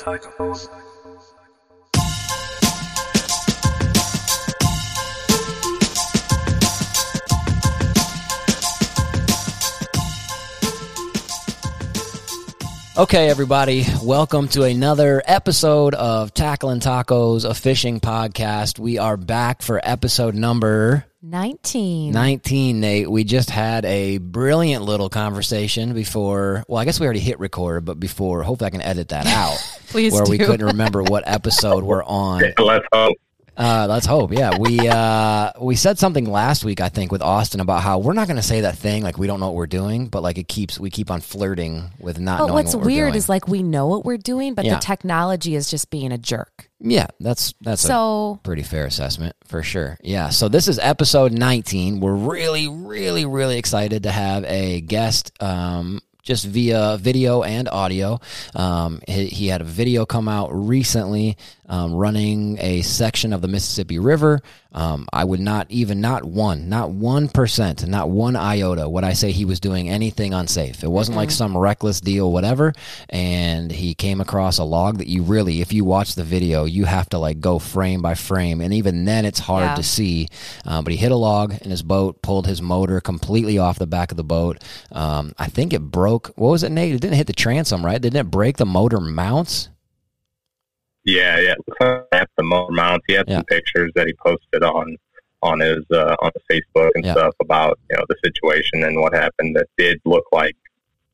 titles Okay, everybody, welcome to another episode of Tackle and Tacos, a fishing podcast. We are back for episode number 19. 19, Nate. We just had a brilliant little conversation before. Well, I guess we already hit record, but before, hopefully I can edit that out. Please Where we couldn't remember what episode we're on. Let's hope. Uh, let's hope. Yeah, we uh, we said something last week, I think, with Austin about how we're not going to say that thing like we don't know what we're doing, but like it keeps we keep on flirting with not But knowing what's what we're weird doing. is like we know what we're doing, but Yeah. the technology is just being a jerk. yeah, that's that's a So pretty fair assessment for sure. Yeah. So this is episode 19. We're really, really, really excited to have a guest. Um, just via video and audio. Um, he, he had a video come out recently um, running a section of the Mississippi River. Um, I would not even, not one, not one percent, not one iota would I say he was doing anything unsafe. It wasn't like some reckless deal, whatever. And he came across a log that you really, if you watch the video, you have to like go frame by frame. And even then, it's hard Yeah. to see. Uh, but he hit a log in his boat, pulled his motor completely off the back of the boat. Um, I think it broke. What was it, Nate? It didn't hit the transom, right? Didn't it break the motor mounts? Yeah, yeah. That's the motor mounts. He had Yeah. some pictures that he posted on on his uh, on his Facebook and Yeah. stuff about you know the situation and what happened. That did look like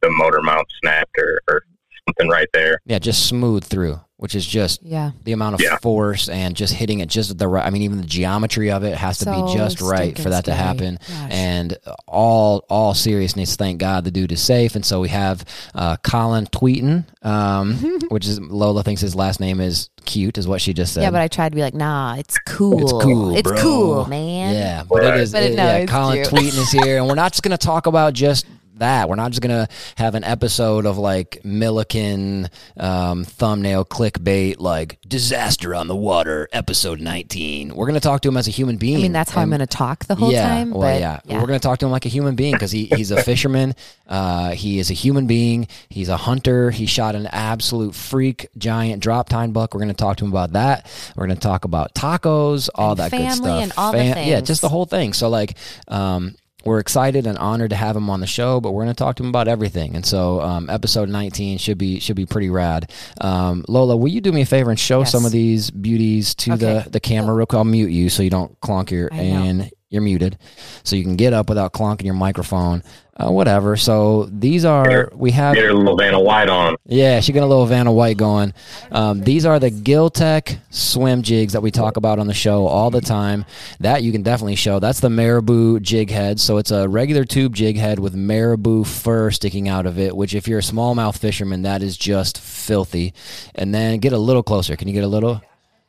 the motor mount snapped or, or something right there. Yeah, just smooth through, which is just yeah. the amount of Yeah. force and just hitting it just at the right. I mean, even the geometry of it has to be just right for stinking that to happen. Gosh. And all all seriousness, thank God the dude is safe. And so we have uh, Collin Tweten, um, which is Lola thinks his last name is cute, is what she just said. Yeah, but I tried to be like, nah, it's cool. It's cool, It's bro. cool, man. Yeah, but it Right. is. But it- it- no, yeah, it's Collin cute. Tweten is here, and we're not just going to talk about just that. We're not just going to have an episode of like Milliken um, thumbnail clickbait, like disaster on the water, episode nineteen. We're going to talk to him as a human being. I mean, that's how I'm going to talk the whole yeah, time. Well, but yeah. We're going to talk to him like a human being because he, he's a fisherman. Uh, he is a human being. He's a hunter. He shot an absolute freak giant drop tine buck. We're going to talk to him about that. We're going to talk about tacos, all And that good stuff. and all the Yeah, just the whole thing. So, like, um, we're excited and honored to have him on the show, but we're going to talk to him about everything. And so, um, episode 19 should be should be pretty rad. Um, Lola, will you do me a favor and show Yes. some of these beauties to Okay. the the camera? Real quick? I'll mute you so you don't clonk your and you're muted, so you can get up without clunking your microphone, uh, whatever. So these are we have Get her little Vanna White on. yeah, she got a little Vanna White going. Um, these are the Giltech swim jigs that we talk about on the show all the time. That you can definitely show. That's the Marabou jig head. So it's a regular tube jig head with Marabou fur sticking out of it, which if you're a smallmouth fisherman, that is just filthy. And then get a little closer. Can you get a little?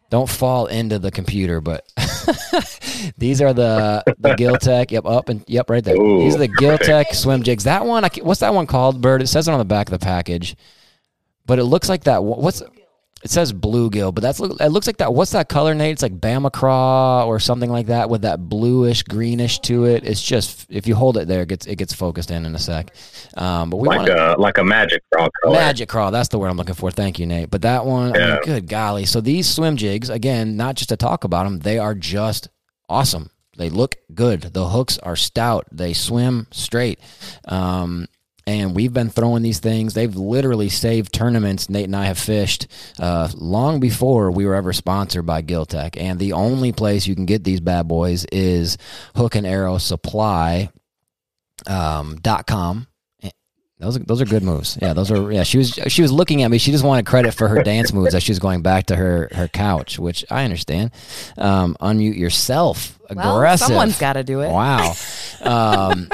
Don't fall into the computer, but these are the the Giltech. Yep, up and yep, right there. Ooh, these are the Giltech swim jigs. That one, I, what's that one called, Bird? It says it on the back of the package, but it looks like that. What's it says bluegill, but that's it looks like that. What's that color, Nate? It's like Bama craw or something like that with that bluish greenish to it. It's just if you hold it there, it gets it gets focused in in a sec. Um, but we Like want a like a magic craw color. Magic craw, That's the word I'm looking for. Thank you, Nate. But that one, I mean, good golly. So these swim jigs, again, not just to talk about them, they are just awesome. They look good. The hooks are stout. They swim straight. Um, and we've been throwing these things. They've literally saved tournaments. Nate and I have fished uh, long before we were ever sponsored by Giltech. And the only place you can get these bad boys is Hook and Arrow Supply um, dot com. Those are, those are good moves. Yeah, those are yeah. She was she was looking at me. She just wanted credit for her dance moves as she was going back to her her couch, which I understand. Um, unmute yourself. Well, someone's got to do it. Wow. Um,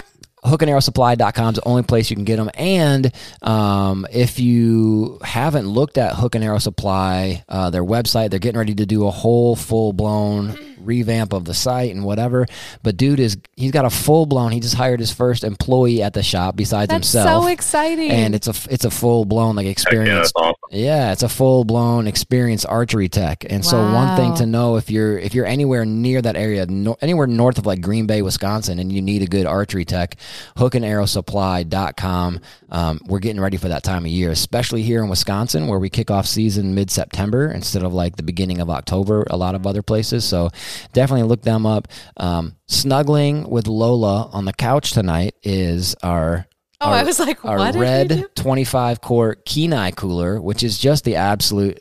hookandarrowsupply.com is the only place you can get them. And um, if you haven't looked at Hook and Arrow Supply, uh, their website, they're getting ready to do a whole full blown revamp of the site and whatever. But dude is he's got a full blown. He just hired his first employee at the shop besides That's himself. so exciting. and it's a it's a full blown like Heck yeah, experience awesome. yeah, it's a full blown experienced archery tech. And so one thing to know if you're if you're anywhere near that area, no, anywhere north of like Green Bay, Wisconsin, and you need a good archery tech, hookandarrowsupply.com. Um, we're getting ready for that time of year, especially here in Wisconsin where we kick off season mid September instead of like the beginning of October, a lot of other places. So definitely look them up. Um, snuggling with Lola on the couch tonight is our oh, our- I was like, our red 25 quart Kenai cooler, which is just the absolute.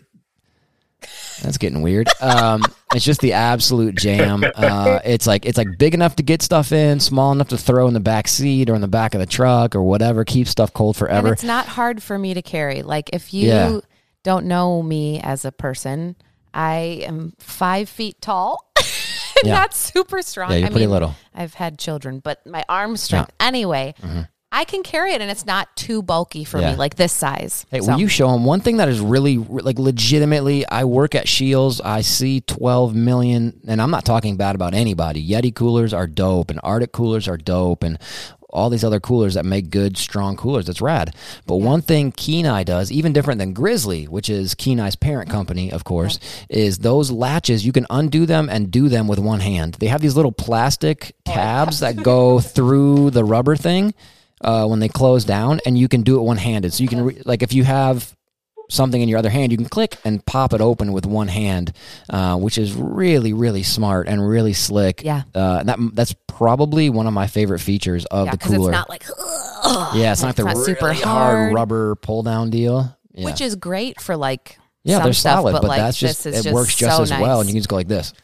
That's getting weird. Um, it's just the absolute jam. Uh, it's like it's like big enough to get stuff in, small enough to throw in the back seat or in the back of the truck or whatever. Keep stuff cold And forever. it's not hard for me to carry. Like if you Yeah. don't know me as a person, I am five feet tall. Yeah. Not super strong. Yeah, you're I pretty mean, little. I've had children, but my arm strength. Anyway, I can carry it, and it's not too bulky for. Yeah. me, like this size. Hey, So- will you show them one thing that is really like legitimately? I work at Scheels. I see 12 million, and I'm not talking bad about anybody. Yeti coolers are dope, and RTIC coolers are dope, and all these other coolers that make good, strong coolers. It's rad. But one thing Kenai does, even different than Grizzly, which is Kenai's parent company, of course, is those latches, you can undo them and do them with one hand. They have these little plastic oh, tabs that go through the rubber thing uh, when they close down, and you can do it one handed. So you can, re- like, if you have something in your other hand, you can click and pop it open with one hand, uh, which is really, really smart and really slick. Yeah. Uh, that that's probably one of my favorite features of yeah, the because it's cooler. not like, yeah, it's not the not really super hard hard. rubber pull down deal. Yeah. which is great for like yeah, some they're stuff, solid, but, but, like that's just this it just works just so as well, and you can just go like this.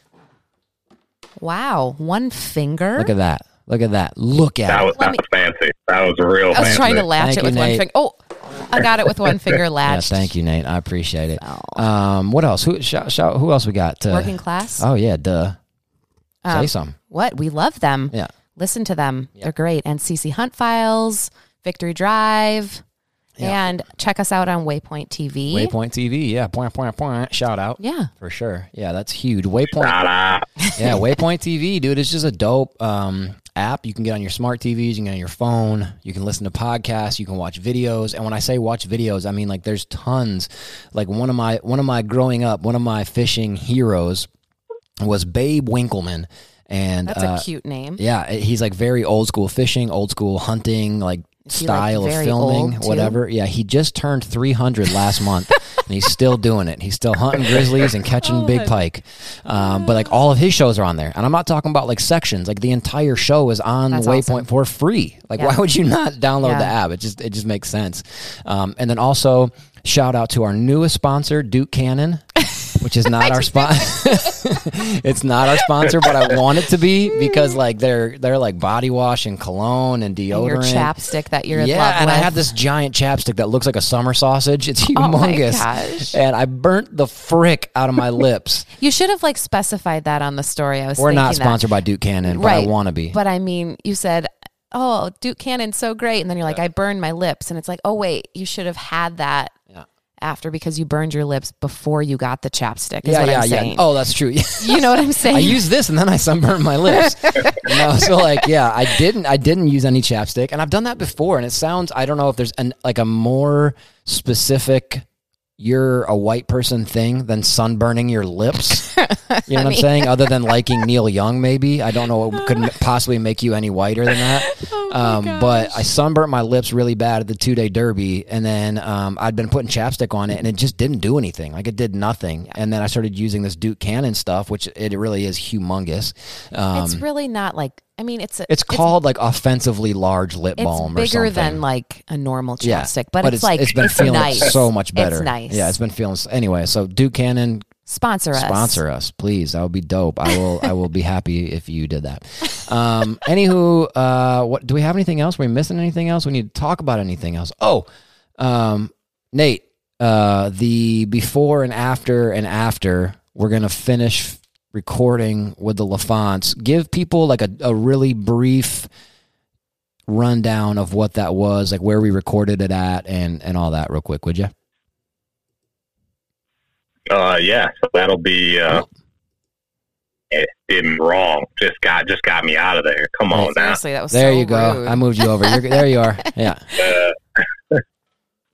wow, one finger. Look at that! Look at that! Look at That it! was, that me- was fancy. That was real I was fancy. trying to latch Thank it you, with one Nate. finger. Oh, I got it with one finger Yeah, latched. thank you, Nate. I appreciate it. Um, what else? Who shout, shout, Who else we got? Uh, Working class. Oh yeah, duh. Say Um, something. What? We love them. Yeah. Listen to them. They're great. And CC Hunt Files, Victory Drive, Yeah. and check us out on Waypoint TV. Waypoint TV, yeah, point, point, point. Shout out, Yeah. for sure. Yeah, that's huge. Waypoint, yeah, Waypoint TV, dude. It's just a dope um, app. You can get on your smart TVs, you can get on your phone, you can listen to podcasts, you can watch videos. And when I say watch videos, I mean like there's tons. Like one of my one of my growing up, one of my fishing heroes was Babe Winkelman, and That's uh, a cute name. yeah, he's like very old school fishing, old school hunting, like He, like, style of filming, old, too? whatever. Yeah, he just turned 300 last month, and he's still doing it. He's still hunting grizzlies and catching big pike. Um, but like all of his shows are on there, and I'm not talking about like sections. Like the entire show is on That's Waypoint awesome. for free. Like Yeah. why would you not download the app? It just it just makes sense. Um, and then also shout out to our newest sponsor, Duke Cannon. which is not our spot. it's not our sponsor, but I want it to be because mm. like they're they're like body wash and cologne and deodorant. And your chapstick that you're in yeah, and with. I have this giant chapstick that looks like a summer sausage. It's Oh humongous, gosh. and I burnt the frick out of my lips. You should have like specified that on the story. I was. We're not thinking that. sponsored by Duke Cannon, but right? I want to be. But I mean, you said, "Oh, Duke Cannon's so great," and then you're like, "I burned my lips," and it's like, "Oh wait, you should have had that." Yeah. After because you burned your lips before you got the chapstick. Is yeah, what yeah, yeah. Oh, that's true. you know what I'm saying? I used this and then I sunburned my lips. no, so like, yeah, I didn't, I didn't use any chapstick, and I've done that before, and it sounds, I don't know if there's an like a more specific. You're a white person thing than sunburning your lips. You know what I'm saying? Other than liking Neil Young, maybe I don't know what could possibly make you any whiter than that. um, but I sunburnt my lips really bad at the two day derby, and then um, I'd been putting chapstick on it, and it just didn't do anything. Like it did nothing. And then I started using this Duke Cannon stuff, which it really is humongous. Um, it's really not like. I mean, it's a, it's called like offensively large lip It's balm or something. bigger something. than like a normal yeah, chapstick, but, it's, like it's been it's feeling nice. so much better. It's nice. Yeah, it's been feeling anyway. So Duke Cannon, sponsor us. sponsor us, please. That would be dope. I will. I will be happy if you did that. Um, anywho, uh, what do we have anything else? Are we missing anything else? We need to talk about anything else? Oh, um, Nate, uh, the before and after and after. We're gonna finish recording with the LaFonts. Give people like a, a really brief rundown of what that was, like where we recorded it at, and and all that, real quick, would you? Uh, yeah, so that'll be. Uh, it did me wrong. Just got just got me out of there. Come on now. Seriously, that was There so you go. rude. I moved you over. You're, there you are. Yeah. Uh,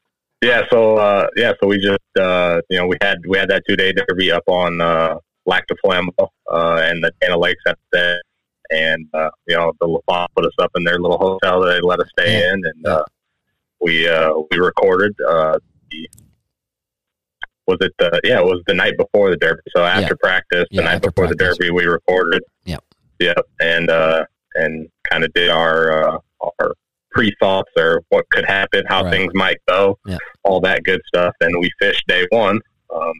yeah, so uh, yeah, so we just uh, you know we had we had that two day derby up on uh, Lac du Flambeau uh, and the Dana Lakes at that, and uh, you know the LaFont put us up in their little hotel that they let us stay Yeah. in, and uh, we uh, we recorded. Uh, the, was it the yeah? It was the night before the derby. So after Yeah. practice, the Yeah, night before the derby, we recorded. Yep. Yep, and uh, and kind of did our uh, our pre thoughts or what could happen, how Right. things might go, all that good stuff. And we fished day one, um,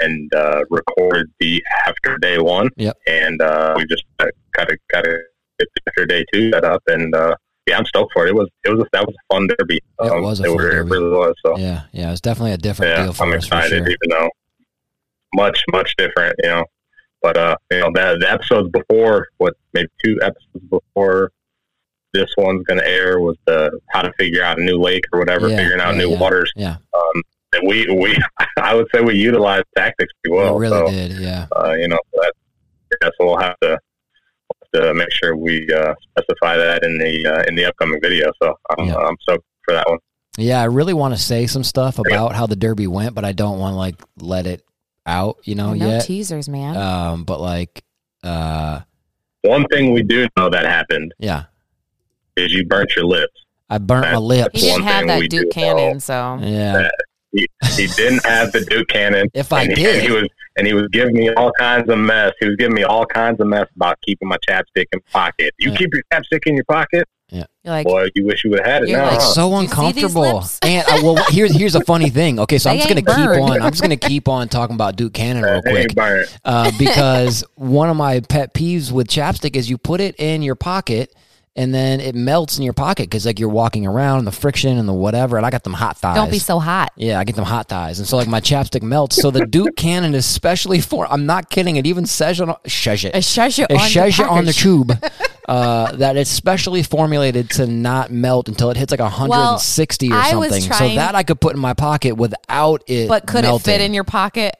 and uh, recorded the after day one. Yep. And uh, we just got to got to get the after day two set up, and uh, yeah, I'm stoked for it. It was it was a, that was a fun derby. It was a it, fun were- derby. it really was. So Yeah. Yeah. It's definitely a different yeah, deal for I'm us for excited, sure. even though much much different, you know. But uh, you know, the, the episodes before, what maybe two episodes before this one's going to air was the how to figure out a new lake or whatever, Yeah, figuring out yeah, new waters. Yeah. Um, and we we I would say we utilized tactics pretty well. it really so, did. Yeah. Uh, you know, so that yeah, so we'll have to we'll have to make sure we uh, specify that in the uh, in the upcoming video. So I'm Yeah. I'm stoked for that one. Yeah. I really want to say some stuff about how the Derby went, but I don't want to like let it out, you know, no yet. teasers, man. Um, but like, uh, One thing we do know that happened yeah. is you burnt your lips. I burnt my That's- lips. he didn't have that Duke Cannon, know. so Yeah. He, he didn't have the Duke Cannon. If I he, did. and he was and he was giving me all kinds of mess. He was giving me all kinds of mess about keeping my chapstick in pocket. You Yeah. keep your chapstick in your pocket, you're like, boy. You wish you would have had it You're now. like, huh? so Do you see these uncomfortable. And I, well, here's here's a funny thing. Okay, so I'm just gonna ain't keep on. I'm just gonna keep on talking about Duke Cannon real quick. uh, because one of my pet peeves with chapstick is you put it in your pocket and then it melts in your pocket because like you're walking around and the friction and the whatever. And I got them hot thighs. don't be so hot. Yeah, I get them hot thighs, and so like my chapstick melts. So the Duke Cannon is specially for. I'm not kidding. It even says on- Says it. It says it It on says the it on the tube uh, that it's specially formulated to not melt until it hits like 160 or I was something. So that I could put in my pocket without it. But could melting. it fit in your pocket?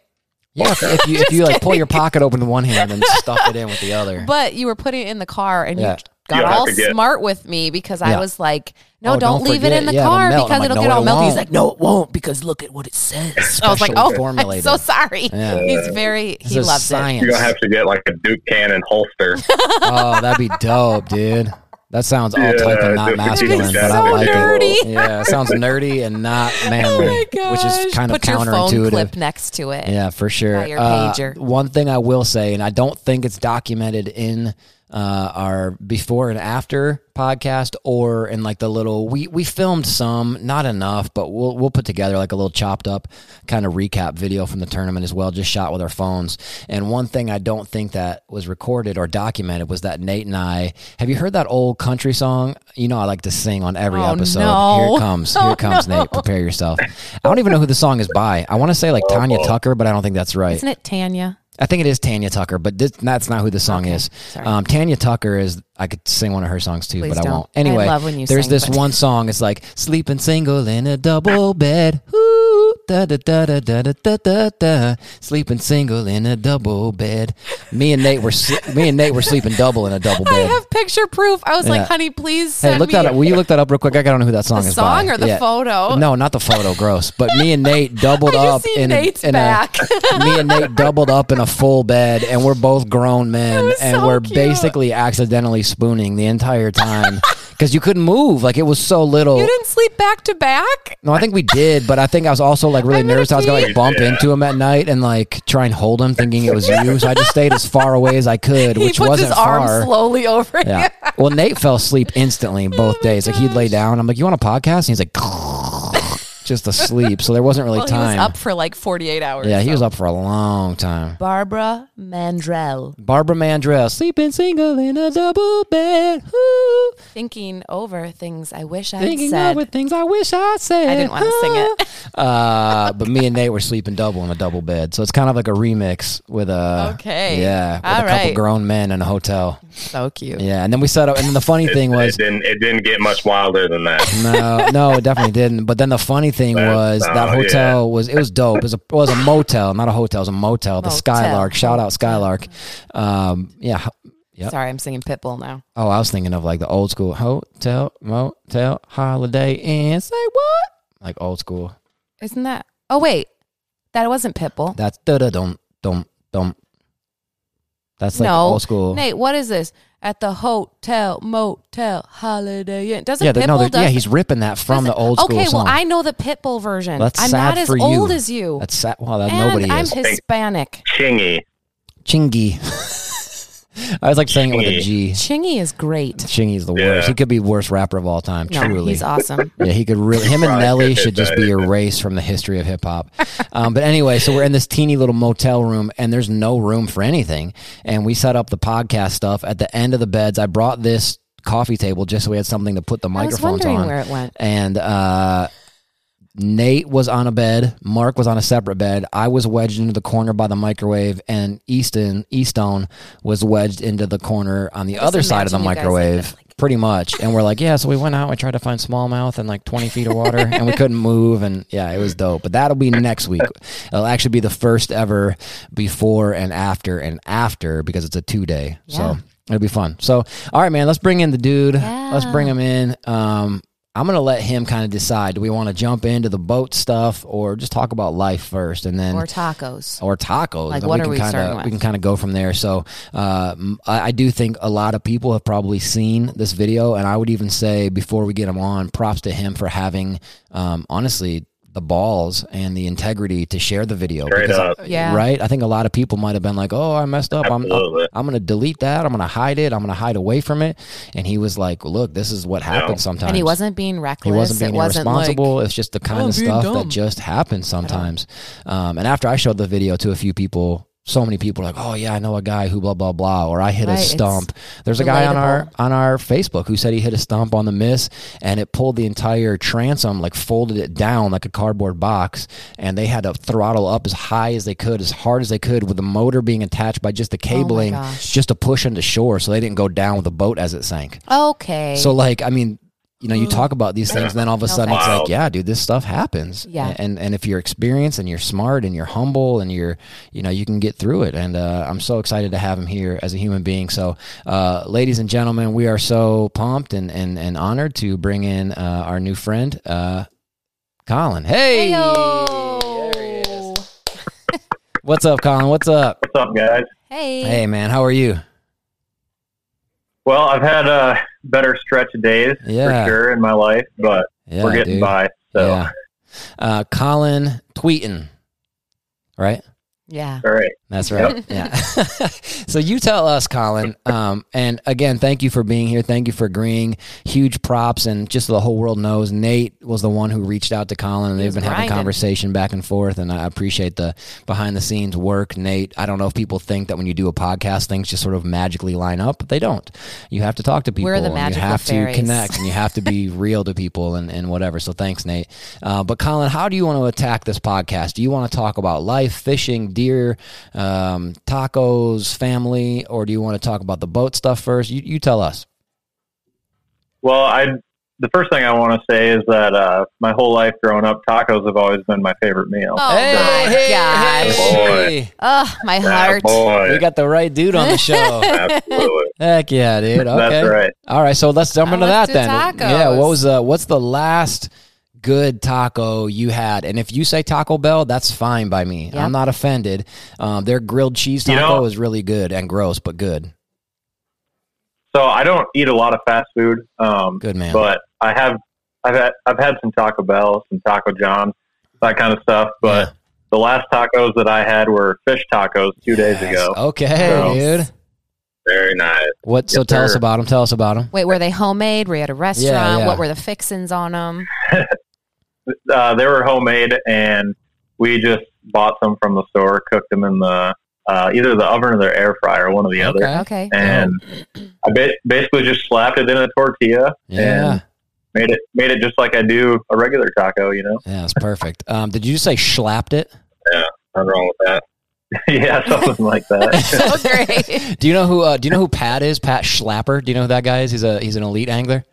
Yeah, if, if you if you like pull your pocket open with one hand and stuff it in with the other. But you were putting it in the car and Yeah. you got all smart with me because I was like, no, Oh, don't, don't leave it in the Yeah, it'll car because like, it'll no, get all it melty. He's won't. like, no, it won't because look at what it says. I was like, Specially oh, I'm so sorry. Yeah. He's very, This he loves science. You're gonna have to get like a Duke Cannon holster. oh, that'd be dope, dude. That sounds all Yeah, type of not masculine, but it's I so like nerdy. it. Yeah, it sounds nerdy and not manly, Oh my gosh. which is kind of Put your phone counterintuitive. clip next to it. Yeah, for sure. By your Uh, pager. one thing I will say, and I don't think it's documented in uh, our before and after podcast or in like the little we we filmed some not enough but we'll we'll put together like a little chopped up kind of recap video from the tournament as well just shot with our phones. And one thing I don't think that was recorded or documented was that Nate and I have you heard that old country song? You know I like to sing on every Oh, episode. no. here it comes here Oh, it comes no. Nate. Prepare yourself. I don't even know who the song is by. I want to say like Tanya Tucker but I don't think that's right. Isn't it Tanya? I think it is Tanya Tucker, but this, that's not who the song Okay, is. Um, Tanya Tucker is. I could sing one of her songs too, Please but I don't. won't. Anyway, I love when you there's sing, this but- one song. It's like sleeping single in a double bed. Ooh, da da da da da da da da da. Sleeping single in a double bed. Me and Nate were sl- me and Nate were sleeping double in a double bed. I have picture proof. I was Yeah. like, honey, please send Hey, look me that up. Will you look that up real quick? I gotta know who that song the is song by. or the photo. No, not the photo. Gross. But me and Nate doubled I up see in Nate's a, in back. a me and Nate doubled up in a full bed, and we're both grown men, was and so we're cute. basically accidentally spooning the entire time because you couldn't move. Like it was so little. You didn't sleep back to back? No, I think we did, but I think I was also like really I'm nervous. I was gonna like bump Yeah. into him at night and like try and hold him, thinking it was you. So I just stayed as far away as I could, He which wasn't his arm far. slowly over Yeah. you. Well, Nate fell asleep instantly both oh, days. Like he'd lay down. I'm like, "You want a podcast?" And he's like, just asleep. So there wasn't really Well, he time. was up for like 48 hours. yeah, he was up for a long time. Barbara Mandrell. Barbara Mandrell, sleeping single in a double bed. Ooh, Thinking over things I wish I'd thinking said. over things I wish I said. I didn't want to sing it. Uh, but me and Nate were sleeping double in a double bed, so it's kind of like a remix with a Okay. yeah, with All a couple right. grown men in a hotel. So cute. Yeah, and then we set up. And then the funny It, thing it was, didn't it didn't get much wilder than that. no, no, it definitely didn't. But then the funny thing That's- was that hotel was it was dope. It was a it was a motel, not a hotel. It was a motel. The Motel. Skylark. Shout out Skylark. Um, yeah. Yep. Sorry, I'm singing Pitbull now. Oh, I was thinking of like the old school hotel, motel, holiday inn. Say what? Like old school. Isn't that? Oh, wait. That wasn't Pitbull. That's da da dum dum dum. That's like no. old school. Nate, what is this? At the hotel, motel, holiday inn. Doesn't yeah, Pitbull no, does yeah, he's ripping that from the old school Okay, song. well, I know the Pitbull version. That's I'm sad not as for you. old as you. That's sad. Well, that and nobody I'm is. Hispanic. Chingy. Chingy. I was like saying it with a G. Chingy is great. Chingy's the Yeah. worst. He could be worst rapper of all time. No, truly. he's awesome. Yeah, he could really. Him and Nelly should just be erased from the history of hip hop. Um, but anyway, so we're in this teeny little motel room, and there's no room for anything. And we set up the podcast stuff at the end of the beds. I brought this coffee table just so we had something to put the I was microphones on. where it went. And uh, Nate was on a bed. Mark was on a separate bed. I was wedged into the corner by the microwave, and Easton Eastone was wedged into the corner on the just other side of the imagine you guys like microwave. like- pretty much. And we're like, yeah. So we went out. We tried to find smallmouth and like 20 feet of water, and we couldn't move. And yeah, it was dope. But that'll be next week. It'll actually be the first ever before and after and after because it's a two day. Yeah. So it'll be fun. So all right, man. Let's bring in the dude. Let's bring him in. Um, I'm gonna let him kind of decide. Do we want to jump into the boat stuff or just talk about life first, and then Or tacos. or tacos. Like, what we are we kinda, starting with? We can kind of go from there. So, uh, I, I do think a lot of people have probably seen this video, and I would even say before we get him on, props to him for having, um, honestly, the balls and the integrity to share the video. Straight Because, up. uh, Yeah. Right. I think a lot of people might have been like, "Oh, I messed up. I'm, I'm I'm going to delete that. I'm going to hide it. I'm going to hide away from it." And he was like, "Look, this is what happens sometimes." And he wasn't being reckless. He wasn't being it wasn't irresponsible. Like, it's just the kind "Oh, of stuff dumb." that just happens sometimes. Um, and after I showed the video to a few people, so many people were like, "Oh yeah, I know a guy who blah blah blah," or "I hit Right, a stump." There's a guy on our on our Facebook who said he hit a stump on the miss, and it pulled the entire transom, like folded it down like a cardboard box, and they had to throttle up as high as they could, as hard as they could, with the motor being attached by just the cabling, Oh just to push into shore, so they didn't go down with the boat as it sank. okay. So like, I mean, you know, you talk about these things, and then all of a No sudden it's like, yeah, dude, this stuff happens. Yeah. And and if you're experienced and you're smart and you're humble and you're, you know, you can get through it. And uh, I'm so excited to have him here as a human being. So, uh, ladies and gentlemen, we are so pumped and and, and honored to bring in uh, our new friend, uh, Collin. Hey. Heyo. There he is. What's up, Collin? What's up? What's up, guys? Hey. Hey, man, how are you? Well, I've had a better stretch of days Yeah. for sure in my life, but Yeah, we're getting dude. by. So Yeah. Uh, Collin Tweten, right? Yeah. All right. That's right. Yeah. so you tell us, Collin. Um, and again, thank you for being here. Thank you for agreeing. Huge props, and just so the whole world knows, Nate was the one who reached out to Collin, and they've was been having conversation back and forth. And I appreciate the behind the scenes work, Nate. I don't know if people think that when you do a podcast, things just sort of magically line up, but they don't. You have to talk to people. We're the magical You have fairies. to connect, and you have to be real to people, and, and whatever. So thanks, Nate. Uh, but Collin, how do you want to attack this podcast? Do you want to talk about life, fishing, deer? um, tacos, family, or do you want to talk about the boat stuff first? You, you tell us. Well, I the first thing I want to say is that uh, my whole life growing up, tacos have always been my favorite meal. Oh my gosh. Boy. Oh, my heart. boy, We got the right dude on the show. absolutely. Heck yeah, dude. Okay. That's right. All right, so let's jump Uh, into that do then. Yeah, what was the what's the last good taco you had? And if you say Taco Bell, that's fine by me. Yep. I'm not offended. Um, their grilled cheese You taco know- is really good and gross, but good. So I don't eat a lot of fast food, um, Good man. but I have I've had I've had some Taco Bell, some Taco John, that kind of stuff. But Yeah. the last tacos that I had were fish tacos two days ago. Okay, So- dude. Very nice. What? So Yes, tell us about them. Tell us about them. Wait, were they homemade? Were you at a restaurant? yeah. What were the fixins on them? Uh, they were homemade, and we just bought some from the store, cooked them in the uh, either the oven or the air fryer, one or the other. Okay. Okay. And I ba- basically just slapped it in a tortilla Yeah. and made it made it just like I do a regular taco. You know, Yeah, that's perfect. Um, did you just say slapped it? Yeah, nothing wrong with that. yeah, something like that. so great. Do you know who? Uh, do you know who Pat is? Pat Schlapper. Do you know who that guy is? He's a he's an elite angler.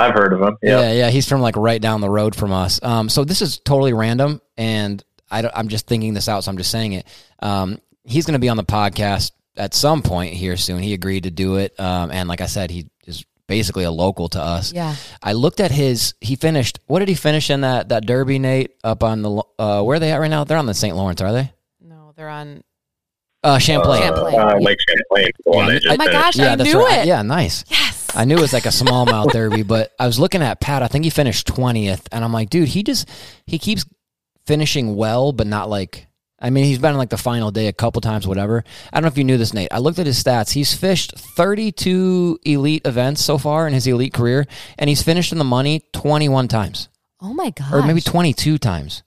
I've heard of him. Yeah. Yeah, yeah. He's from like right down the road from us. Um, so this is totally random, and I don't, I'm just thinking this out, so I'm just saying it. Um, he's going to be on the podcast at some point here soon. He agreed to do it, um, and like I said, he is basically a local to us. Yeah. I looked at his. He finished. What did he finish in that that Derby, Nate? Up on the uh, where are they at right now? They're on the St. Lawrence, are they? No, they're on. Uh, Champlain. Champlain. Uh, Lake Champlain, Yeah, they I- just Oh my finished. gosh, Yeah, I knew right. it. Yeah, nice. Yes. I knew it was like a smallmouth derby, but I was looking at Pat. I think he finished twentieth, and I'm like, dude, he just he keeps finishing well, but not like. I mean, he's been in like the final day a couple times, whatever. I don't know if you knew this, Nate. I looked at his stats. He's fished 32 elite events so far in his elite career, and he's finished in the money 21 times, Oh my god. or maybe 22 times.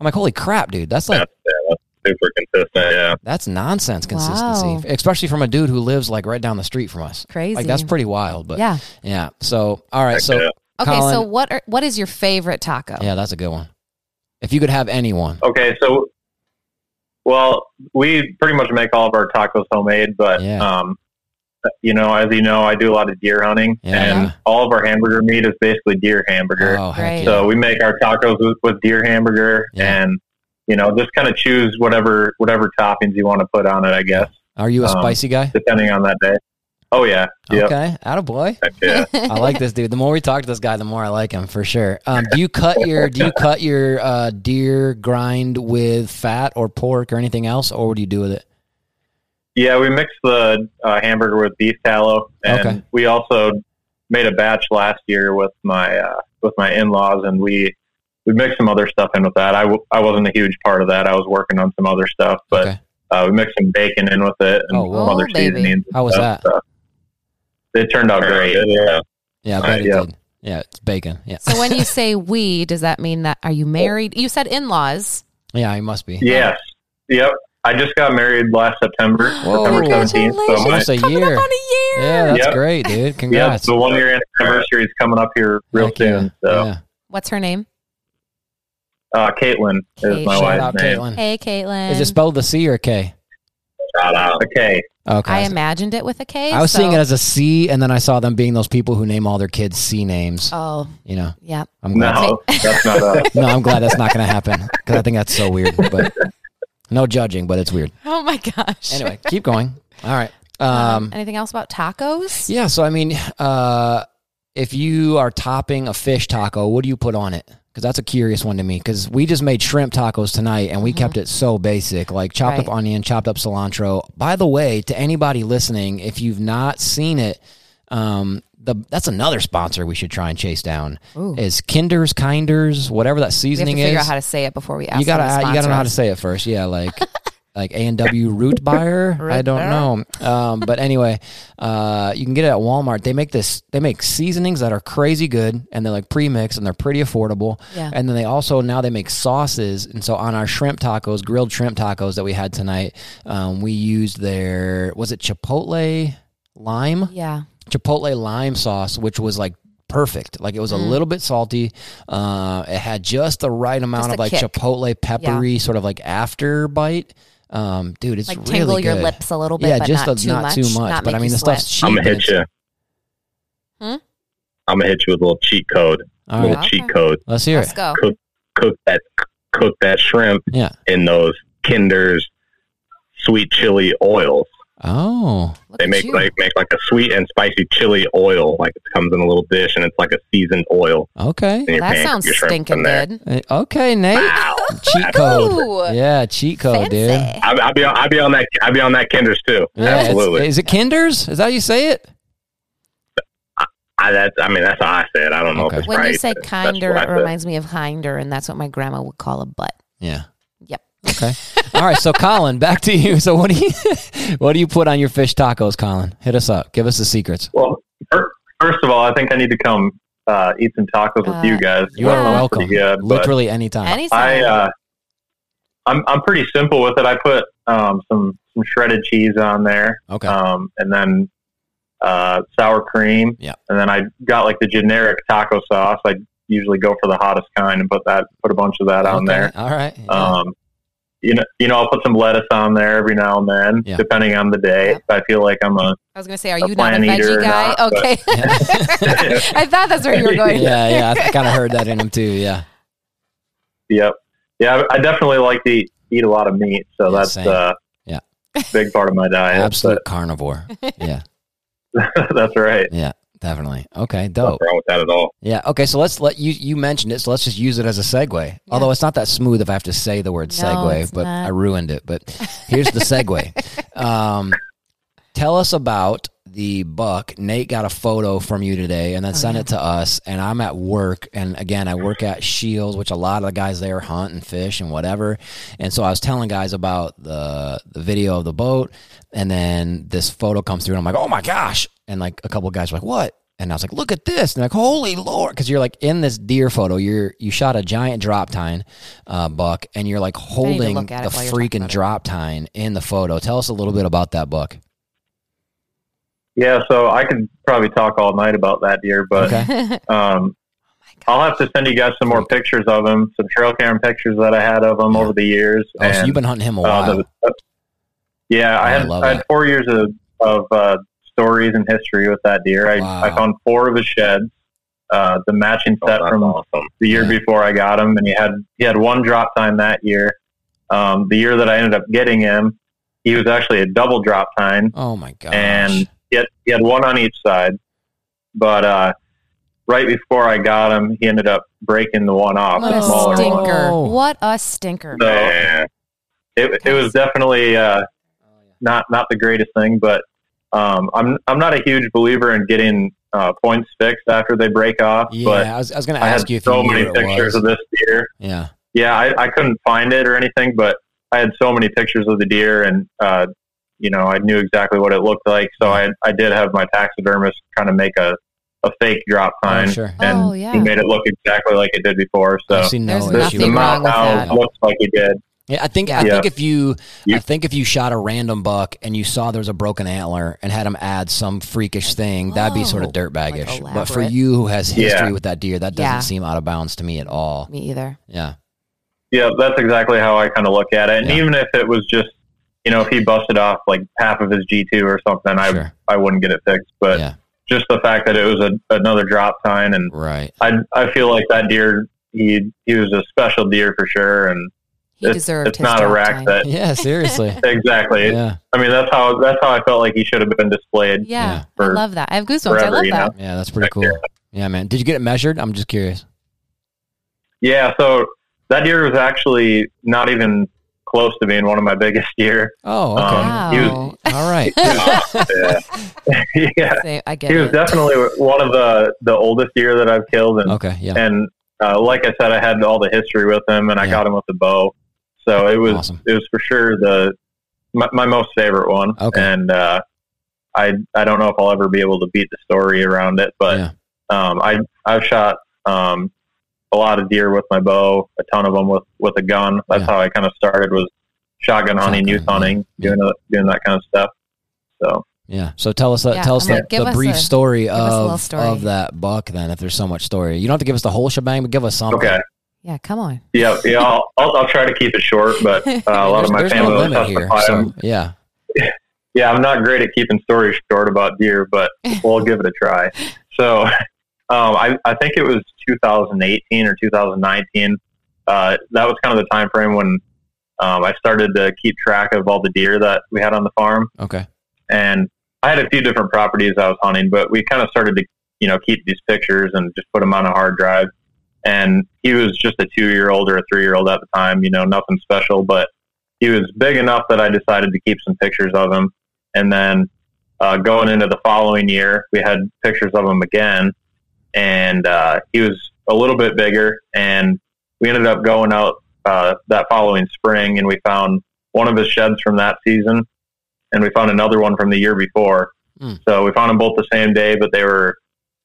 I'm like, holy crap, dude! That's like yeah, that's super consistent. Yeah. that's nonsense consistency, Wow. especially from a dude who lives like right down the street from us. Crazy. Like that's pretty wild. But Yeah. yeah. So all right, Heck so yeah. Okay, Collin- so what are what is your favorite taco? Yeah, that's a good one. If you could have anyone. Okay, so well, we pretty much make all of our tacos homemade, but Yeah. um, you know, as you know, I do a lot of deer hunting, Yeah. and all of our hamburger meat is basically deer hamburger. Oh, heck Great. yeah. So we make our tacos with, with deer hamburger, Yeah. and you know, just kind of choose whatever whatever toppings you want to put on it. I guess Are you a um, spicy guy? depending on that day. Oh yeah, yep. Okay, attaboy. Heck yeah. I like this dude. The more we talk to this guy, the more I like him for sure. Um, do you cut your do you cut your uh, deer grind with fat or pork or anything else, or what do you do with it? Yeah, we mixed the uh, hamburger with beef tallow, and Okay. we also made a batch last year with my uh, with my in laws, and we we mixed some other stuff in with that. I, w- I wasn't a huge part of that. I was working on some other stuff, but Okay. uh, we mixed some bacon in with it and Oh, some other Oh, baby. seasonings. How was stuff, that? so it turned out great. Yeah. Yeah, I bet Uh, it yeah. did. Yeah, it's bacon. Yeah, So when you say we, does that mean that are you married? You said in-laws. yeah, you must be. Yes. Yep. I just got married last September, Whoa. September seventeenth. So my, Almost a Coming year. up on a year. Yeah, that's Yep. great, dude. yeah, Congrats. the one year anniversary is coming up here real Heck yeah. soon. So Yeah. What's her name? Uh, Caitlin Kate. is my Shout wife's out, name. Caitlin. Hey, Caitlin. Is it spelled the C or a K? Shout out. Okay. Okay. I imagined it with a K. I was so- seeing it as a C, and then I saw them being those people who name all their kids C names. Oh, You know, yeah. I'm glad. No, that's not us. No, I'm glad that's not going to happen because I think that's so weird. But no judging, but it's weird. Oh my gosh. Anyway, keep going. All right. Um, anything else about tacos? yeah. So I mean, uh, if you are topping a fish taco, what do you put on it? Because that's a curious one to me. Because we just made shrimp tacos tonight, and we kept it so basic, like chopped up onion, chopped up cilantro. By the way, to anybody listening, if you've not seen it, um, the that's another sponsor we should try and chase down Ooh. is Kinder's Kinders, whatever that We have to seasoning figure is. out how to say it before we ask. you gotta you gotta know how to say it first. Yeah, like like A and W root buyer. I don't know. Um, but anyway, uh, you can get it at Walmart. They make this. They make seasonings that are crazy good, and they're like pre-mixed, and they're pretty affordable. Yeah. And then they also now they make sauces, and so on our shrimp tacos, grilled shrimp tacos that we had tonight, um, we used their was it chipotle lime Yeah. chipotle lime sauce, which was like perfect. Like it was a little bit salty. Uh, it had just the right amount Mm. Of like kick. chipotle peppery sort of like after bite. Um, dude, it's Like really tingle your lips a little bit, yeah, but just not a- too not much. too much. Not but I mean, the sweat. stuff's cheap. I'm gonna hit you. Hmm? I'm gonna hit you with a little cheat code. All little right, Okay. cheat code. let's hear Let's it. go. Cook that cook that shrimp Yeah. in those Kinder's sweet chili oils. Oh, They make you. like make like a sweet and spicy chili oil. Like it comes in a little dish and it's like a seasoned oil. okay. And you're that sounds your stinking from there. good. Uh, Okay, Nate. Wow. Cheat code. Ooh, Yeah, cheat code, dude. I'll, I'll be on, I'll be on that I'll be on that Kinder's too. Yeah, Absolutely. Is it Kinder's? Is that how you say it? I, that's I mean that's how I say it. I don't know Okay. if it's When right. you say kinder, it reminds me of hinder, and that's what my grandma would call a butt. Yeah. Yep. Okay. All right. So, Collin, back to you. So, what do you what do you put on your fish tacos, Collin? Hit us up. Give us the secrets. Well, first of all, I think I need to come uh, eat some tacos Uh, with you guys. You are Yeah. Sounds welcome. good, Literally anytime. Anytime. I, uh, I'm I'm pretty simple with it. I put um, some some shredded cheese on there, okay. um, and then uh, sour cream. Yeah. And then I got like the generic taco sauce. I usually go for the hottest kind and put that put a bunch of that on there. All right. Yeah. Um, you know, you know, I'll put some lettuce on there every now and then, Yeah. depending on the day. Yep. If I feel like I'm a I was going to say, are a you not a veggie guy? not, but- okay. I thought that's where you were going. yeah, yeah. I kind of heard that in him too. Yeah. Yep. Yeah, I I definitely like to eat, eat a lot of meat, so Yeah, that's same. uh, Yeah. big part of my diet. Absolute carnivore. Yeah. that's right. Yeah. Definitely. Okay. Dope. Nothing wrong with that at all. Yeah. Okay. So let's let you you mentioned it. So let's just use it as a segue. Although it's not that smooth if I have to say the word No, segue, it's but not. I ruined it. But here's the segue. um, tell us about the buck. Nate got a photo from you today and then Oh, sent yeah. it to us. And I'm at work. And again, I work at Scheels, which a lot of the guys there hunt and fish and whatever. And so I was telling guys about the the video of the boat. And then this photo comes through and I'm like, oh my gosh. And like a couple of guys were like, what? And I was like, look at this. And like, holy Lord. Because you're like in this deer photo, you're you shot a giant drop tine uh, buck and you're like holding the it while you're talking freaking drop tine in the photo. Tell us a little bit about that buck. Yeah, so I could probably talk all night about that deer, but Okay. um, I'll have to send you guys some more pictures of him, some trail cam pictures that I had of him Yeah. over the years. Oh, so you've been hunting him a uh, while. the- yeah, I I had love I had that. four years of of uh, stories and history with that deer. I, Wow. I found four of his sheds, uh, the matching Oh, set that's from awesome. the year Yeah. before I got him, and he had he had one drop tine that year. Um, the year that I ended up getting him, he was actually a double drop tine, oh my gosh. and he had, he had one on each side. But uh, right before I got him, he ended up breaking the one off, What the a smaller one. stinker. Oh. What a stinker. So it, it was definitely uh, not not the greatest thing, but um, I'm I'm not a huge believer in getting uh, points fixed after they break off. yeah, But I was, I was going to ask you if so you knew many pictures was. of this deer. yeah. Yeah, I, I couldn't find it or anything, but I had so many pictures of the deer, and uh, you know, I knew exactly what it looked like. So I I did have my taxidermist kind of make a, a fake drop Oh, sign, sure. and Oh, yeah. he made it look exactly like it did before. So I see no There's the, issue the with mount now looks like he did. Yeah, I think I Yeah. think if you You- I think if you shot a random buck and you saw there was a broken antler and had him add some freakish thing, that'd be sort of Oh, dirtbaggish. like but for you who has history Yeah. with that deer, that doesn't Yeah. seem out of bounds to me at all. Me either. Yeah. Yeah, that's exactly how I kind of look at it. And Yeah. even if it was just, you know, if he busted off like half of his G two or something, I Sure. I wouldn't get it fixed. But yeah. just the fact that it was a, another drop tine, and Right. I I feel like that deer he he was a special deer for sure, and He it's, deserved it's his not a rack time. that Yeah, seriously. exactly. yeah. I mean that's how that's how I felt like he should have been displayed. Yeah, Yeah. I love that. I have goosebumps. I forever, love you that. Yeah, that's pretty cool. there. Yeah, man. Did you get it measured? I'm just curious. Yeah, so that deer was actually not even close to being one of my biggest deer. Oh, okay. Um, he was- Wow. All right. yeah, yeah. I get He was it. definitely one of the the oldest deer that I've killed, and Okay. Yeah. and uh, like I said, I had all the history with him, and I Yeah. got him with the bow. So it was Awesome. it was for sure the my, my most favorite one. Okay. And uh, I I don't know if I'll ever be able to beat the story around it, but Yeah. um, I I've shot um, a lot of deer with my bow, a ton of them with with a gun. That's Yeah. how I kind of started was shotgun hunting, Shotgun, youth hunting, Yeah. doing the, doing that kind of stuff. So Yeah. So tell us that. Yeah, tell us I'm the, the us brief a- story us a little of story. of that buck. Then, if there's so much story, you don't have to give us the whole shebang, but give us something. okay, Yeah, come on. yeah, yeah. I'll, I'll I'll try to keep it short, but uh, a lot there's of my family no will limit here. testify. So yeah. yeah, I'm not great at keeping stories short about deer, but we'll give it a try. So, um, I, I think it was 2018 or 2019. Uh, that was kind of the time frame when um, I started to keep track of all the deer that we had on the farm, Okay. and I had a few different properties I was hunting, but we kind of started to, you know, keep these pictures and just put them on a hard drive. And he was just a two year old or a three year old at the time, you know, nothing special, but he was big enough that I decided to keep some pictures of him. And then uh, going into the following year, we had pictures of him again, and uh, he was a little bit bigger. And we ended up going out uh, that following spring, and we found one of his sheds from that season, and we found another one from the year before. Hmm. So we found them both the same day, but they were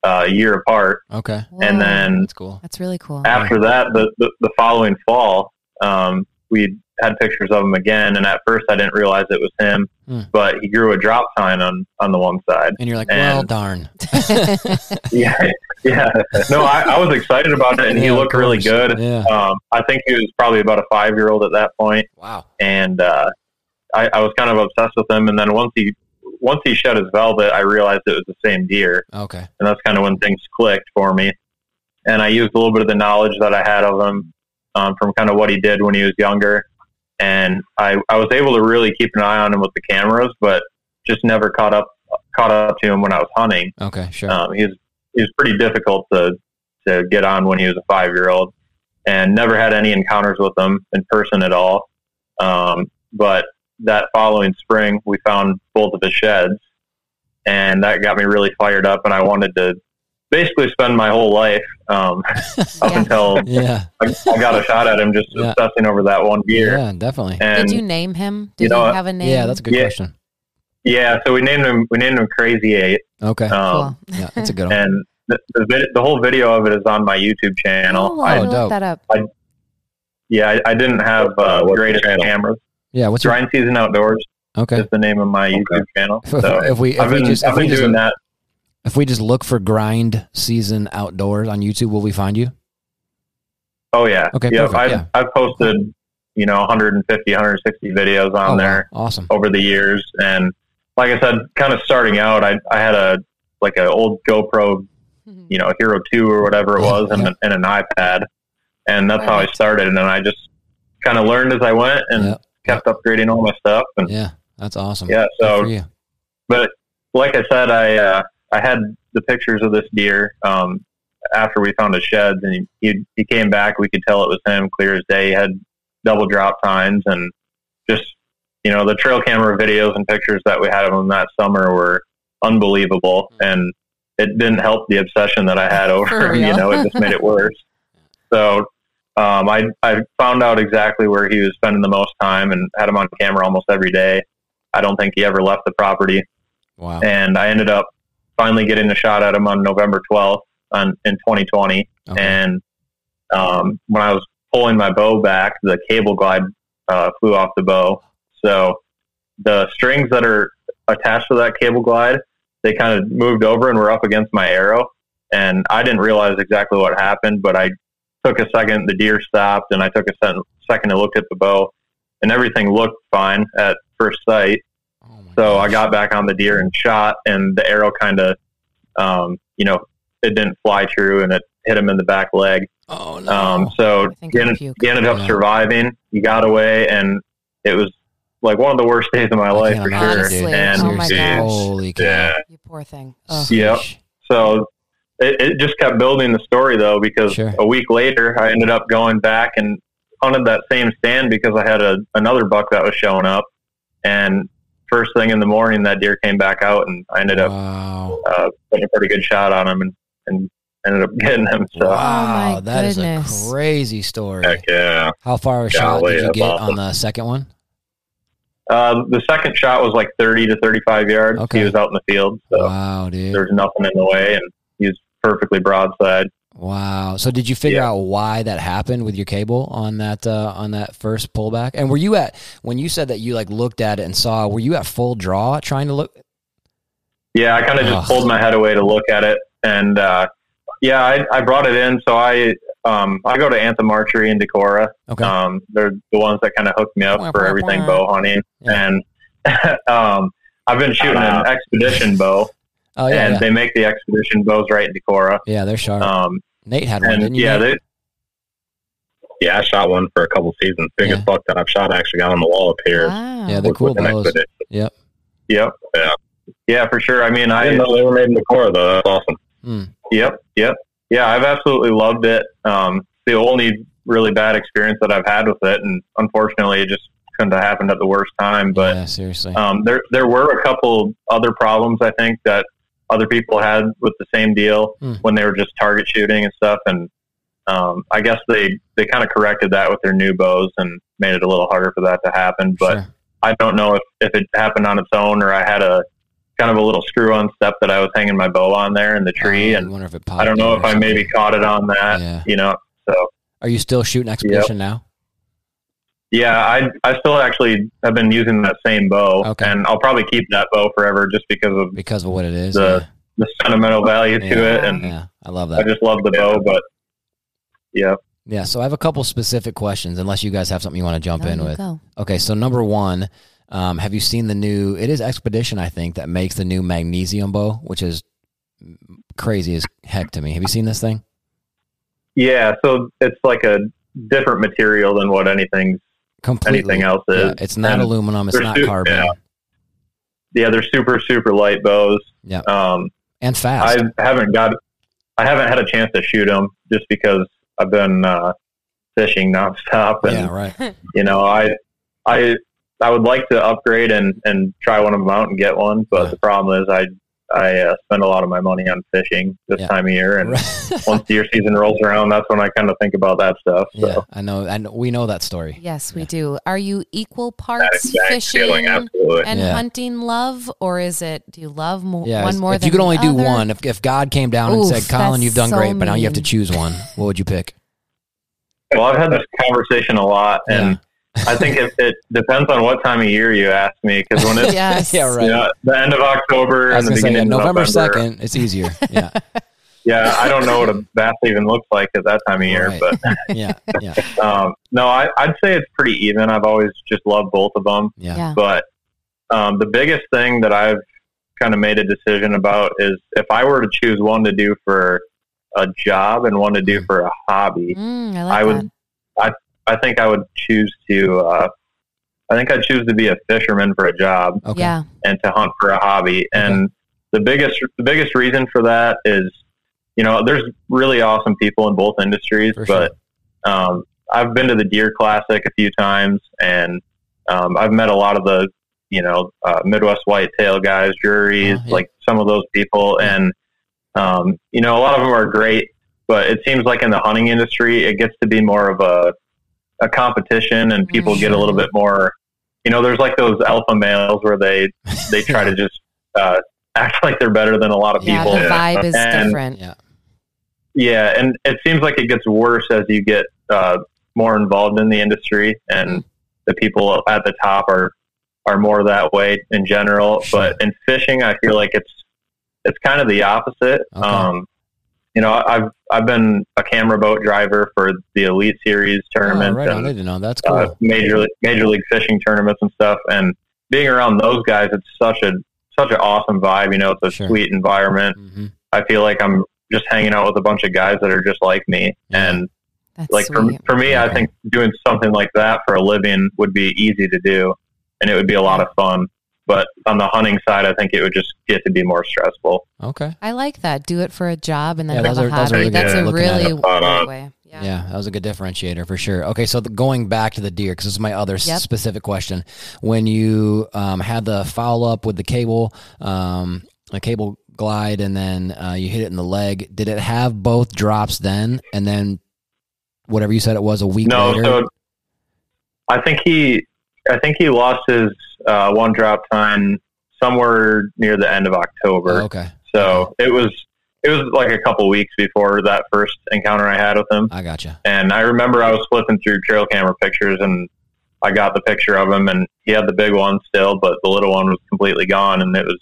uh, a year apart. Okay. And then That's cool. that's really cool. after that, the, the, the following fall, um, we had pictures of him again. And at first, I didn't realize it was him, Hmm. but he grew a drop tine on on the one side. And you're like, And- well, darn. Yeah, yeah. No, I, I was excited about it, and he Yeah, of looked really good. Yeah. Um, I think he was probably about a five year old at that point, Wow. and uh, I, I was kind of obsessed with him. And then once he once he shed his velvet, I realized it was the same deer. Okay. and that's kind of when things clicked for me. And I used a little bit of the knowledge that I had of him um, from kind of what he did when he was younger, and I, I was able to really keep an eye on him with the cameras, but just never caught up caught up to him when I was hunting. Okay. Sure. Um, he was he was pretty difficult to to get on when he was a five year old, and never had any encounters with him in person at all. Um, but that following spring, we found both of his sheds, and that got me really fired up, and I wanted to basically spend my whole life um, up Yeah. until yeah. I, I got a shot at him, just Yeah. obsessing over that one deer. Yeah. Definitely. And Did you name him? Did you know he have a name? Yeah. That's a good Yeah. question. yeah, so we named him we named him Crazy Eight, Okay. um, cool. yeah. That's a good one. and the, the, vid- the whole video of it is on my YouTube channel. Oh, I, I will dope. look that up. Yeah, I, I didn't have uh, greatest cameras. Yeah. What's your? Season Outdoors Okay. is the name of my YouTube channel. If, So if we if I've we been, just I've if we been just doing that. If we just look for grind season outdoors on YouTube, will we find you? Oh yeah. Okay, Yeah, perfect, I've, yeah. I've posted, you know, 150, 160 videos on Oh, wow. there Awesome. over the years, and like I said, kind of starting out, I I had a like an old GoPro, you know, Hero Two or whatever it was, and, yeah. an- and an iPad, and that's how I started, and then I just kind of learned as I went and Yeah. kept upgrading all my stuff, and Yeah. That's awesome. yeah, so for you. but like I said, I uh, I had the pictures of this deer um, after we found his sheds, and he, he he came back. We could tell it was him, clear as day. He had double drop tines, and just you know the trail camera videos and pictures that we had of him that summer were unbelievable, and it didn't help the obsession that I had over him. You know, it just made it worse. So. Um, I I found out exactly where he was spending the most time and had him on camera almost every day. I don't think he ever left the property Wow. and I ended up finally getting a shot at him on November 12th on, in 2020. Okay. And um, when I was pulling my bow back, the cable glide uh, flew off the bow. So the strings that are attached to that cable glide, they kind of moved over and were up against my arrow. And I didn't realize exactly what happened, but I took a second, the deer stopped, and I took a second, second and looked at the bow, and everything looked fine at first sight. Oh my So I got back on the deer and shot, and the arrow kind of, um, you know, it didn't fly true, and it hit him in the back leg. Oh no. Um, so I think he ended, he ended up surviving. He got away, and it was like one of the worst days of my I life for imagine, sure. Honestly. dude. And Oh my Seriously. gosh. Holy cow. yeah, You poor thing. Ugh. Yep. Sheesh. so it, it just kept building the story though, because Sure. a week later I ended up going back and hunted that same stand because I had a another buck that was showing up, and first thing in the morning that deer came back out, and I ended up Wow. uh, putting a pretty good shot on him and, and ended up getting him. So Wow, my that is goodness. a crazy story. Heck yeah. How far a shot Golly, did you get awesome. on the second one? uh, the second shot was like 30 to 35 yards. Okay. He was out in the field, so Wow, dude. there's nothing in the way, and he was perfectly broadside. Wow. So did you figure Yeah. out why that happened with your cable on that uh, on that first pullback? And were you at when you said that you like looked at it and saw? Were you at full draw trying to look? Yeah, I kind of just pulled my head away to look at it, and uh, yeah, I, I brought it in. So I um, I go to Anthem Archery in Decorah. Okay. Um, they're the ones that kind of hooked me up for everything bow hunting, Yeah. and um, I've been shooting an expedition bow, oh yeah, and yeah. they make the expedition bows right in Decorah. yeah, they're sharp. Um, Nate had one, and didn't you? yeah, Nate? they, Yeah, I shot one for a couple seasons. Biggest Yeah. buck that I've shot actually got on the wall up here. Wow. yeah, they're cool with an bows. Yep. yep, Yeah. yeah, for sure. I mean, I I didn't know they were made in Decorah though. That's awesome. Hmm. Yep, yep. Yeah, I've absolutely loved it. Um, the only really bad experience that I've had with it, and unfortunately, it just couldn't have happened at the worst time. But yeah, seriously. um, there there were a couple other problems I think that other people had with the same deal Hmm. when they were just target shooting and stuff, and um, I guess they they kind of corrected that with their new bows and made it a little harder for that to happen. But Sure. I don't know if, if it happened on its own or I had a kind of a little screw on step that I was hanging my bow on there in the tree, Oh, and wonder if it popped I don't know if I maybe caught it on that. Yeah. You know, so Are you still shooting expedition now? Yeah, I I still actually have been using that same bow, Okay. and I'll probably keep that bow forever just because of Because of what it is. The- the sentimental value to it, yeah. and yeah, I love that. I just love the bow. But yeah, Yeah, so I have a couple specific questions, unless you guys have something you want to jump No, in with. go. Okay, so number one, um, have you seen the new? It is Expedition, I think, that makes the new magnesium bow, which is crazy as heck to me. Have you seen this thing? yeah. So it's like a different material than what anything's Completely. anything else is. Yeah, it's not And aluminum. It's not su- carbon. yeah. yeah, they're super super light bows. Yeah. Um, and fast. I haven't got, I haven't had a chance to shoot them just because I've been uh, fishing nonstop, and yeah, right. you know, I, I, I would like to upgrade and and try one of them out and get one, but Yeah. the problem is I, I uh, spend a lot of my money on fishing this Yeah. time of year, and Right. once deer season rolls around, that's when I kind of think about that stuff. So. yeah, I know. And we know that story. Yes, we do. Are you equal parts fishing feeling, and Yeah. hunting love, or is it do you love mo- Yeah, one more if than you could the only do other? one, if, if God came down and said, "Collin, you've done so great, but now you have to choose one," what would you pick? Well, I've had this conversation a lot, and I think it, it depends on what time of year you ask me. Because when it's yes, yeah, right. you know, the end of October and gonna the say yeah, beginning of November November, second. It's easier. Yeah, yeah, I don't know what a bass even looks like at that time of year, Right. but yeah, yeah, um, no, I, I'd say it's pretty even. I've always just loved both of them, yeah. Yeah. but um, the biggest thing that I've kind of made a decision about is if I were to choose one to do for a job and one to do for a hobby, Mm, I like I would, I, I think I would choose to, uh, I think I'd choose to be a fisherman for a job Okay. Yeah. and to hunt for a hobby. And the biggest, the biggest reason for that is, you know, there's really awesome people in both industries, For sure. but um, I've been to the Deer Classic a few times, and um, I've met a lot of the, you know, uh, Midwest Whitetail guys, juries, Oh, yeah. like some of those people, Yeah. and um, you know, a lot of them are great, but it seems like in the hunting industry, it gets to be more of a a competition, and people get a little bit more. You know, there's like those alpha males where they they try to just uh, act like they're better than a lot of Yeah, people. the vibe is And- different. Yeah. Yeah, and it seems like it gets worse as you get uh, more involved in the industry, and the people at the top are are more that way in general. But in fishing, I feel like it's it's kind of the opposite. Okay. Um, you know, I've I've been a camera boat driver for the Elite Series Oh, tournament right on. and I didn't know. That's cool. uh, major major league fishing tournaments and stuff. And being around those guys, it's such a such an awesome vibe. You know, it's a Sure. sweet environment. hmm I feel like I'm just hanging out with a bunch of guys that are just like me. Yeah. And That's like for, for me, Yeah. I think doing something like that for a living would be easy to do and it would be a lot of fun. But on the hunting side, I think it would just get to be more stressful. Okay. I like that. Do it for a job and then Yeah, have a are- are hobby. really That's good. a really it. Spot great way. Yeah. Yeah, that was a good differentiator for sure. Okay, so the, going back to the deer, because this is my other Yep. specific question. When you um, had the foul up with the cable, um, a cable glide, and then uh, you hit it in the leg, did it have both drops then, and then whatever you said it was a week No, later? so I think he, I think he lost his uh, one drop tine somewhere near the end of October. Oh, okay, So it was it was like a couple weeks before that first encounter I had with him. I gotcha. And I remember I was flipping through trail camera pictures and I got the picture of him and he had the big one still, but the little one was completely gone and it was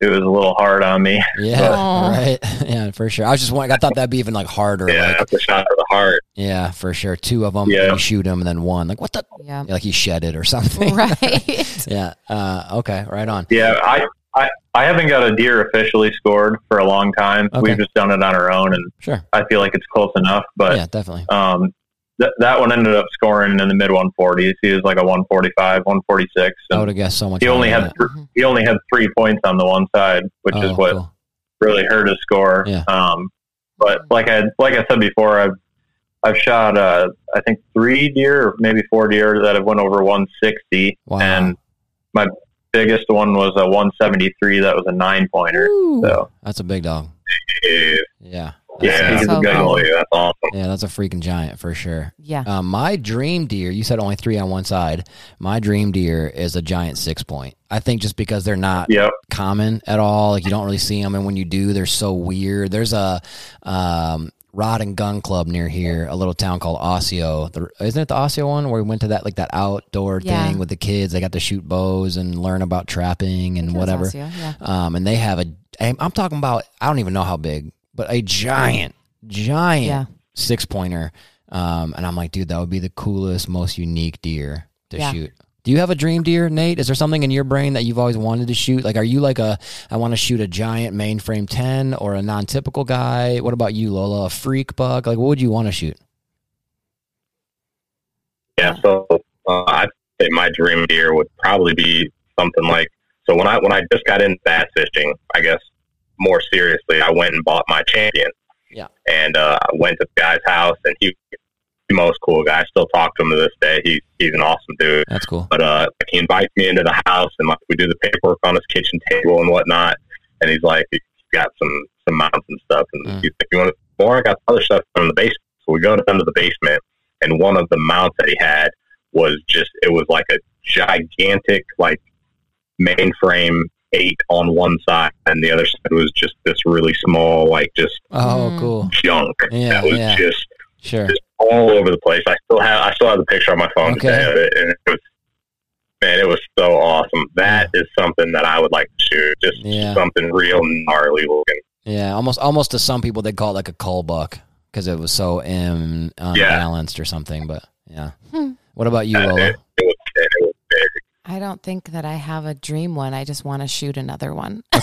it was a little hard on me. Yeah, Aw. right. Yeah, for sure. I was just wondering. I thought that'd be even like harder. Yeah, Like, that's a shot to the heart. yeah, for sure. Two of them. Yeah. You shoot them, and then one. Like what the? Yeah. Like he shed it or something. Right. Yeah. Uh, okay. Right on. Yeah, I, I I haven't got a deer officially scored for a long time. Okay. We've just done it on our own and Sure. I feel like it's close enough. But yeah, definitely. um th- that one ended up scoring in the mid 140s. He was like a 145, 146. I would have guessed so much. he only had th- he only had three points on the one side, which that. is Oh, what cool. really hurt his score. Yeah. Um, but like I like I said before, I've I've shot uh, I think three deer maybe four deer that have went over 160, Wow. and my biggest one was a 173 that was a nine pointer. Ooh. So That's a big dog. Yeah, Yeah. Yeah, That's- he's So a good cool. one. That's awesome. yeah, that's a freaking giant for sure. Yeah. Um, my dream deer, you said only three on one side. My dream deer is a giant six point. I think just because they're not Yep. common at all, like you don't really see them, and when you do, they're so weird. There's a um, rod and gun club near here, a little town called Osseo. The, isn't it the Osseo one where we went to that like that outdoor Yeah. thing with the kids? They got to shoot bows and learn about trapping and whatever. Osseo, Yeah. Um, and they have a. I'm I'm talking about. I don't even know how big, but a giant, giant Yeah. six pointer. Um, and I'm like, dude, that would be the coolest, most unique deer to Yeah. shoot. Do you have a dream deer, Nate? Is there something in your brain that you've always wanted to shoot? Like, are you like a, I want to shoot a giant mainframe 10 or a non typical guy? What about you, Lola? A freak buck? Like, what would you want to shoot? Yeah, so uh, I'd say my dream deer would probably be something like so when I when I just got into bass fishing, I guess more seriously, I went and bought my champion. Yeah. And uh, I went to the guy's house, and he the most cool guy. I still talk to him to this day. He's he's an awesome dude. That's cool. But uh, he invites me into the house, and like we do the paperwork on his kitchen table and whatnot. And he's like, he's got some some mounts and stuff, and Mm. he's like, you want more? I got other stuff in the basement. So we go down to the basement, and one of the mounts that he had was just it was like a gigantic like mainframe eight on one side, and the other side was just this really small like just Oh, Mm. cool. junk Yeah, that was yeah. just Sure. just all over the place. I still have I still have the picture on my phone Okay. today of it, and it was man, it was so awesome. That is something that I would like to shoot. Just Yeah. something real gnarly looking. Yeah, almost almost to some people they'd call it like a cull buck because it was so Im- unbalanced or something. But yeah. Hmm. What about you, Uh, Lola? It, it was it was big. I don't think that I have a dream one. I just want to shoot another one. so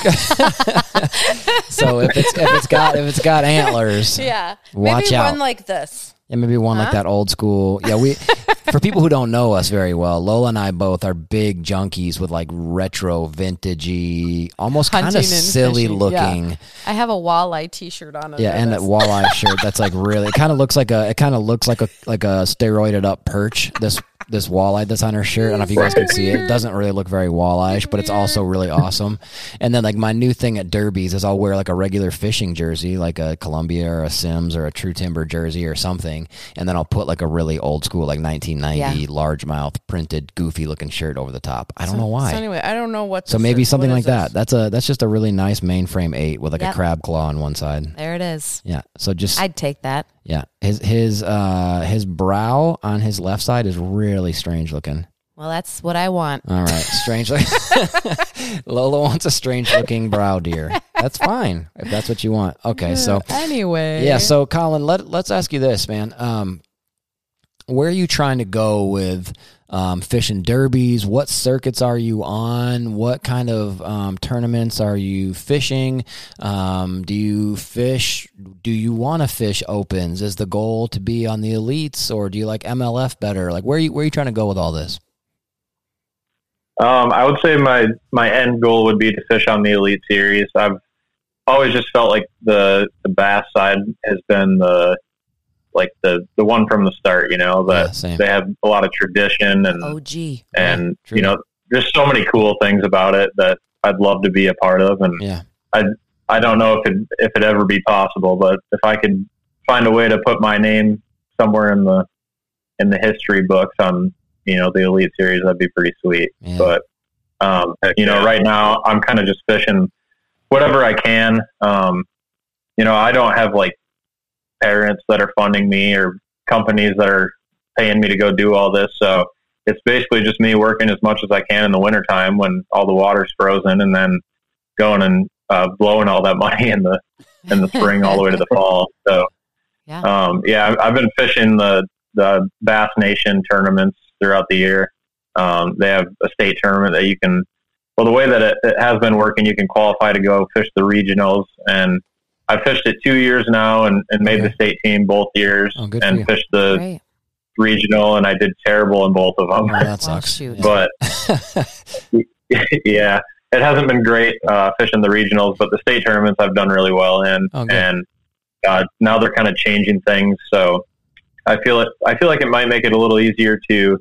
if it's if it's got if it's got antlers, yeah. Watch Maybe out. one like this. Yeah, maybe one like that old school. Yeah, we for people who don't know us very well, Lola and I both are big junkies with like retro, vintagey, almost kind of silly fishing, looking. yeah. I have a walleye T-shirt on. Yeah, and that this. walleye shirt that's like really. It kind of looks like a. It kind of looks like a like a steroided up perch. This this walleye that's on her shirt. I don't know if you guys can see it. It doesn't really look very walleye-ish, but it's also really awesome. And then like my new thing at Derbies is I'll wear like a regular fishing jersey, like a Columbia or a Simms or a True Timber jersey or something, and then I'll put like a really old school like 1990 Yeah. largemouth printed goofy looking shirt over the top. I don't know why. So anyway, I don't know what. So maybe is. something What like that. That's a that's just a really nice mainframe eight with like a crab claw on one side. There it is. Yeah. So just I'd take that. Yeah, his his uh his brow on his left side is really strange looking. Well, that's what I want. All right, strange. Lola wants a strange looking brow dear. That's fine if that's what you want. Okay, so anyway, yeah, so Collin, let let's ask you this, man. Um, where are you trying to go with um, fishing derbies? What circuits are you on? What kind of um, tournaments are you fishing? Um, do you fish? Do you want to fish opens? Is the goal to be on the elites, or do you like MLF better? Like where are you where are you trying to go with all this? Um, I would say my my end goal would be to fish on the elite series. I've always just felt like the the bass side has been the like the the one from the start. You know that same. they have a lot of tradition and OG. and true. you know there's so many cool things about it that I'd love to be a part of. And Yeah. I don't know if it if it ever be possible, but if I could find a way to put my name somewhere in the in the history books on you know the Elite Series, that'd be pretty sweet. Yeah. But um, you know, right now I'm kind of just fishing whatever I can. Um, you know, I don't have like parents that are funding me or companies that are paying me to go do all this. So it's basically just me working as much as I can in the wintertime when all the water's frozen and then going and uh, blowing all that money in the in the spring all the way to the fall. So Yeah. um, yeah, I've, I've been fishing the the Bass Nation tournaments throughout the year. Um, they have a state tournament that you can. Well, the way that it, it has been working, you can qualify to go fish the regionals, and I fished it two years now, and, and made Okay. the state team both years, Oh, and fished the Great. regional, and I did terrible in both of them. Oh, that sucks. but yeah, it hasn't been great uh, fishing the regionals, but the state tournaments I've done really well in, Oh, and uh, now they're kind of changing things. So I feel it. I feel like it might make it a little easier to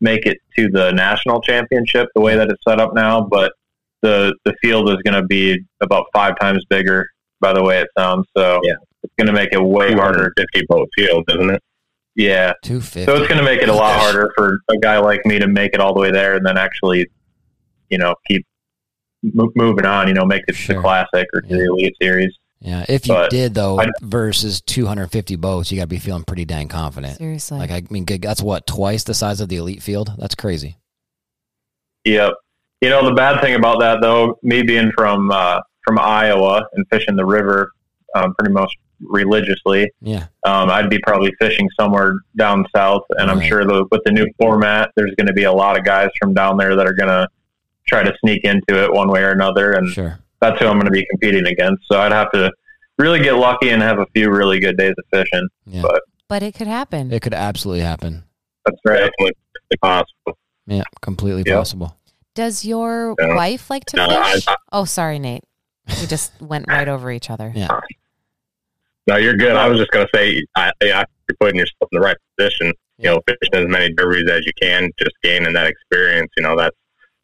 make it to the national championship the way that it's set up now, but the the field is going to be about five times bigger by the way it sounds. So Yeah. it's going to make it way harder. 250 boat field, isn't it? Yeah. Two fifty. So it's going to make it a lot harder for a guy like me to make it all the way there and then actually, you know, keep mo- moving on. You know, make it to Sure. the classic or to Yeah. the elite series. Yeah, if you But did though, I- versus 250 boats, you got to be feeling pretty dang confident. Seriously. Like I mean. That's what twice the size of the elite field. That's crazy. Yep. You know, the bad thing about that though, me being from uh, from Iowa and fishing the river um, pretty much religiously, Yeah, um, I'd be probably fishing somewhere down south. And I'm sure the, with the new format, there's going to be a lot of guys from down there that are going to try to sneak into it one way or another. And sure. that's who I'm going to be competing against. So I'd have to really get lucky and have a few really good days of fishing. Yeah, But- but it could happen. it could absolutely happen. That's right. Definitely possible. Yeah, completely Yeah. possible. Does your Yeah. wife like to No, fish? I- oh, sorry, Nate. We just went right over each other. Yeah, No, you're good. I was just going to say, I, I, you're putting yourself in the right position. You know, fishing as many derbies as you can, just gaining that experience. You know, that's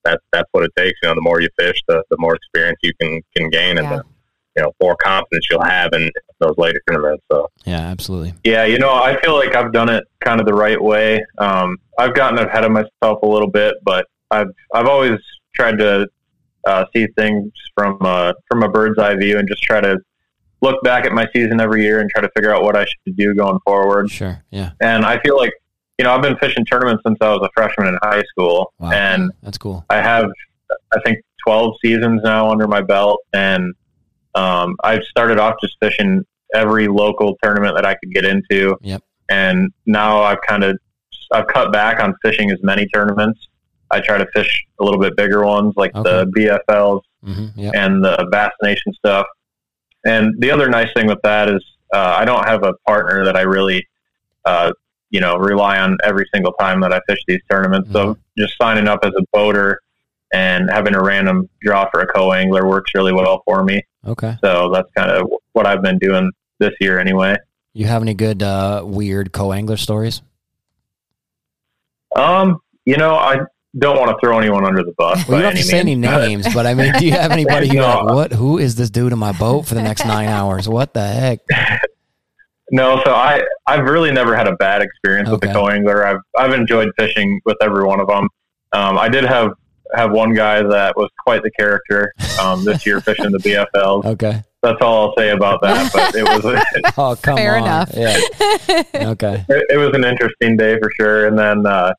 that's that's what it takes. You know, the more you fish, the, the more experience you can can gain, and the you know more confidence you'll have in those later tournaments. So yeah, absolutely. Yeah, you know, I feel like I've done it kind of the right way. Um, I've gotten ahead of myself a little bit, but I've I've always tried to uh, see things from uh, from a bird's eye view and just try to look back at my season every year and try to figure out what I should do going forward. Sure. Yeah. And I feel like you know I've been fishing tournaments since I was a freshman in high school, Wow. and That's cool. I have, I think, 12 seasons now under my belt, and um, I've started off just fishing every local tournament that I could get into. Yep. And now I've kind of, I've cut back on fishing as many tournaments. I try to fish a little bit bigger ones like the BFLs hmm Yeah. and the Bass Nation stuff. And the other nice thing with that is uh, I don't have a partner that I really, uh, you know, rely on every single time that I fish these tournaments. So just signing up as a boater and having a random draw for a co-angler works really well for me. Okay. So that's kind of what I've been doing this year anyway. You have any good uh, weird co-angler stories? Um, you know, I don't want to throw anyone under the bus. Well, you don't have to say any names, but I mean, do you have anybody who No. like, what? Who is this dude in my boat for the next nine hours? What the heck? No, so I I've really never had a bad experience with the co-angler. I've I've enjoyed fishing with every one of them. Um, I did have have one guy that was quite the character um, this year fishing the BFLs. Okay. That's all I'll say about that. But it was Oh, come Fair on. enough. Yeah. Okay. it, it was an interesting day for sure. And then uh,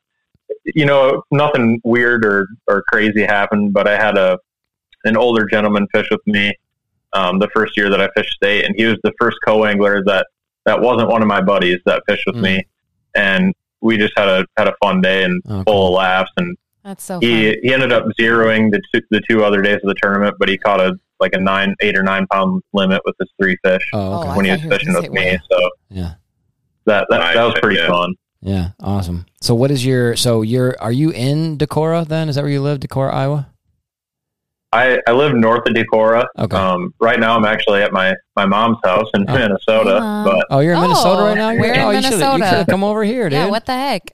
you know nothing weird or or crazy happened, but I had a an older gentleman fish with me um, the first year that I fished state, and he was the first co-angler that that wasn't one of my buddies that fished with Mm. me, and we just had a had a fun day and Oh, full of laughs. And That's so he fun. he ended up zeroing the two, the two other days of the tournament, but he caught a like a nine eight or nine pound limit with his three fish Oh, okay. Oh, I when he was fishing with me. when. So Yeah. that that, that was pretty yeah. fun. Yeah. Awesome. So, what is your? So, you're are you in Decorah then? Is that where you live, Decorah, Iowa? I, I live north of Decorah. Okay. Um, right now, I'm actually at my, my mom's house in Oh. Minnesota. Hey, but Oh, you're in Oh, Minnesota right now. we're in oh, you should've- You Minnesota. come over here, dude. Yeah, what the heck?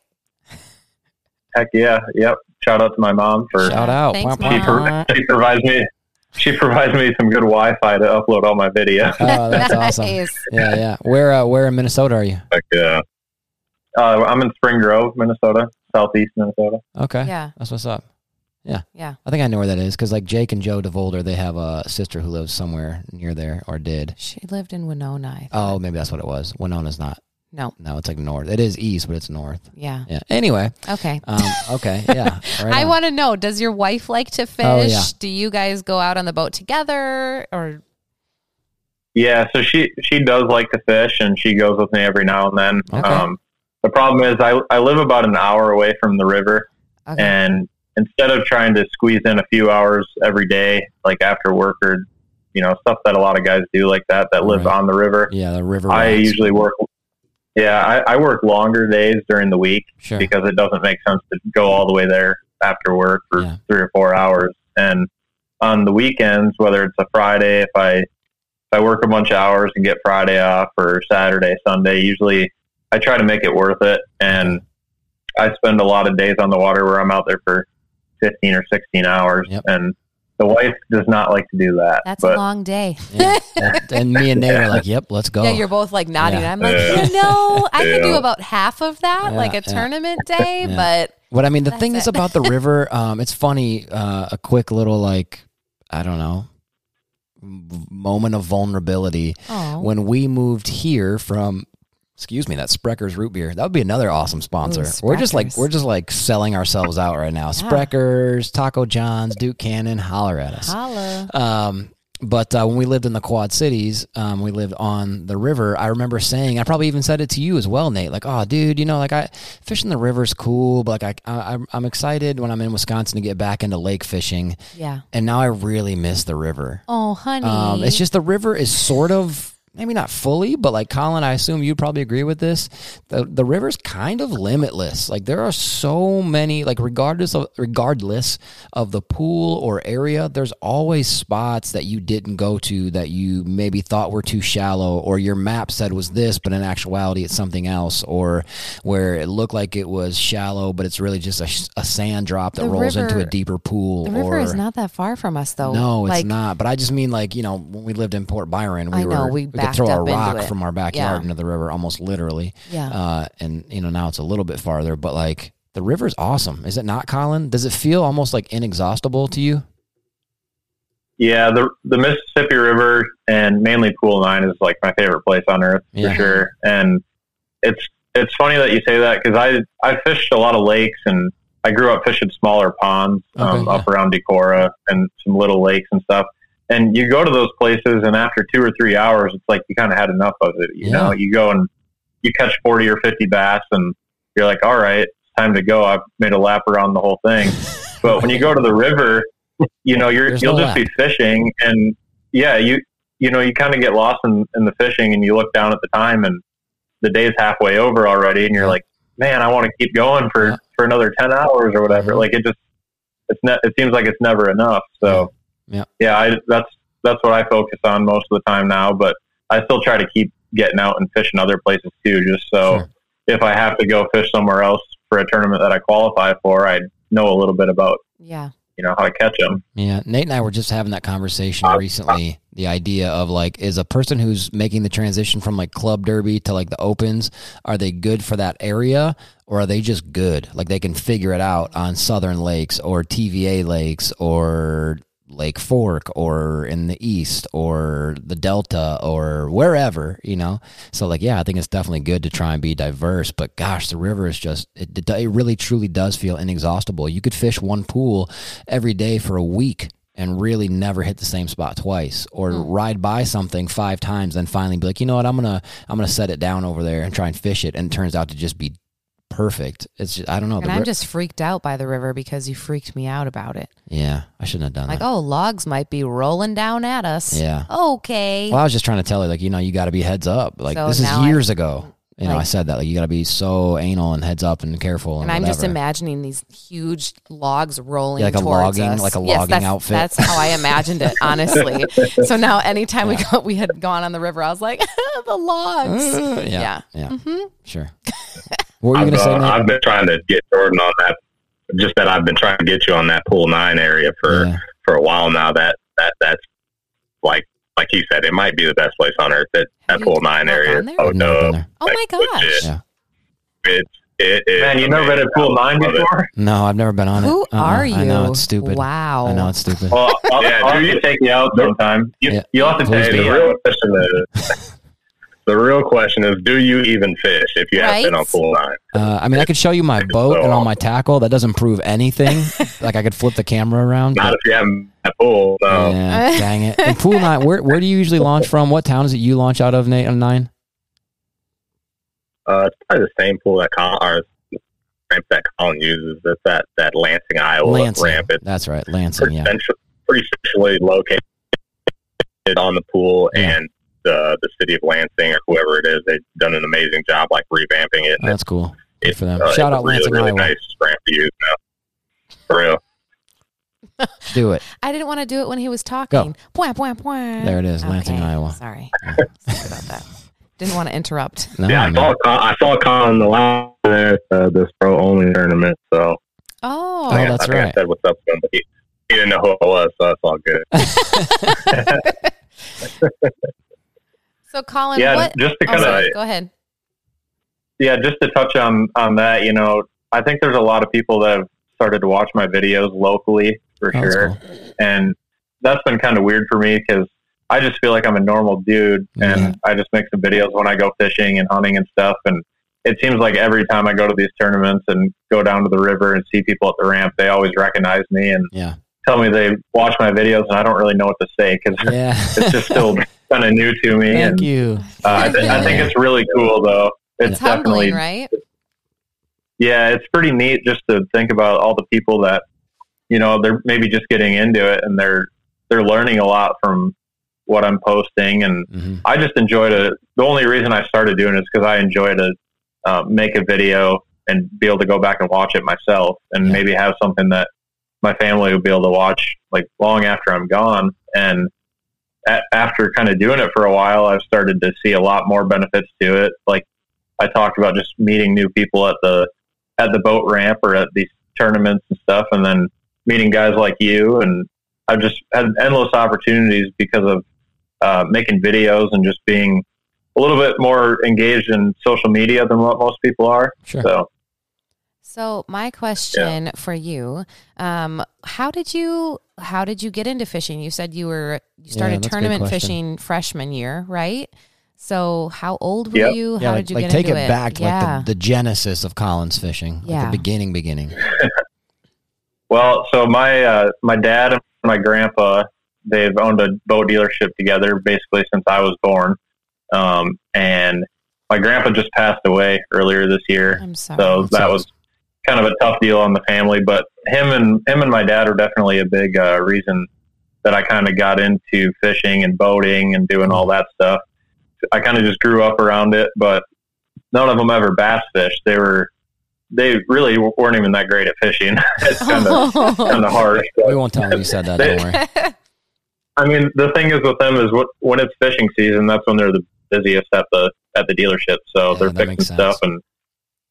heck yeah, yep. Shout out to my mom for Shout out. Thanks, she, Mom. pro- she provides me she provides me some good Wi-Fi to upload all my videos. Oh, that's awesome. Yeah, yeah. Where uh, where in Minnesota are you? Like, uh, Uh, I'm in Spring Grove, Minnesota, southeast Minnesota. Okay. Yeah. That's what's up. Yeah. Yeah. I think I know where that is because like Jake and Joe DeVolder, they have a sister who lives somewhere near there or did. She lived in Winona. I. Oh, maybe that's what it was. Winona's not. No. No, it's like north. It is east, but it's north. Yeah. Yeah. Anyway, Okay. um, okay, yeah. right I want to know does your wife like to fish? Oh, yeah. Do you guys go out on the boat together or Yeah, so she she does like to fish, and she goes with me every now and then. Okay. Um, the problem is, I I live about an hour away from the river, okay. and instead of trying to squeeze in a few hours every day, like after work or you know stuff that a lot of guys do like that that live Right. on the river, Yeah, the river. I rats. usually work. Yeah, I, I work longer days during the week sure. because it doesn't make sense to go all the way there after work for Yeah. three or four hours. And on the weekends, whether it's a Friday, if I if I work a bunch of hours and get Friday off or Saturday, Sunday, usually I try to make it worth it. And I spend a lot of days on the water where I'm out there for fifteen or sixteen hours. Yep. And the wife does not like to do that. That's but a long day. Yeah. and, and me and Nate are like, "Yep, let's go." Yeah, you're both like nodding. Yeah. I'm like, Yeah. you know, I could do about half of that, Yeah, like a yeah. tournament day, Yeah. but What I mean, the thing it. is about the river. Um, it's funny. Uh, a quick little like, I don't know, moment of vulnerability oh, when we moved here from. Excuse me, that Sprecher's root beer. That would be another awesome sponsor. Ooh, we're just like we're just like selling ourselves out right now. Sprechers, Taco John's, Duke Cannon, holler at us. holla. Um, but uh, when we lived in the Quad Cities, um, we lived on the river. I remember saying, I probably even said it to you as well, Nate. Like, oh, dude, you know, like I fishing the river's cool, but like I, I I'm excited when I'm in Wisconsin to get back into lake fishing, Yeah. and now I really miss the river. Oh, honey. Um, it's just the river is sort of maybe not fully, but like Collin, I assume you'd probably agree with this. The the river's kind of limitless. Like there are so many, like regardless of regardless of the pool or area, there's always spots that you didn't go to that you maybe thought were too shallow, or your map said was this, but in actuality it's something else, or where it looked like it was shallow, but it's really just a, a sand drop that The rolls into a deeper pool. the river or, is not that far from us, though. no, it's like, not. But I just mean like you know when we lived in Port Byron, we I know, were we backed throw a up into rock it. from our backyard Yeah. into the river almost literally. Yeah. Uh, and you know now it's a little bit farther, but like the river's awesome, is it not, Collin? Does it feel almost like inexhaustible to you? Yeah, the the Mississippi River and mainly Pool Nine is like my favorite place on earth Yeah. for sure. And it's it's funny that you say that because I I fished a lot of lakes and I grew up fishing smaller ponds um, Okay, up around Decorah and some little lakes and stuff. And you go to those places, and after two or three hours, it's like you kind of had enough of it. You Yeah. know, you go and you catch forty or fifty bass, and you're like, all right, it's time to go. I've made a lap around the whole thing. but when you go to the river, you know, you're There's you'll no just be fishing, and yeah, you you know, you kind of get lost in, in the fishing, and you look down at the time, and the day's halfway over already, and you're like, man, I want to keep going for Yeah. for another ten hours or whatever. Mhm. Like it just it's ne- it seems like it's never enough. So Yeah. yeah, I, that's that's what I focus on most of the time now. But I still try to keep getting out and fishing other places too, just so Sure. if I have to go fish somewhere else for a tournament that I qualify for, I know a little bit about Yeah. you know how to catch them. Yeah, Nate and I were just having that conversation uh, recently. The idea of like, is a person who's making the transition from like club derby to like the opens, are they good for that area or are they just good? Like they can figure it out on Southern Lakes or TVA Lakes or Lake Fork or in the East or the Delta or wherever, you know? So, like, yeah, I think it's definitely good to try and be diverse. But gosh, the river is just, it, it, really truly does feel inexhaustible. You could fish one pool every day for a week and really never hit the same spot twice or hmm. ride by something five times and finally be like, you know what, I'm to, I'm to set it down over there and try and fish it. And it turns out to just be perfect. It's just, I don't know. And I'm ri- just freaked out by the river because you freaked me out about it. yeah, I shouldn't have done Like, that. oh, logs might be rolling down at us. Yeah. Okay. Well, I was just trying to tell her, like, you know, you got to be heads up. Like, So this is now I- years ago. You know, I said that like you got to be so anal and heads up and careful. And, And I'm just imagining these huge logs rolling Yeah, like a logging- us. like a Yes, logging that's, outfit. That's how I imagined it, honestly. so now, anytime we go, we had gone on the river, I was like, the logs. Uh, yeah, Yeah. yeah, Mhm. sure. What were you I've, gonna say? uh, I've been trying to get Jordan on that. Just that I've been trying to get you on that pool nine area for Yeah. for a while now. That that that's like like he said, it might be the best place on earth. That that you pool nine area. Oh I've never been no, there. Oh my gosh. Yeah. It's it is. Man, you never been at pool nine Love it. before? No, I've never been on it. Who Uh-uh. are you? I know it's stupid. Wow. I know it's stupid. Well, I'll, Yeah, I'll do have you- take you out sometime. You, Yeah. You'll have to Please take do. me The real question is. The real question is, do you even fish if you have been on pool nine? Uh, I mean, I could show you my boat so and all my tackle. That doesn't prove anything. like I could flip the camera around. Not but- if you haven't been at pool. No. Yeah, dang it. And pool nine. Where where do you usually launch from? What town is it you launch out of? Nate on nine. Uh, it's probably the same pool that Collin, or ramp that Collin uses. It's that that Lansing, Iowa Lansing. ramp. It's That's right, Lansing. pretty, Yeah. central, pretty centrally located on the pool, Yeah. and the the city of Lansing or whoever it is, they've done an amazing job like revamping it. Oh, that's cool. Good It's, for them. uh, Shout out really, Lansing, really Iowa. nice ramp to use now. For real. Do it. I didn't want to do it when he was talking. Bwah, bwah, bwah. There it is, Lansing, Okay, Iowa. Sorry. Sorry about that. Didn't want to interrupt. No, yeah, I no. saw Collin, I saw Collin the last there uh, this pro only tournament. So Oh, Oh, I, that's I right. I said what's up to him, but he, he didn't know who I was, so that's all good. so Collin, Yeah, what? just to Oh, kind of sorry. Go ahead. yeah, just to touch on on that, you know, I think there's a lot of people that have started to watch my videos locally for Oh, that's sure, cool. and that's been kind of weird for me because I just feel like I'm a normal dude, and Yeah. I just make some videos when I go fishing and hunting and stuff, and it seems like every time I go to these tournaments and go down to the river and see people at the ramp, they always recognize me and Yeah. Tell me they watch my videos, and I don't really know what to say because Yeah. it's just still kind of new to me. Thank and you. uh, I, th- I think it's really cool, though. It's, It's humbling, definitely right? yeah, it's pretty neat just to think about all the people that you know they're maybe just getting into it and they're they're learning a lot from what I'm posting, and hmm I just enjoy it. The only reason I started doing it is because I enjoy to uh, make a video and be able to go back and watch it myself, and Yeah. maybe have something that my family will be able to watch like long after I'm gone. And a- after kind of doing it for a while, I've started to see a lot more benefits to it. Like I talked about, just meeting new people at the at the boat ramp or at these tournaments and stuff, and then meeting guys like you. And I've just had endless opportunities because of uh, making videos and just being a little bit more engaged in social media than what most people are. Sure. So So my question for you, um, how did you how did you get into fishing? You said you were you started that's a good tournament fishing freshman year, right? So how old were Yep. you? How Yeah, like, did you like get take into it Take it? back to yeah. like the, the genesis of Collins fishing. Like Yeah. the beginning, beginning. Well, so my uh, my dad and my grandpa they've owned a boat dealership together basically since I was born, um, and my grandpa just passed away earlier this year, I'm sorry. so That that was kind of a tough deal on the family. But him and him and my dad are definitely a big uh, reason that I kind of got into fishing and boating and doing all that stuff. I kind of just grew up around it, but none of them ever bass fished. They were they really weren't even that great at fishing. it's kind of kind of hard. We won't tell them you said that. They- Don't worry. I mean, the thing is with them is what, when it's fishing season, that's when they're the busiest at the at the dealership. So Yeah, they're fixing stuff and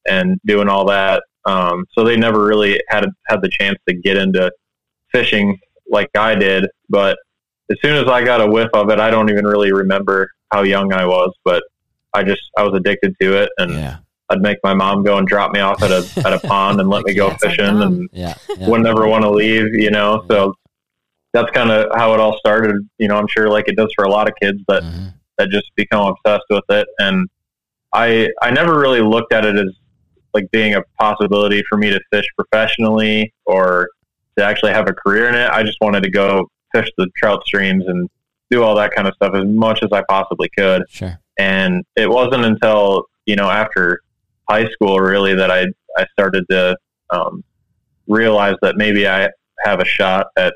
and doing all that. Um, so they never really had had the chance to get into fishing like I did. But as soon as I got a whiff of it, I don't even really remember how young I was, but I just I was addicted to it, and Yeah. I'd make my mom go and drop me off at a at a pond and let me go like fishing, and Yeah. yeah. would never want to leave, you know. So that's kind of how it all started. You know, I'm sure like it does for a lot of kids that Mhm. that just become obsessed with it. And I I never really looked at it as like being a possibility for me to fish professionally or to actually have a career in it. I just wanted to go fish the trout streams and do all that kind of stuff as much as I possibly could. Sure. And it wasn't until you know after high school really that I I started to um, realize that maybe I have a shot at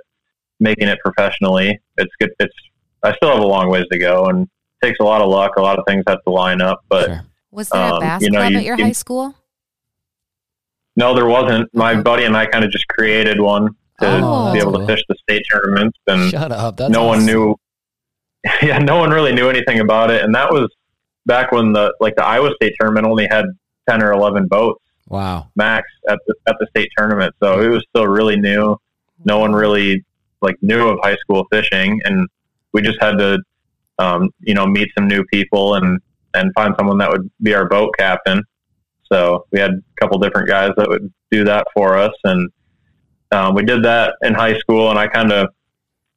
making it professionally. It's good. It's I still have a long ways to go, and takes a lot of luck. A lot of things have to line up, but Sure. Was there a Um, bass you know, club you- at your you- high school? No, there wasn't. My buddy and I kind of just created one to Oh, be able cool. to fish the state tournaments, and Shut up. That's no one knew. Yeah, no one really knew anything about it, and that was back when the like the Iowa State tournament only had ten or eleven boats Wow. max at the at the state tournament, so it was still really new. No one really like knew of high school fishing, and we just had to, um, you know, meet some new people and and find someone that would be our boat captain. So we had a couple different guys that would do that for us, and um, we did that in high school. And I kind of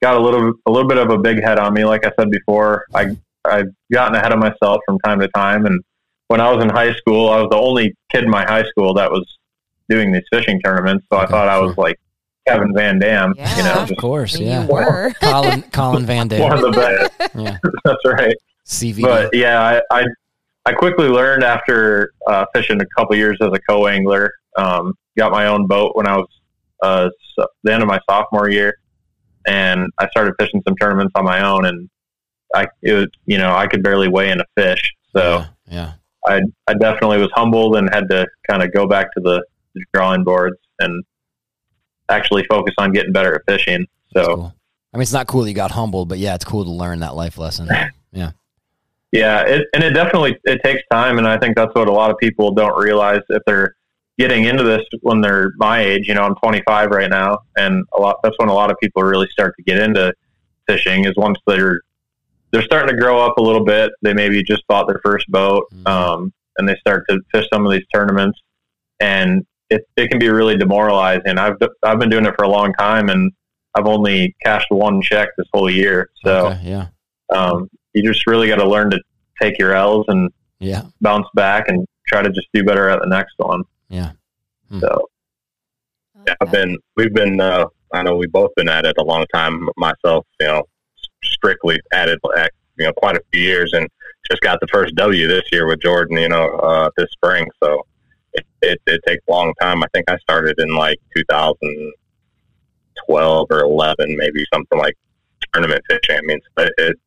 got a little a little bit of a big head on me. Like I said before, I I've gotten ahead of myself from time to time. And when I was in high school, I was the only kid in my high school that was doing these fishing tournaments. So I Okay, thought I was like Kevin Van Dam, you Yeah. know, Of course, yeah. You were. Collin Collin Van one of Dam. the best. Yeah. That's right. CV. But yeah, I, I I quickly learned after uh, fishing a couple years as a co-angler. Um, got my own boat when I was uh, so, the end of my sophomore year, and I started fishing some tournaments on my own. And I it was you know I could barely weigh in a fish, so yeah. I I definitely was humbled and had to kind of go back to the, the drawing boards and actually focus on getting better at fishing. So cool. I mean, it's not cool that you got humbled, but yeah, it's cool to learn that life lesson. Yeah. Yeah, it, and it definitely it takes time, and I think that's what a lot of people don't realize if they're getting into this when they're my age. You know, I'm 25 right now, and a lot that's when a lot of people really start to get into fishing is once they're they're starting to grow up a little bit. They maybe just bought their first boat, Mhm. um, and they start to fish some of these tournaments, and it, it can be really demoralizing. I've I've been doing it for a long time, and I've only cashed one check this whole year, so Okay, yeah. um, you just really got to learn to take your L's and Yeah. bounce back and try to just do better at the next one. Yeah. Hmm. So Yeah, I've been, we've been, uh, I know we've both been at it a long time. Myself, you know, strictly at it, like, you know, quite a few years, and just got the first W this year with Jordan. You know, uh, this spring. So it, it it takes a long time. I think I started in like 2012 or 11, maybe something like tournament fishing. I mean, it,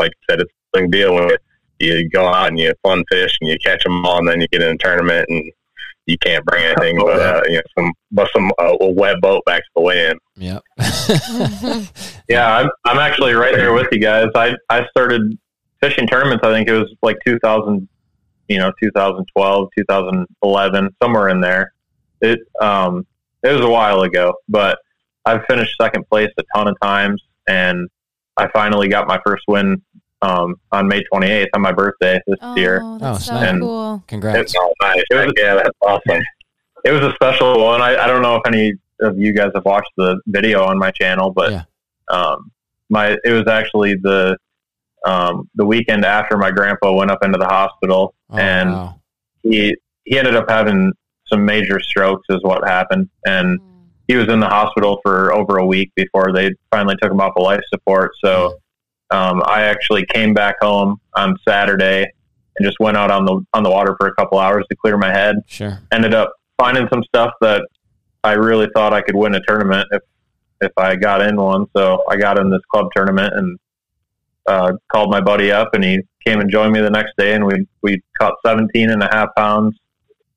like I said, it's a big deal when you go out and you fun fish and you catch them all, and then you get in a tournament and you can't bring anything but uh, you know some but some uh, a wet boat back to the weigh-in. Yep. yeah, I'm, I'm actually right there with you guys. I, I started fishing tournaments. I think it was like 2000, you know, 2012, 2011, somewhere in there. It, um, it was a while ago, but I've finished second place a ton of times and I finally got my first win, um, on May 28th on my birthday this oh, year. that's Oh, so nice. cool. Congrats. Nice! It was- yeah, that's awesome. It was a special one. I, I don't know if any of you guys have watched the video on my channel, but Yeah. um, my it was actually the um, the weekend after my grandpa went up into the hospital, Oh, and wow. he he ended up having some major strokes, is what happened, and he was in the hospital for over a week before they finally took him off of life support. So um, I actually came back home on Saturday and just went out on the on the water for a couple hours to clear my head Sure. ended up finding some stuff that I really thought I could win a tournament if if I got in one. So I got in this club tournament and uh, called my buddy up, and he came and joined me the next day, and we we caught 17 and a half pounds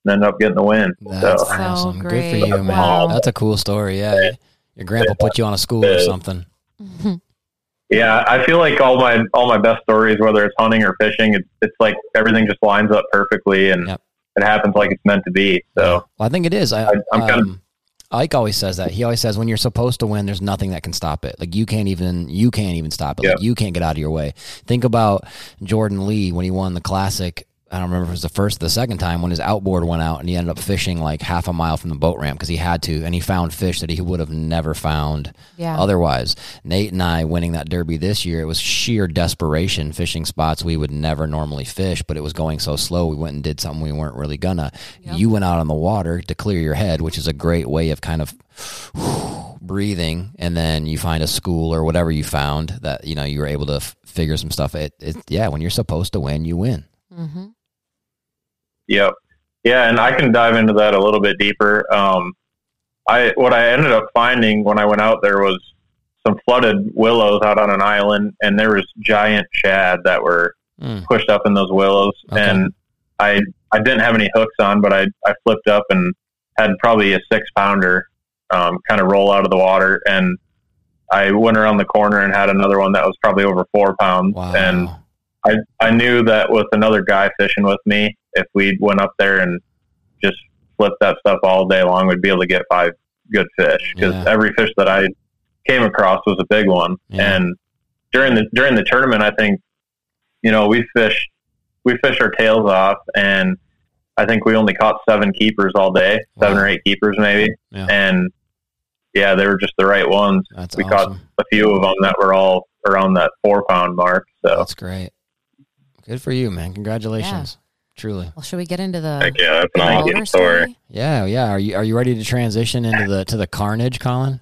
and ended up getting the win. That's so So awesome. Good great. for you, man. Wow. That's a cool story. Yeah. Your grandpa put you on a school or something. yeah, I feel like all my all my best stories, whether it's hunting or fishing, it's it's like everything just lines up perfectly and Yep. it happens like it's meant to be. So Well, I think it is. I, I- I'm kind of- um, Ike always says that. He always says when you're supposed to win, there's nothing that can stop it. Like you can't even you can't even stop it. Like you can't get out of your way. Think about Jordan Lee when he won the classic. I don't remember if it was the first or the second time when his outboard went out and he ended up fishing like half a mile from the boat ramp because he had to, and he found fish that he would have never found Yeah. otherwise. Nate and I winning that derby this year, it was sheer desperation fishing spots we would never normally fish, but it was going so slow. We went and did something we weren't really gonna. You went out on the water to clear your head, which is a great way of kind of breathing, and then you find a school or whatever you found that you know you were able to f- figure some stuff. It, it yeah, when you're supposed to win, you win. hmm Yep. Yeah, and I can dive into that a little bit deeper. Um, I what I ended up finding when I went out there was some flooded willows out on an island, and there was giant shad that were Mm. pushed up in those willows. Okay. And I I didn't have any hooks on, but I I flipped up and had probably a six pounder um, kind of roll out of the water, and I went around the corner and had another one that was probably over four pounds, Wow. and I I knew that with another guy fishing with me, if we went up there and just flipped that stuff all day long, we'd be able to get five good fish because Yeah. every fish that I came across was a big one. Yeah. And during the during the tournament, I think you know we fished we fished our tails off, and I think we only caught seven keepers all day, seven or eight keepers maybe, Yeah. and yeah, they were just the right ones. That's we caught a few of them that were all around that four pound mark. So That's great. Good for you, man. Congratulations. Truly. Well, should we get into the Heck yeah, that's an the awesome motor story. Yeah, yeah. Are you are you ready to transition into the to the carnage, Collin?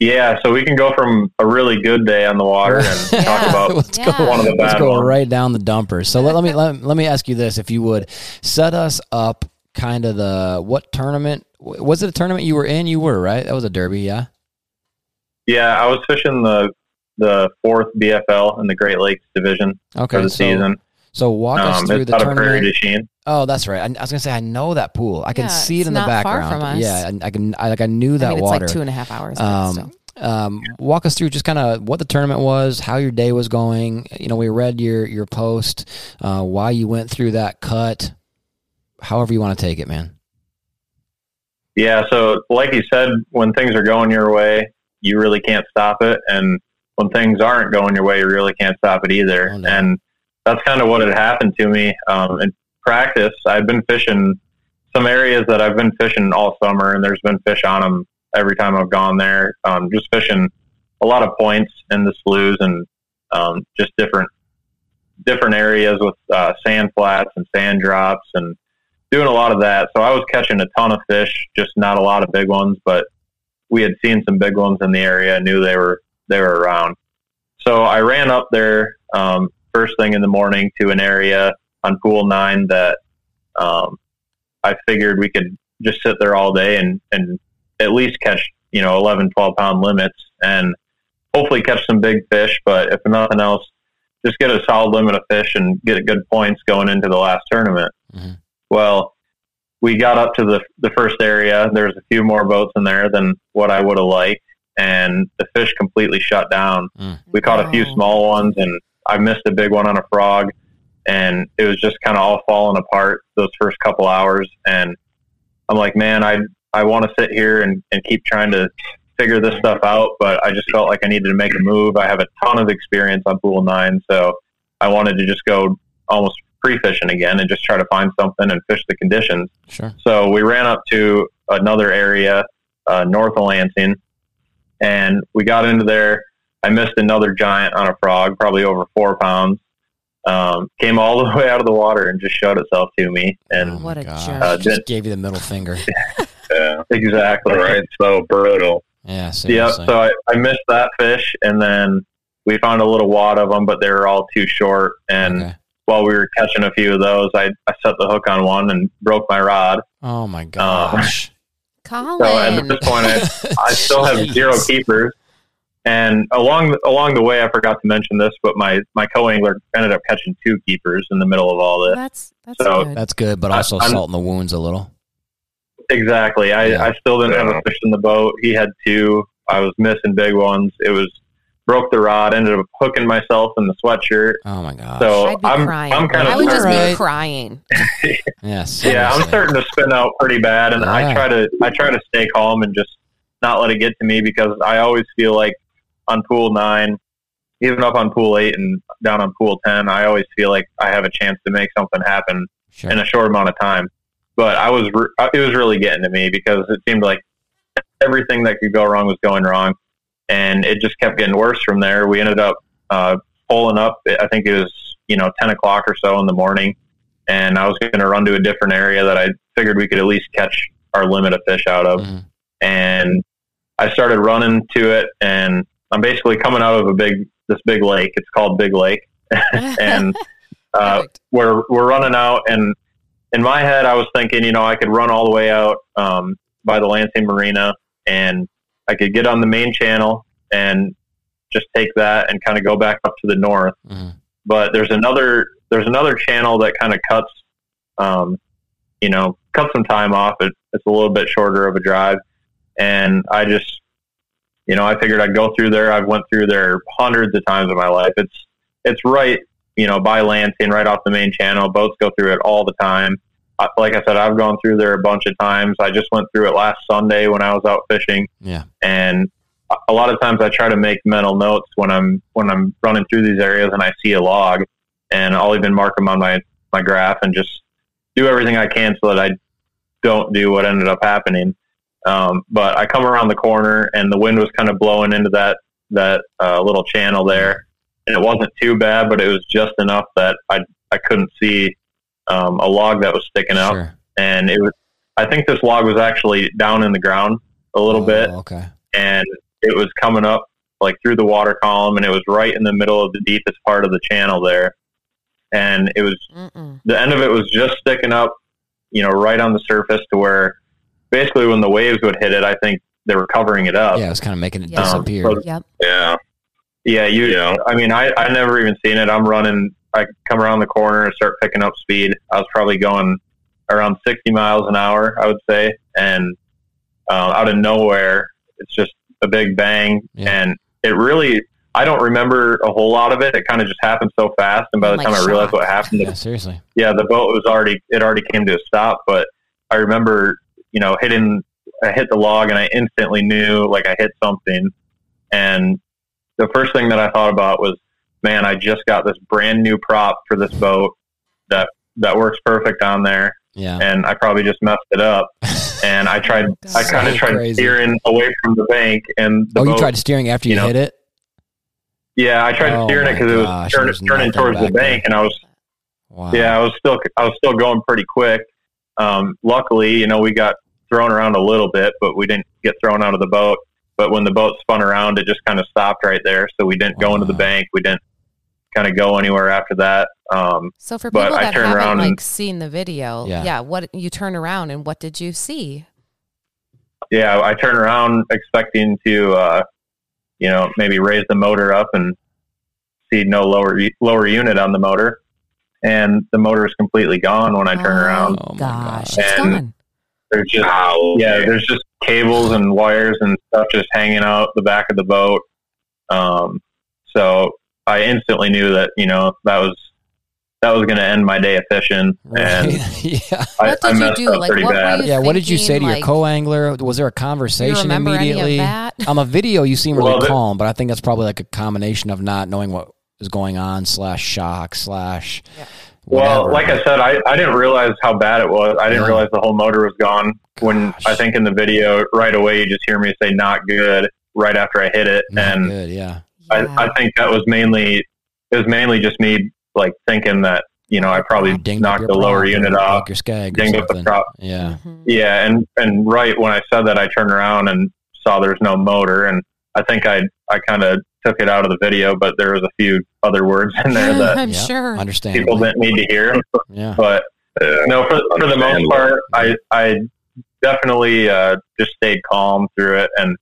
yeah, so we can go from a really good day on the water and Yeah. talk about let's Yeah. go one of the let's go ones. right down the dumpers. So let, let me let, let me ask you this if you would set us up kind of the what tournament was it a tournament you were in? You were, right? That was a derby, yeah. Yeah, I was fishing the the fourth BFL in the Great Lakes division Okay. for the so, season. So walk us Um, through it's the out of Prairie tournament. Oh, that's right. I, I was gonna say I know that pool. I can Yeah, see it in the not far background. from us. Yeah, I, I can. I like. I knew that I mean, it's like two and a half hours. but Um, still. um, walk us through just kind of what the tournament was, how your day was going. You know, we read your your post, uh, why you went through that cut. However you want to take it, man. Yeah, so like you said, when things are going your way, you really can't stop it, and when things aren't going your way, you really can't stop it either. Oh, no. And that's kind of what had happened to me. Um, in practice, I've been fishing some areas that I've been fishing all summer, and there's been fish on them every time I've gone there. Um, just fishing a lot of points in the sloughs and um, just different different areas with uh, sand flats and sand drops and doing a lot of that. So I was catching a ton of fish, just not a lot of big ones, but we had seen some big ones in the area, knew they were they were around. So I ran up there um, first thing in the morning to an area on pool nine that um, I figured we could just sit there all day and, and at least catch, you know, 11, 12 pound limits and hopefully catch some big fish. But if nothing else, just get a solid limit of fish and get good points going into the last tournament. Mhm. Well, we got up to the, the first area. There's a few more boats in there than what I would have liked. And the fish completely shut down. Mm. We caught a few small ones and I missed a big one on a frog and it was just kind of all falling apart those first couple hours. And I'm like, man, I, I want to sit here and, and keep trying to figure this stuff out, but I just felt like I needed to make a move. I have a ton of experience on pool nine, so I wanted to just go almost pre fishing again and just try to find something and fish the conditions. Sure. So we ran up to another area uh, north of Lansing, and we got into there. I missed another giant on a frog, probably over four pounds. Um, came all the way out of the water and just showed itself to me. And Oh What a gosh. jerk. Uh, just did- gave you the middle finger. Yeah. exactly Right. So brutal. Yeah. Yeah, Seriously. so I, I missed that fish, and then we found a little wad of them, but they were all too short. And Okay. while we were catching a few of those, I, I set the hook on one and broke my rod. Oh my gosh. Collin. So at this point, I, I still have zero keepers. And along along the way, I forgot to mention this, but my my co angler ended up catching two keepers in the middle of all this. that's that's So- good. That's good, but I- also I'm- salting the wounds a little. Exactly. I, Yeah. I still didn't have a fish in the boat. He had two. I was missing big ones. It was broke the rod. Ended up hooking myself in the sweatshirt. Oh my god! So I'd be I'm crying. I'm kind of I would just Alright. be crying. yeah. yeah. I'm starting to spin out pretty bad, and Yeah. I try to I try to stay calm and just not let it get to me because I always feel like on pool nine, even up on pool eight and down on pool ten, I always feel like I have a chance to make something happen Sure. in a short amount of time. But I was re- it was really getting to me because it seemed like everything that could go wrong was going wrong, and it just kept getting worse from there. We ended up uh, pulling up. I think it was you know ten o'clock or so in the morning, and I was going to run to a different area that I figured we could at least catch our limit of fish out of. Mhm. And I started running to it, and I'm basically coming out of a big this big lake. It's called Big Lake, and uh, we're we're running out and in my head I was thinking, you know, I could run all the way out um, by the Lansing Marina and I could get on the main channel and just take that and kind of go back up to the north. Mhm. But there's another there's another channel that kind of cuts, um, you know, cuts some time off. It, it's a little bit shorter of a drive, and I just, you know, I figured I'd go through there. I've went through there hundreds of times in my life. It's it's right, you know, by Lansing, right off the main channel. Boats go through it all the time. I, like I said, I've gone through there a bunch of times. I just went through it last Sunday when I was out fishing. Yeah. And a lot of times I try to make mental notes when I'm when I'm running through these areas and I see a log, and I'll even mark them on my my graph and just do everything I can so that I don't do what ended up happening. Um, but I come around the corner and the wind was kind of blowing into that that uh, little channel there, and it wasn't too bad, but it was just enough that I I couldn't see um, a log that was sticking up, Sure. and it was. I think this log was actually down in the ground a little Oh, bit, Okay. and it was coming up like through the water column, and it was right in the middle of the deepest part of the channel there, and it was Mm-mm. the end of it was just sticking up, you know, right on the surface to where basically when the waves would hit it, I think they were covering it up. Yeah, it was kind of making it Yeah. disappear. Um, Yep. Yeah. Yeah, you. Yeah. I mean, I I never even seen it. I'm running. I come around the corner and start picking up speed. I was probably going around 60 miles an hour, I would say, and uh, out of nowhere, it's just a big bang, Yeah. and it really. I don't remember a whole lot of it. It kind of just happened so fast, and by the Like time I realized what happened, yeah, seriously. yeah, the boat was already it already came to a stop. But I remember, you know, hitting I hit the log and I instantly knew like I hit something. And the first thing that I thought about was, man, I just got this brand new prop for this boat that that works perfect on there, Yeah. and I probably just messed it up. And I tried, Oh, I kind of So tried crazy. steering away from the bank, and the oh, you tried steering after you, you know, hit it? yeah, I tried Oh steering it because it was gosh, turn, there's turning towards the back there. bank, and I was Wow. Yeah, I was still I was still going pretty quick. Um, luckily, you know, we got thrown around a little bit, but we didn't get thrown out of the boat. But when the boat spun around, it just kind of stopped right there. So we didn't go into the bank. We didn't kind of go anywhere after that. Um, So for But people I that haven't around like and- seen the video, Yeah. yeah. what you turn around and what did you see? yeah, I turn around expecting to, uh, you know, maybe raise the motor up and see no lower lower unit on the motor, and the motor is completely gone when I turn Oh, around. Oh gosh, gosh. it's And- gone. There's just Wow. yeah, there's just cables and wires and stuff just hanging out the back of the boat. Um, so I instantly knew that you know that was that was going to end my day of fishing, and yeah. I, What I did you messed do? up Like, pretty what bad. you Yeah. What did you say to thinking, your co-angler? Was there a Do you conversation immediately? any of that? On the video, you seem really Well, calm, but I think that's probably like a combination of not knowing what is going on slash shock slash. Yeah. Well, like I said, I, I didn't realize how bad it was. I didn't Yeah. realize the whole motor was gone. When I think in the video right away, you just hear me say "not good" right after I hit it, Not and good. Yeah. Yeah. I, I think that was mainly it was mainly just me like thinking that you know I probably Dinged knocked the lower unit off. your skeg dinged up the something. prop. Yeah. Mhm. Yeah, and and right when I said that, I turned around and saw there's no motor, and I think I I kind of took it out of the video, but there was a few other words in there that I'm Yeah. sure. people didn't need to hear. Yeah. But Yeah. no, for, for the most part, I I definitely uh, just stayed calm through it, and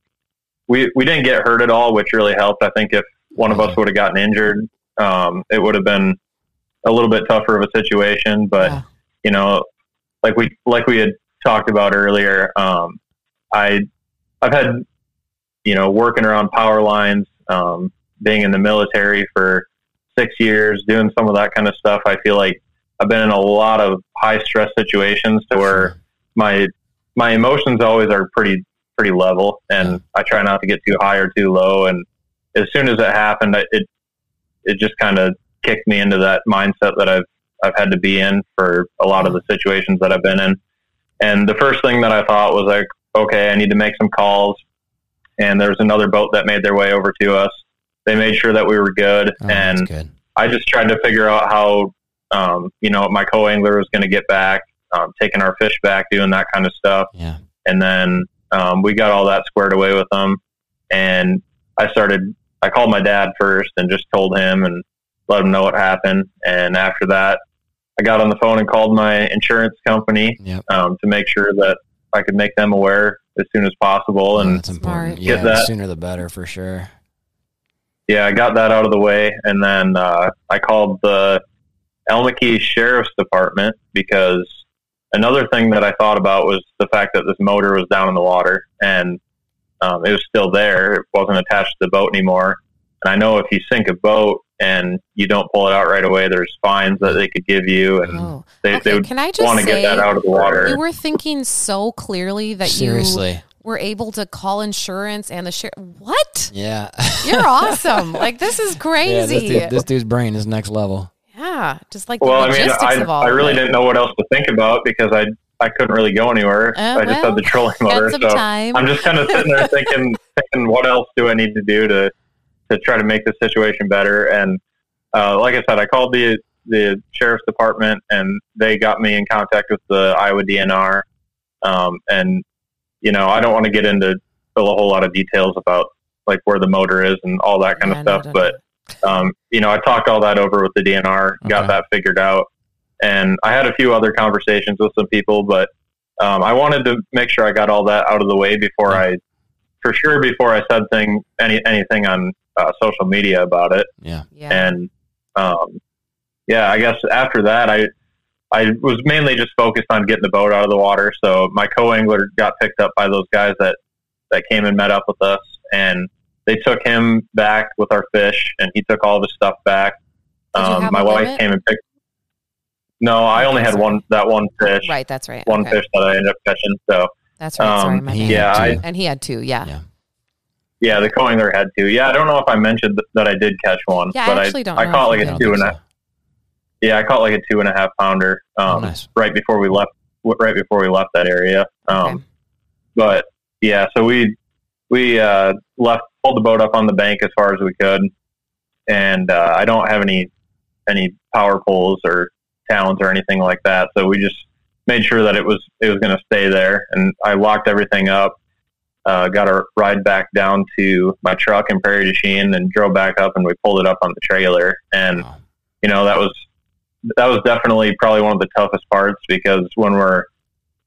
we we didn't get hurt at all, which really helped. I think if one of us would have gotten injured, um, it would have been a little bit tougher of a situation. But Yeah. you know, like we like we had talked about earlier, um, I I've had you know working around power lines, um, being in the military for six years, doing some of that kind of stuff. I feel like I've been in a lot of high stress situations to where my my emotions always are pretty pretty level, and Yeah. I try not to get too high or too low. And as soon as it happened, I- it it just kind of kicked me into that mindset that I've I've had to be in for a lot of the situations that I've been in. And the first thing that I thought was like, okay, I need to make some calls. And there was another boat that made their way over to us. They made sure that we were good, Oh, and good. I just tried to figure out how, um, you know, my co-angler was going to get back, um, taking our fish back, doing that kind of stuff. Yeah. And then um, we got all that squared away with them. And I started, I called my dad first and just told him and let him know what happened. And after that, I got on the phone and called my insurance company Yep. um, to make sure that I could make them aware as soon as possible. Oh, And that's important. Smart. Yeah. Get The sooner the better for sure. yeah, I got that out of the way, and then uh, I called the Allamakee Sheriff's Department because another thing that I thought about was the fact that this motor was down in the water and um, it was still there. It wasn't attached to the boat anymore. And I know if you sink a boat and you don't pull it out right away, there's fines that they could give you, and Oh. they, Okay, they would can I just want to get that out of the water. You were thinking so clearly that Seriously. you were able to call insurance and the sheriff. What? Yeah. You're awesome. like this is yeah, crazy. this, dude, this dude's brain is next level. Yeah, just like the well, I mean, I, I really didn't know what else to think about because I I couldn't really go anywhere. Oh, I just well, had the trolling motor, so time. I'm just kind of sitting there thinking, thinking, what else do I need to do to to try to make the situation better? And uh, like I said, I called the the sheriff's department, and they got me in contact with the Iowa DNR. Um, and you know, I don't want to get into a whole lot of details about like where the motor is and all that kind Yeah, of stuff, no, but um, you know, I talked all that over with the DNR, got that figured out, and I had a few other conversations with some people, but um, I wanted to make sure I got all that out of the way before I, for sure, before I said thing any anything on uh, social media about it, Yeah. yeah. and um, yeah, I guess after that, I I was mainly just focused on getting the boat out of the water. So my co-angler got picked up by those guys that that came and met up with us, and they took him back with our fish, and he took all the stuff back. Um, my wife limit? came and picked. No, I only had Sorry. one that one fish, right, that's right. one Okay. fish that I ended up catching. So That's right. Sorry, um, my he- yeah, I, and he had two. Yeah. Yeah. yeah, the co-angler had two. Yeah, I don't know if I mentioned that I did catch one, Yeah, I but I actually don't I know caught like you a I don't two and a so. Yeah, I caught like a two and a half pounder Oh, um, nice. right before we left. Right before we left that area. Um, Okay. But yeah, so we we uh, left, pulled the boat up on the bank as far as we could, and uh, I don't have any any power poles or talons or anything like that. So we just made sure that it was it was going to stay there, and I locked everything up. Uh, got a ride back down to my truck in Prairie du Chien and drove back up, and we pulled it up on the trailer. And Wow. you know that was that was definitely probably one of the toughest parts because when we're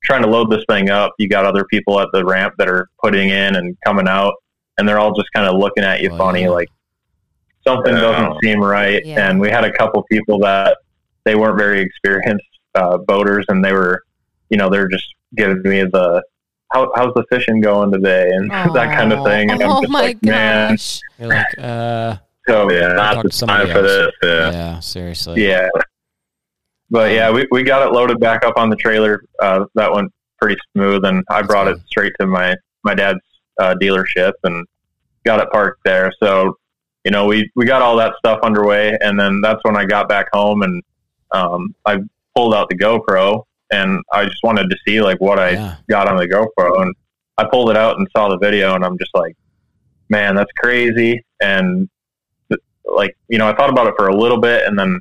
trying to load this thing up, you got other people at the ramp that are putting in and coming out, and they're all just kind of looking at you Oh, funny, yeah. like something Yeah. doesn't seem right. Yeah. And we had a couple people that they weren't very experienced uh, boaters, and they were, you know, they're just giving me the how, how's the fishing going today and that kind of thing. And Oh I'm just my like, man. You're like, uh, so Yeah, talk not the somebody time for this. yeah. Yeah. seriously. Yeah. But yeah, we, we got it loaded back up on the trailer. Uh, that went pretty smooth, and I brought good. it straight to my my dad's uh, dealership and got it parked there. So, you know, we we got all that stuff underway, and then that's when I got back home and um, I pulled out the GoPro, and I just wanted to see like what I Yeah. got on the GoPro, and I pulled it out and saw the video, and I'm just like, man, that's crazy. And like, you know, I thought about it for a little bit, and then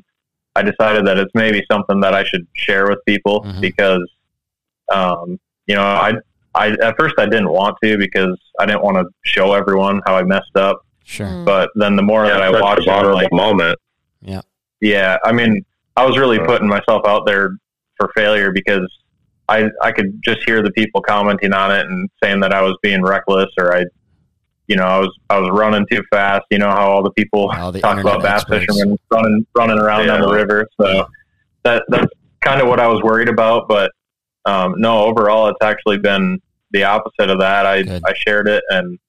I decided that it's maybe something that I should share with people Mhm. because, um, you know, I, I at first I didn't want to because I didn't want to show everyone how I messed up. Sure. Mm. But then the more that I such watched, a it, like, moment. yeah, Yeah. I mean, I was really putting myself out there for failure because I I could just hear the people commenting on it and saying that I was being reckless or I, you know, I was I was running too fast. You know how all the people All the talk about bass experts. fishermen running running around down the river. So Yeah. that that's kind of what I was worried about. But um, no, overall, it's actually been the opposite of that. I Good. I shared it and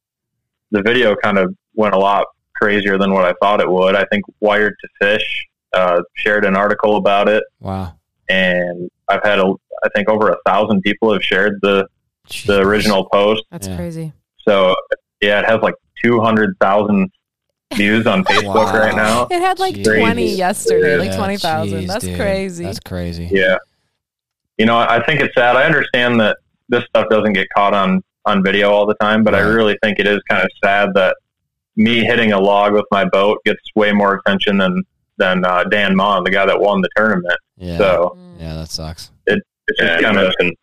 the video kind of went a lot crazier than what I thought it would. I think Wired to Fish uh, shared an article about it, Wow. and I've had a, I think over a thousand people have shared the the original post. That's Yeah. crazy. So yeah, it has like two hundred thousand views on Facebook Wow. right now. It had like Jeez. 20 yesterday, like 20,000. That's dude. crazy. That's crazy. Yeah, you know, I think it's sad. I understand that this stuff doesn't get caught on on video all the time, but I really think it is kind of sad that me hitting a log with my boat gets way more attention than than uh, Dan Mon, the guy that won the tournament. Yeah. So Mm. yeah, that sucks. it's Yeah, just you kind of mentioned-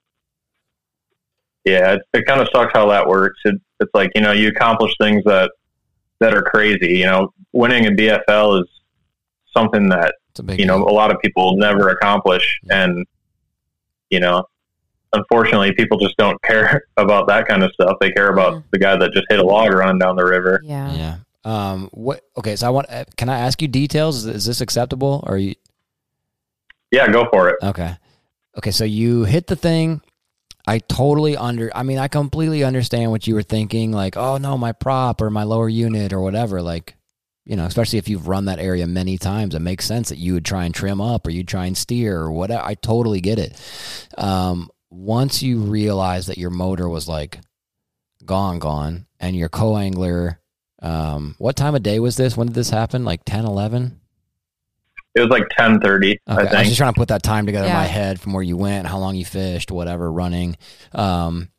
yeah, it, it kind of sucks how that works. It, it's like you know you accomplish things that that are crazy. You know, winning a BFL is something that It's a you know deal. a lot of people never accomplish, and you know, unfortunately, people just don't care about that kind of stuff. They care about Mhm. the guy that just hit a log running down the river. Yeah. Yeah. Um. What? Okay. So I want. uh, Can I ask you details? Is, is this acceptable? Or you? Yeah, go for it. Okay. Okay, so you hit the thing. I totally under I mean, I completely understand what you were thinking like, "Oh no, my prop or my lower unit or whatever." Like, you know, especially if you've run that area many times, it makes sense that you would try and trim up or you'd try and steer or whatever. I totally get it. Um, once you realize that your motor was like gone, gone, and your co angler, um, what time of day was this? When did this happen? Like 10, 11? It was like ten thirty. Okay. I I, was just trying to put that time together in my head from where you went, how long you fished, whatever, running. Um,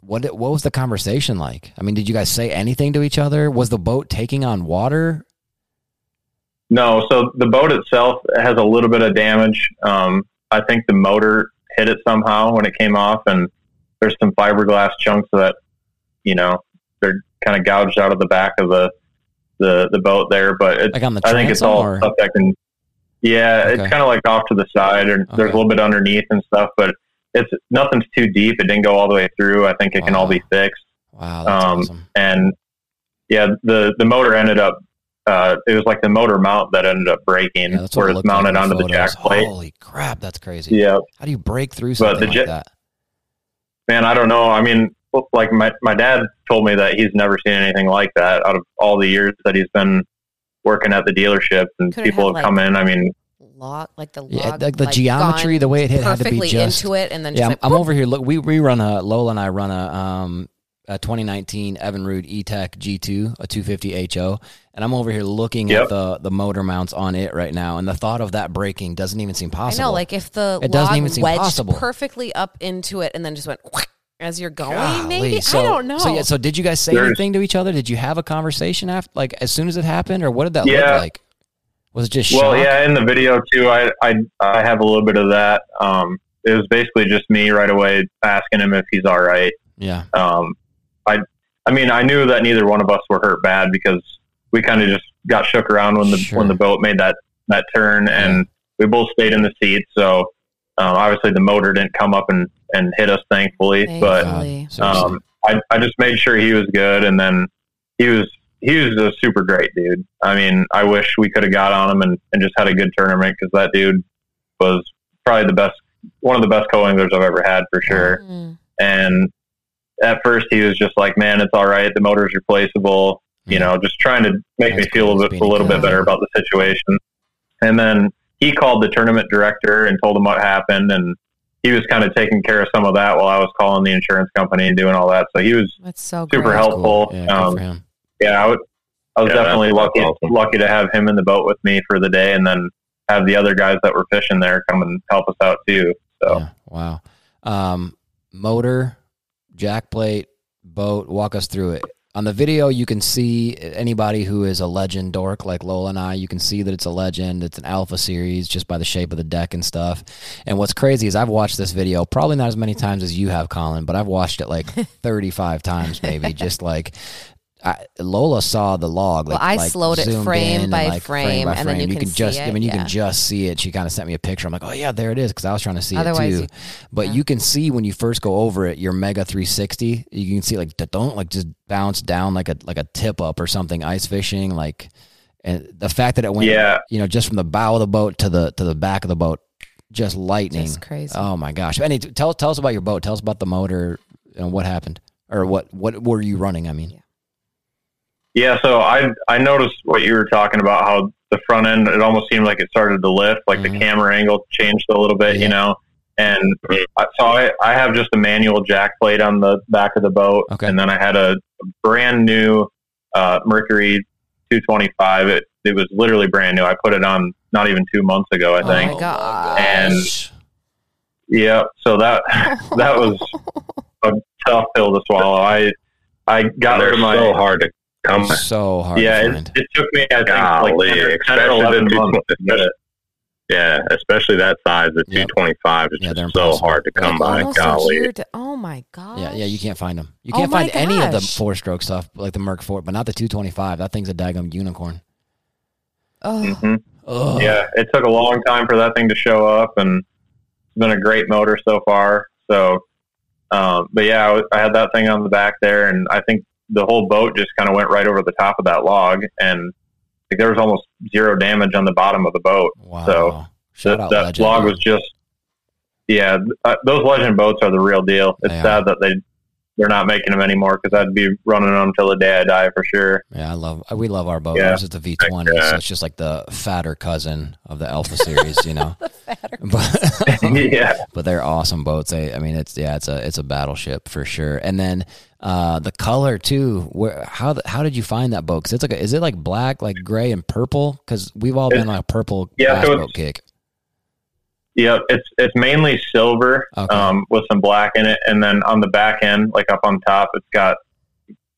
what did- what was the conversation like? I mean, did you guys say anything to each other? Was the boat taking on water? No, so the boat itself has a little bit of damage. Um, I think the motor hit it somehow when it came off, and there's some fiberglass chunks that, you know, they're kind of gouged out of the back of the the, the boat there. But it's, Like on the I think it's all or- stuff that can. Yeah, Okay. it's kind of like off to the side, and Okay. there's a little bit underneath and stuff, but it's nothing's too deep. It didn't go all the way through. I think it can all be fixed. Wow, Um, awesome. and yeah, the the motor ended up. Uh, it was like the motor mount that ended up breaking, Yeah, that's where it's looked like mounted the onto the jack plate. Holy crap, that's crazy. Yeah, How do you break through But something the like jet- that? man, I don't know. I mean, like my my dad told me that he's never seen anything like that out of all the years that he's been working at the dealership, and Could people have, have come in. I mean, Log like the log, Yeah, like the geometry, the way it hit had to be just- into it, and then Yeah, just I'm, like, I'm over here. Look, we we run a Lola and I run a um a 2019 Evinrude E-TEC G2, a 250 HO, and I'm over here looking Yep. at the the motor mounts on it right now, and the thought of that breaking doesn't even seem possible. I know, like if the It doesn't even seem wedged possible. perfectly up into it, and then just went as you're going. Golly. Maybe So, I don't know. So yeah, so did you guys say There's- anything to each other? Did you have a conversation after, like as soon as it happened, or what did that Yeah. look like? Was it just well, shock? yeah, in the video too, I I I have a little bit of that. Um, it was basically just me right away asking him if he's all right. yeah, Um, I I mean, I knew that neither one of us were hurt bad because we kind of just got shook around when the Sure. when the boat made that that turn, and we both stayed in the seat. So um, obviously the motor didn't come up and and hit us, thankfully. But Thankfully. Seriously. um, I I just made sure he was good, and then he was he was a super great dude. I mean, I wish we could have got on him and, and just had a good tournament because that dude was probably the best, one of the best co-anglers I've ever had for sure. Mm. And at first, he was just like, "Man, it's all right. The motor's replaceable." You know, just trying to make That's me feel a, bit, a little bit better about the situation. And then he called the tournament director and told him what happened, and he was kind of taking care of some of that while I was calling the insurance company and doing all that. So he was That's so super great. That's helpful. cool. Yeah, good Um, for him. yeah, I, would, I was Yeah, definitely lucky awesome. lucky to have him in the boat with me for the day, and then have the other guys that were fishing there come and help us out too. So Yeah, wow. Um, motor, jack plate, boat. Walk us through it. On the video, you can see anybody who is a legend dork like Lola and I. You can see that it's a legend. It's an alpha series just by the shape of the deck and stuff. And what's crazy is I've watched this video probably not as many times as you have, Collin, but I've watched it like 35 times maybe. Just like I, Lola saw the log. Well, I like slowed it frame in and, by like, frame, and then you can just. see I it, mean, you yeah. can just see it. She kind of sent me a picture. I'm like, oh yeah, there it is, because I was trying to see Otherwise it too. you- but yeah. you can see when you first go over it, your Mega 360. You can see like don't like just bounce down like a like a tip up or something. Ice fishing, like, and the fact that it went, yeah, you know, just from the bow of the boat to the to the back of the boat, just lightning. Just crazy. Oh my gosh! Any tell tell us about your boat. Tell us about the motor and what happened, or what what were you running? I mean, yeah. Yeah, so I I noticed what you were talking about. How the front end it almost seemed like it started to lift, like Mhm. the camera angle changed a little bit, Yeah. you know. And I, so I, I have just a manual jack plate on the back of the boat, Okay. and then I had a brand new uh, Mercury 225. It it was literally brand new. I put it on not even two months ago, I think. Oh think. my gosh. And- Yeah, so that that was a tough pill to swallow. I I got They're rid of my so hard to come by. so hard. yeah. to It, find. it took me I think Golly, like 10 10 especially the 11 two- months to get it. Yeah, especially that size, the Yep. 225 is Yeah, they're just so hard to come by. Golly. to- oh my god. Yeah, yeah, you can't find them. You Oh can't my find any of the four stroke stuff like the Merc Four, but not the 225. That thing's a daggum unicorn. Oh, Mhm. Ugh. Yeah, it took a long time for that thing to show up, and it's been a great motor so far. So, um, but yeah, I, I had that thing on the back there, and I think the whole boat just kind of went right over the top of that log, and like, there was almost zero damage on the bottom of the boat. Wow. So, Shout that, that Legend. log was just yeah. th- uh, those legend boats are the real deal. It's They are. sad that they they're not making them anymore because I'd be running them till the day I die for sure. Yeah, I love. We love our boat. Yeah. Ours is the V twenty, Yeah. so it's just like the fatter cousin of the Alpha series, you know. but, yeah, but they're awesome boats. They, I mean, it's yeah, it's a it's a battleship for sure. And then uh, the color too. Where how how did you find that boat? Because it's like a, is it like black, like gray and purple? Because we've all been on a purple Yeah, so boat it's- kick. yeah. It's it's mainly silver Okay. um, with some black in it, and then on the back end, like up on top, it's got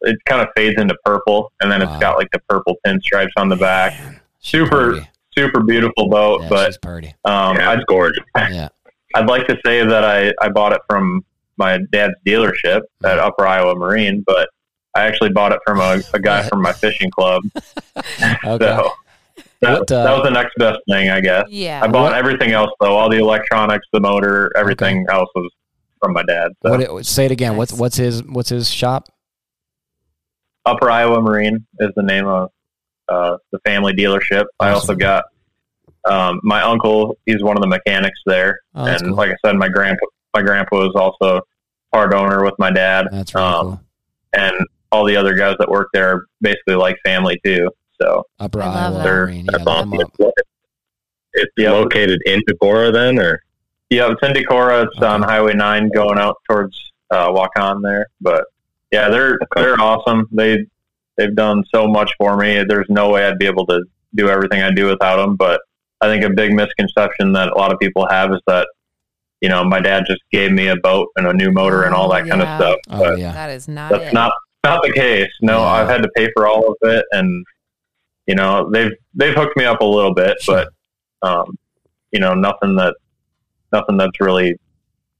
it kind of fades into purple, and then it's Wow. got like the purple pinstripes on the back. Man, she's Super pretty. super beautiful boat, Yeah, but she's pretty. um, yeah, it's gorgeous. Yeah, I'd like to say that I, I bought it from my dad's dealership at Upper Iowa Marine, but I actually bought it from a, a guy from my fishing club. okay. So that, What, uh, that was the next best thing, I guess. Yeah. I bought What- everything else though, all the electronics, the motor, everything else was from my dad. So What it, say it again. What's Nice. what's his what's his shop? Upper Iowa Marine is the name of uh, the family dealership. I also got um, my uncle. He's one of the mechanics there, Oh, and cool. like I said, my grandpa my grandpa was also part owner with my dad. That's really um, cool. and all the other guys that work there are basically like family too. So Upper I love Iowa. They're- Yeah, That's awesome. up. It's Yep. located in Decorah then, or yeah, it's in Decorah. It's on Highway Nine going out towards uh, Waukon there. But yeah, they're Okay. they're awesome. They they've done so much for me. There's no way I'd be able to do everything I do without them. But I think a big misconception that a lot of people have is that you know my dad just gave me a boat and a new motor and all that kind of stuff. Oh But yeah. That is not that's it. not not the case. No, Yeah. I've had to pay for all of it, and you know they've they've hooked me up a little bit, Sure. but um, you know nothing that nothing that's really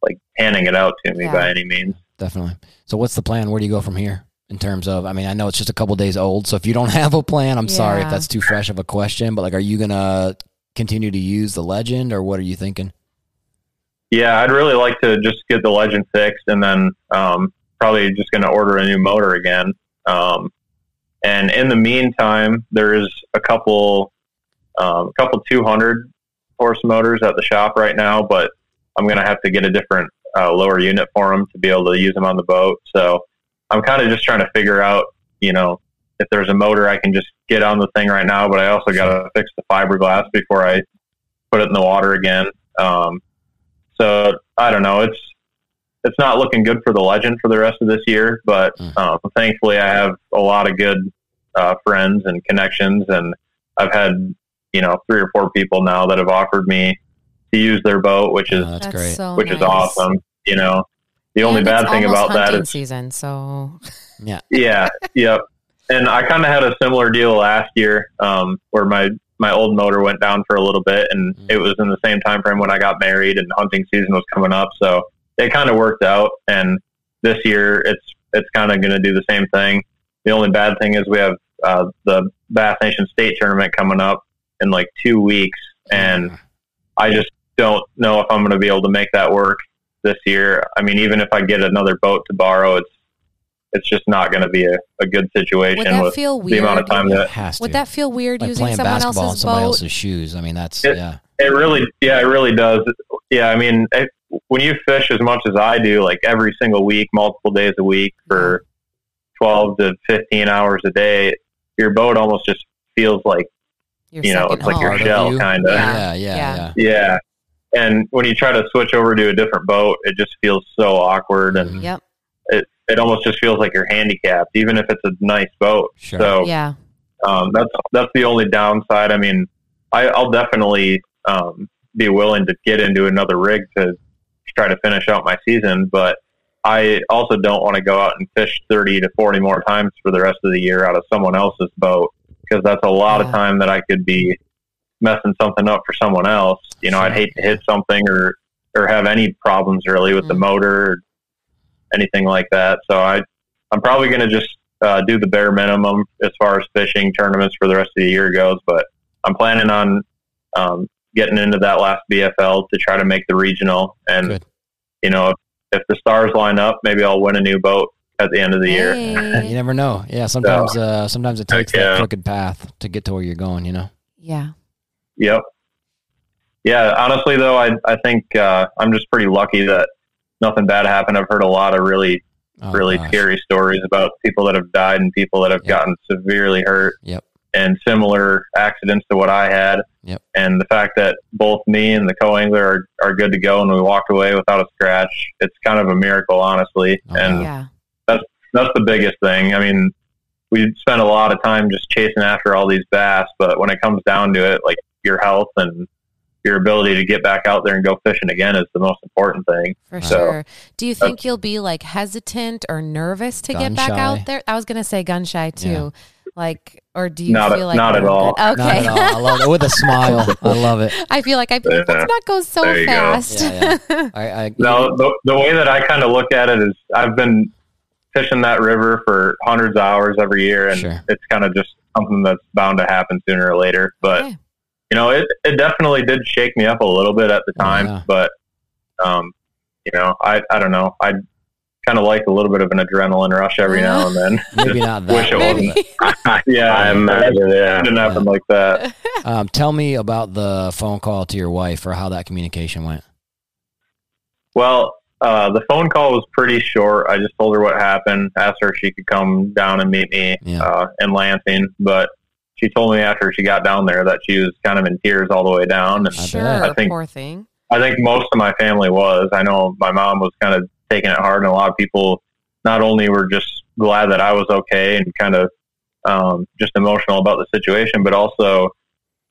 like handing it out to me Yeah. by any means. Definitely. So what's the plan? Where do you go from here? In terms of, I mean, I know it's just a couple days old, so if you don't have a plan, I'm sorry if that's too fresh of a question. But like, are you gonna continue to use the legend, or what are you thinking? Yeah, I'd really like to just get the legend fixed, and then um, probably just going to order a new motor again. Um, and in the meantime, there's a couple, um, a couple 200 horse motors at the shop right now, but I'm going to have to get a different uh, lower unit for them to be able to use them on the boat. So I'm kind of just trying to figure out, you know, if there's a motor I can just get on the thing right now, but I also got to fix the fiberglass before I put it in the water again. Um, so I don't know. It's it's not looking good for the legend for the rest of this year, but Mm. um, thankfully I have a lot of good uh, friends and connections, and I've had you know three or four people now that have offered me to use their boat, which is Uh, that's, That's great. so which is nice. awesome. You know, the only bad thing about that is hunting season. So yeah. yeah, yep. And I kind of had a similar deal last year, um, where my my old motor went down for a little bit, and Mm. it was in the same time frame when I got married, and hunting season was coming up, so it kind of worked out. And this year, it's it's kind of going to do the same thing. The only bad thing is we have uh, the Bass Nation State Tournament coming up in like two weeks, and I just don't know if I'm going to be able to make that work this year. I mean, even if I get another boat to borrow, it's it's just not going to be a, a good situation would that with feel the weird? amount of time that has to. Would that feel weird like using playing someone basketball in else's somebody boat? else's shoes? I mean, that's It- yeah. it really, yeah, it really does. Yeah, I mean, it, when you fish as much as I do, like every single week, multiple days a week for twelve to fifteen hours a day, your boat almost just feels like Your you know, it's like your home. Part of shell, you. kinda. Yeah, yeah, Yeah. yeah. yeah. And when you try to switch over to a different boat, it just feels so awkward, and. Yep. It almost just feels like you're handicapped, even if it's a nice boat. Sure. So Yeah. um, that's that's the only downside. I mean, I, I'll definitely um, be willing to get into another rig to try to finish out my season, but I also don't want to go out and fish thirty to forty more times for the rest of the year out of someone else's boat because that's a lot Yeah. of time that I could be messing something up for someone else. You know, I'd hate to hit something or or have any problems really with the Mhm. motor or anything like that. So I I'm probably going to just uh, do the bare minimum as far as fishing tournaments for the rest of the year goes. But I'm planning on um, getting into that last BFL to try to make the regional. And Good. you know, if, if the stars line up, maybe I'll win a new boat at the end of the year. You never know. Yeah, sometimes uh, sometimes it takes Heck that crooked path to get to where you're going. You know. yeah. Yep. yeah, honestly though, I I think uh, I'm just pretty lucky that nothing bad happened. I've heard a lot of really Oh, really gosh. scary stories about people that have died and people that have Yep. gotten severely hurt Yep. and similar accidents to what I had. Yep. And the fact that both me and the co-angler are, are good to go and we walked away without a scratch, it's kind of a miracle, honestly. Oh, and Yeah. that's the biggest thing. I mean, we spend a lot of time just chasing after all these bass, but when it comes down to it, like your health and your ability to get back out there and go fishing again is the most important thing. For So- sure. Do you uh, think you'll be like hesitant or nervous to get back Gun-shy. out there? I was gonna say gun shy too. Yeah. Like, or do you Not- feel like not at all. good? Not Okay. at all. I love it with a smile. I love it. I feel like I feel like, Yeah. let's not go so There you go. fast. Yeah, I, I, No, the, the way that I kind of look at it is I've been fishing that river for hundreds of hours every year, and Sure. it's kind of just something that's bound to happen sooner or later. But Okay. You know, it it definitely did shake me up a little bit at the time. yeah. But um, you know, I I don't know. I kind of like a little bit of an adrenaline rush every now and then. maybe not that. Wish it wasn't. yeah, I imagine, yeah. It didn't happen like that. Um, tell me about the phone call to your wife or how that communication went. Well, uh, the phone call was pretty short. I just told her what happened, asked her if she could come down and meet me Yeah. uh, in Lansing. But she told me after she got down there that she was kind of in tears all the way down. And I sure. I think- poor thing. I think most of my family was. I know my mom was kind of taking it hard, and a lot of people not only were just glad that I was okay and kind of um, just emotional about the situation, but also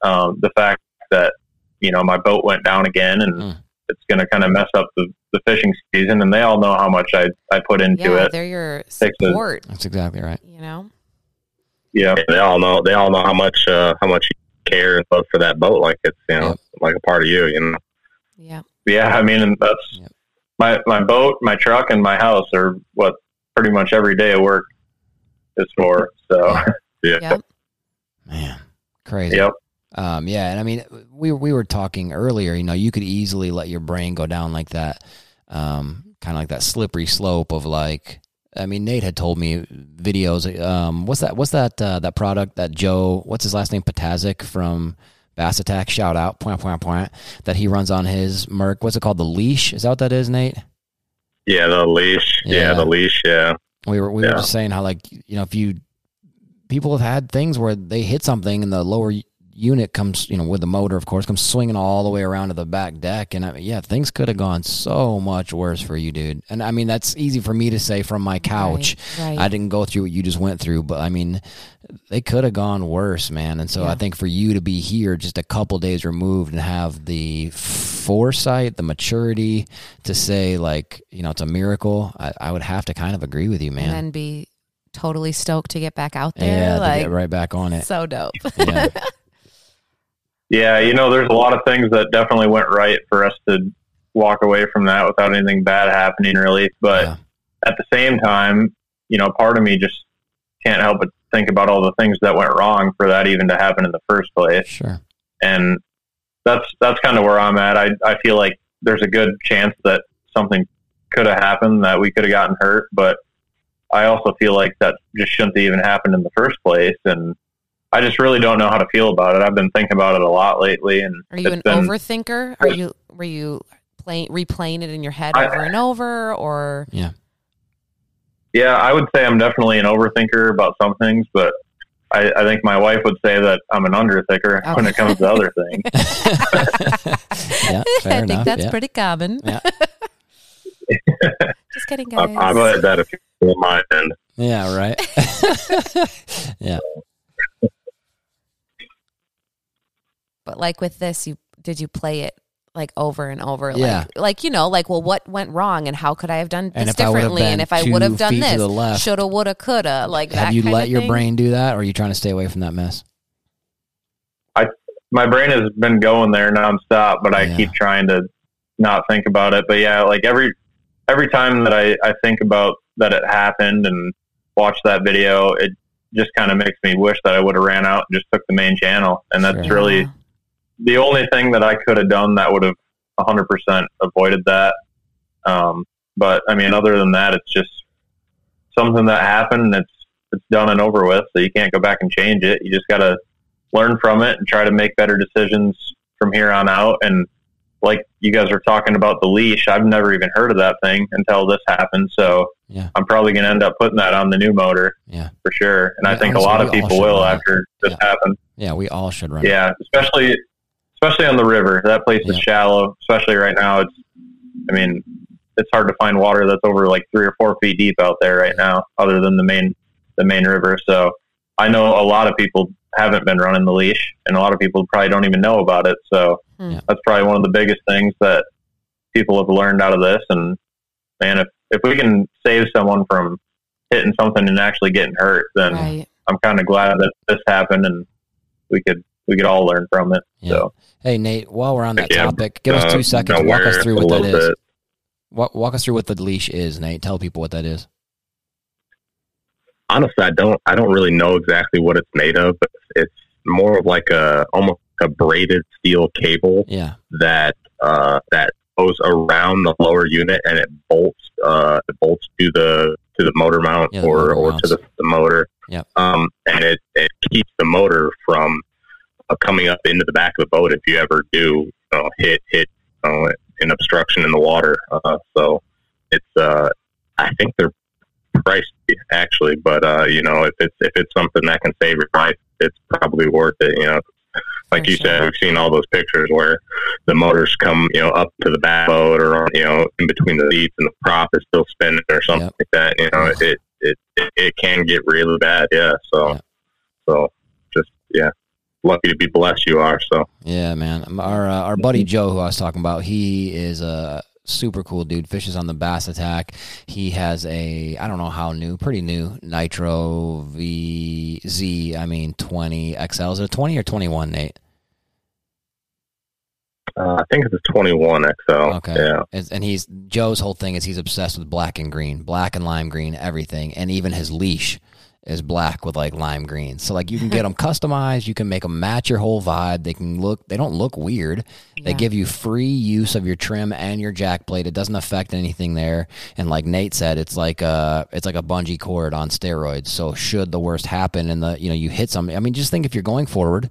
um, the fact that you know my boat went down again, and Mm. it's going to kind of mess up the, the fishing season. And they all know how much I I put into Yeah, it. they're your Takes a- support. That's exactly right. You know. Yeah, They all know. They all know how much uh, how much you care and love for that boat. Like it's you know Yep. like a part of you. You know. Yeah. yeah. I mean, and that's Yep. my my boat, my truck, and my house are what pretty much every day of work is for. So. Yeah. Yep. Man, crazy. Yep. Um, yeah, and I mean, we we were talking earlier. You know, you could easily let your brain go down like that, um, kind of like that slippery slope of like. I mean, Nate had told me videos. Um, what's that? What's that? Uh, that product that Joe? What's his last name? Patazik from Bass Attack. Shout out, point point point. That he runs on his Merc. What's it called? The leash. Is that what that is, Nate? Yeah, the leash. Yeah, Yeah. the leash. Yeah. We were we Yeah. were just saying how like you know if you people have had things where they hit something and the lower unit comes you know with the motor of course comes swinging all the way around to the back deck and I mean, yeah things could have gone so much worse for you dude and I mean that's easy for me to say from my couch Right. right. I didn't go through what you just went through but I mean they could have gone worse man and so I think for you to be here just a couple days removed and have the foresight the maturity to say like you know it's a miracle I, I would have to kind of agree with you man and then be totally stoked to get back out there. yeah, to get right back on it. so dope. Yeah, Yeah, you know, there's a lot of things that definitely went right for us to walk away from that without anything bad happening, really. But yeah, at the same time, you know, part of me just can't help but think about all the things that went wrong for that even to happen in the first place. sure. And that's that's kind of where I'm at. I I feel like there's a good chance that something could have happened that we could have gotten hurt, but I also feel like that just shouldn't have even happened in the first place. And I just really don't know how to feel about it. I've been thinking about it a lot lately, and Are you an been- overthinker? Are you were you playing replaying it in your head I- over and over or Yeah, yeah? I would say I'm definitely an overthinker about some things, but I, I think my wife would say that I'm an underthinker oh. when it comes to other things. yeah, fair I think that's yeah. pretty common. Yeah. Just kidding, I, guys. I've said that a few on my end. Yeah, right. yeah, But like with this, you did you play it like over and over? Yeah. Like, like you know, like well, what went wrong, and how could I have done this if I would have differently? And if I would have done this, the shoulda, woulda, coulda. Like have that you kind let of your thing? brain do that, or are you trying to stay away from that mess? I my brain has been going there nonstop, but I Yeah. keep trying to not think about it. But yeah, like every every time that I, I think about that it happened and watch that video, it just kind of makes me wish that I would have ran out and just took the main channel. And that's Sure. really Yeah. The only thing that I could have done that would have 100% avoided that. Um, but I mean, other than that, it's just something that happened. It's it's done and over with, so you can't go back and change it. You just got to learn from it and try to make better decisions from here on out. And like you guys were talking about the leash, I've never even heard of that thing until this happened. So Yeah. I'm probably going to end up putting that on the new motor Yeah. for sure. And I Yeah, think a lot of people will after this Yeah. happened. Yeah. We all should run. Yeah, especially especially on the river. That place is shallow. Especially right now, it's. I mean, it's hard to find water that's over like three or four feet deep out there right now, other than the main the main river. So I know a lot of people haven't been running the leash, and a lot of people probably don't even know about it. So Hmm. Yeah. that's probably one of the biggest things that people have learned out of this. And man, if if we can save someone from hitting something and actually getting hurt, then Right. I'm kind of glad that this happened and we could we could all learn from it. Yeah. So Hey Nate, while we're on that Yeah, topic, give us Uh, two seconds. Walk us through what that is. bit. Walk, walk us through what the leash is, Nate. Tell people what that is. honestly, I don't I don't really know exactly what it's made of, but it's more of like a almost a braided steel cable Yeah. that uh, that goes around the lower unit and it bolts uh, it bolts to the to the motor mount Yeah, the or motor or mounts. to the, the motor. Yep. Um, and it it keeps the motor from coming up into the back of the boat if you ever do you know, hit hit you know, an obstruction in the water. Uh, so it's uh, I think they're pricey actually, but uh, you know if it's if it's something that can save your life, it's probably worth it. You know, like For you sure. said, we've seen all those pictures where the motors come you know up to the back boat or on, you know in between the seats and the prop is still spinning or something Yep. like that. You know, it, it it it can get really bad. Yeah, so Yeah. so just yeah, lucky to be blessed you are. So Yeah, man. Our uh, our buddy Joe, who I was talking about, he is a super cool dude. Fishes on the Bass Attack. He has a I don't know how new, pretty new Nitro VZ. I mean twenty XL. Is it a twenty or twenty one, Nate? uh, I think it's a 21 XL. Okay. Yeah. And he's Joe's whole thing is he's obsessed with black and green, black and lime green, everything, and even his leash is black with like lime green. So like you can get them customized, you can make them match your whole vibe. They can look, they don't look weird. They give you free use of your trim and your jack plate. It doesn't affect anything there. And like Nate said, it's like a it's like a bungee cord on steroids. So should the worst happen and the you know you hit something, I mean, just think if you're going forward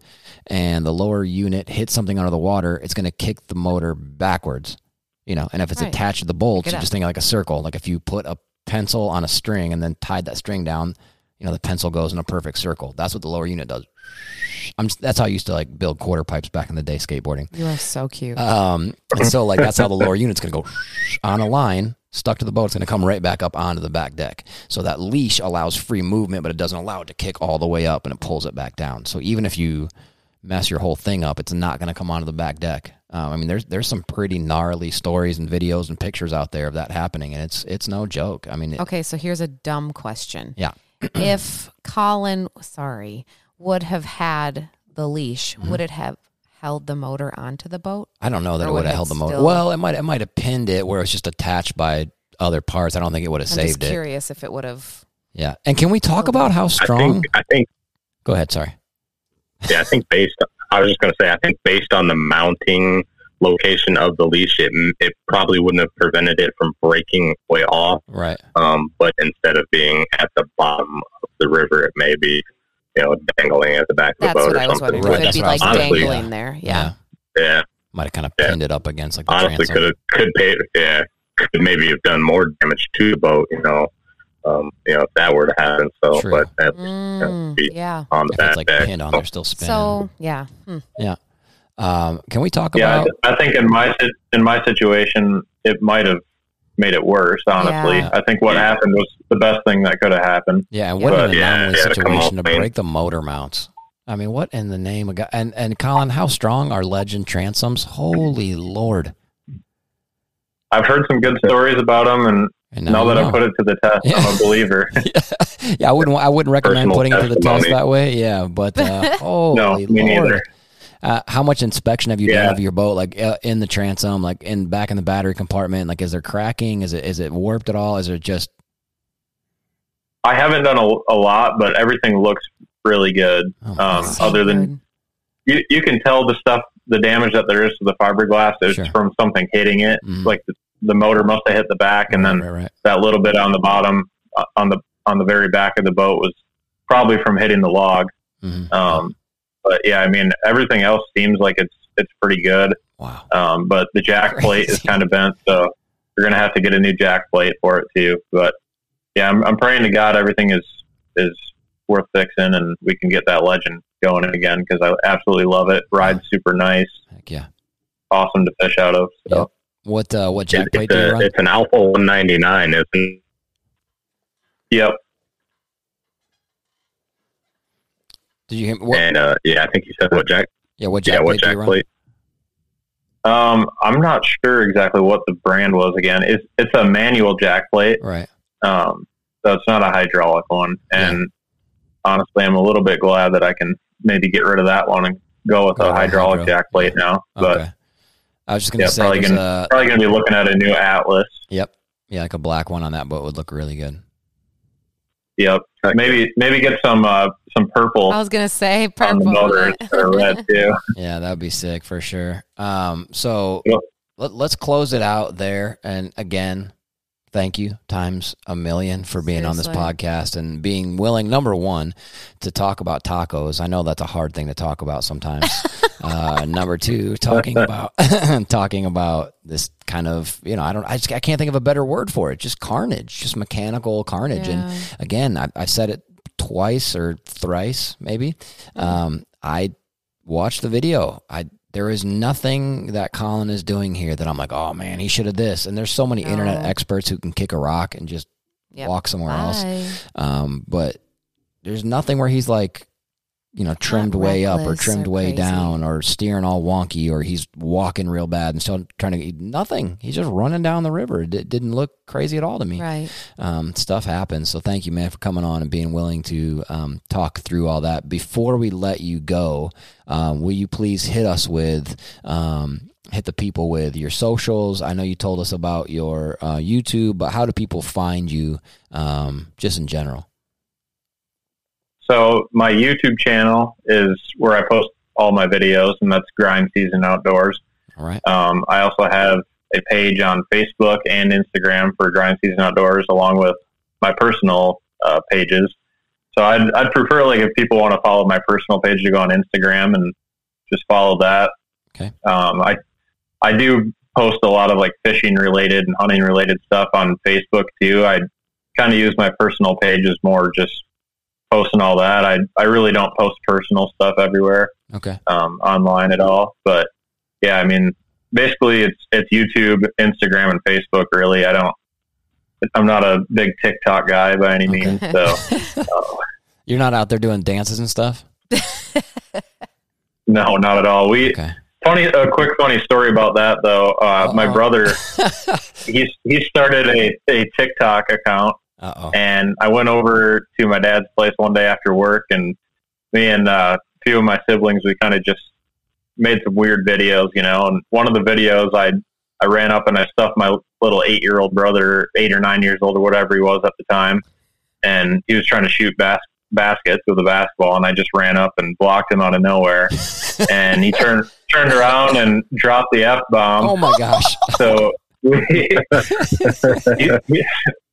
and the lower unit hits something under the water, it's going to kick the motor backwards. You know, and if it's Right. attached to the bolts, you just think like a circle. Like if you put a pencil on a string and then tied that string down, you know, the pencil goes in a perfect circle. That's what the lower unit does. I'm just, that's how I used to like build quarter pipes back in the day skateboarding. You are so cute. Um, and so like that's how the lower unit's gonna go on a line stuck to the boat. It's gonna come right back up onto the back deck. So that leash allows free movement, but it doesn't allow it to kick all the way up and it pulls it back down. So even if you mess your whole thing up, it's not gonna come onto the back deck. Um, I mean, there's there's some pretty gnarly stories and videos and pictures out there of that happening, and it's it's no joke. I mean, it, okay, so here's a dumb question. yeah, if Collin, sorry, would have had the leash, Mm-hmm. would it have held the motor onto the boat? I don't know that Or it would would have held the motor. still- Well, it might it might have pinned it where it's just attached by other parts. I don't think it would have I'm just saved it. curious if it would have. Yeah. And can we talk about how I strong? think I think Go ahead. Sorry. yeah, I think based. I was just going to say, I think based on the mounting location of the leash, it it probably wouldn't have prevented it from breaking way off. Right. Um, but instead of being at the bottom of the river, it may be, you know, dangling at the back of the That's boat what or I was something. wondering. Right, Could it that's be what I was like thinking. dangling Honestly, there? Yeah. Yeah, Might have kind of Yeah. pinned it up against like the honestly, transom. could have could pay. Yeah, could maybe have done more damage to the boat. You know, um, you know, if that were to happen. So, True. but at least Mm, be- yeah. on the if back it's like deck. pinned on So, there, still spinning. So yeah. Hmm. Um, can we talk yeah, about? I, I think in my in my situation, it might have made it worse. Honestly, Yeah. I think what Yeah. happened was the best thing that could have happened. Yeah. And what But, an yeah, anomaly yeah, to situation to off break the motor mounts. I mean, what in the name of God? And and Collin, how strong are legend transoms? Holy Lord! I've heard some good stories about them, and And now, you that know. I put it to the test, Yeah. I'm a believer. yeah, I wouldn't. I wouldn't recommend Personal putting it to the test that way. Yeah, but uh, holy me Lord! neither. Uh, how much inspection have you done of your boat, like uh, in the transom, like in back in the battery compartment? Like, is there cracking? Is it is it warped at all? Is it just I haven't done a, a lot, but everything looks really good. oh, Um, other than you, you can tell the stuff, the damage that there is to the fiberglass is Sure. from something hitting it. Mhm. Like the, the motor must have hit the back, and then right, right, right. that little bit on the bottom, uh, on the on the very back of the boat, was probably from hitting the log. Mhm. Um, but yeah, I mean, everything else seems like it's it's pretty good. Wow. Um, but the jack plate is kind of bent, so we're gonna have to get a new jack plate for it too. But yeah, I'm, I'm praying to God everything is is worth fixing, and we can get that legend going again because I absolutely love it. Rides super nice, Heck yeah. awesome to fish out of. So Yep. What uh, what jack It's, plate do you a, run? it's an Alpha 199, isn't it? yep, Did you hear what? And uh, yeah, I think you said what jack? Yeah, what jack Yeah, what plate jack run? plate? Um, I'm not sure exactly what the brand was again. It's it's a manual jack plate, Right. um, so it's not a hydraulic one. And honestly, I'm a little bit glad that I can maybe get rid of that one and go with Go a hydraulic hydro. jack plate now. But Okay. I was just gonna Yeah, say, probably gonna- a- probably going to be looking at a new Atlas. yep, yeah, like a black one on that boat would look really good. Yep, maybe maybe get some uh, some purple I was gonna say on purple. the motor or red too. Yeah, that would be sick for sure. Um, so Yep. let, let's close it out there. And again, thank you times a million for being on this podcast and being willing, number one, to talk about tacos. I know that's a hard thing to talk about sometimes. uh, number two, talking about talking about this kind of you know I don't I just I can't think of a better word for it. Just carnage, just mechanical carnage. And again, I, I've said it twice or thrice, maybe. Mm-hmm. Um, I watched the video. I there is nothing that Collin is doing here that I'm like, oh man, he should have this. And there's so many internet experts who can kick a rock and just Yep. walk somewhere else. Um, but there's nothing where he's like, you know, trimmed way up or trimmed or way crazy. down or steering all wonky or he's walking real bad and still trying to get nothing. He's just running down the river. It di- didn't look crazy at all to me Right. um, stuff happens. So thank you, man, for coming on and being willing to um, talk through all that. Before we let you go, um, will you please hit us with um, hit the people with your socials? I know you told us about your uh, YouTube, but how do people find you um, just in general? So my YouTube channel is where I post all my videos, and that's Grind Season Outdoors. All right. Um, I also have a page on Facebook and Instagram for Grind Season Outdoors, along with my personal uh, pages. So I'd, I'd prefer like if people want to follow my personal page to go on Instagram and just follow that. Okay. Um, I I do post a lot of like fishing related and hunting related stuff on Facebook too. I kind of use my personal page as more just posting all that. I I really don't post personal stuff everywhere Okay. um, online at all. But yeah, I mean, basically it's it's YouTube, Instagram, and Facebook. Really, I don't. I'm not a big TikTok guy by any Okay. means. So uh, You're not out there doing dances and stuff. no, not at all. We Okay. funny a quick funny story about that though. Uh, my brother he's he started a, a TikTok account Uh oh. and I went over to my dad's place one day after work, and me and uh, a few of my siblings, we kind of just made some weird videos, you know. And one of the videos, I I ran up and I stuffed my little eight year old brother, eight or nine years old or whatever he was at the time, and he was trying to shoot bas- baskets with a basketball, and I just ran up and blocked him out of nowhere, and he turned turned around and dropped the f bomb. oh my gosh. So we,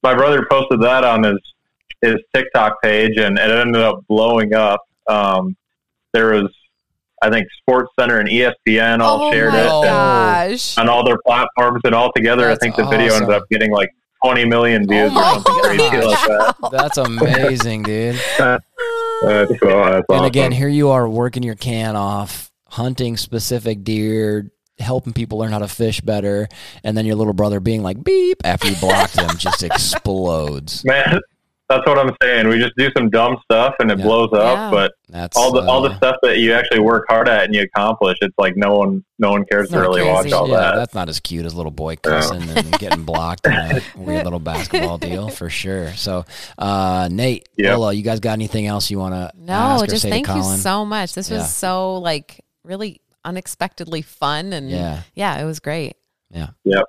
my brother posted that on his his TikTok page, and it ended up blowing up. Um, there was, I think, Sports Center and ESPN all oh shared my it and on all their platforms, and all together, That's I think the video ended up getting like 20 million views Oh or something crazy like that. That's amazing, dude. That's cool. That's And awesome. again, here you are working your can off, hunting specific deer, helping people learn how to fish better, and then your little brother being like beep after you blocked him just explodes. Man, that's what I'm saying. We just do some dumb stuff and it Yeah. blows up, Yeah. but That's all the all the uh, stuff that you actually work hard at and you accomplish, it's like no one no one cares to really crazy. watch all yeah, that. that's not as cute as little boy cussing and getting blocked in a weird little basketball deal for sure. So, uh, Nate, Yep. Lola, you guys got anything else you want to No, ask or just say thank to you so much. This Yeah. was so like really unexpectedly fun and Yeah. yeah, it was great. Yeah. Yeah.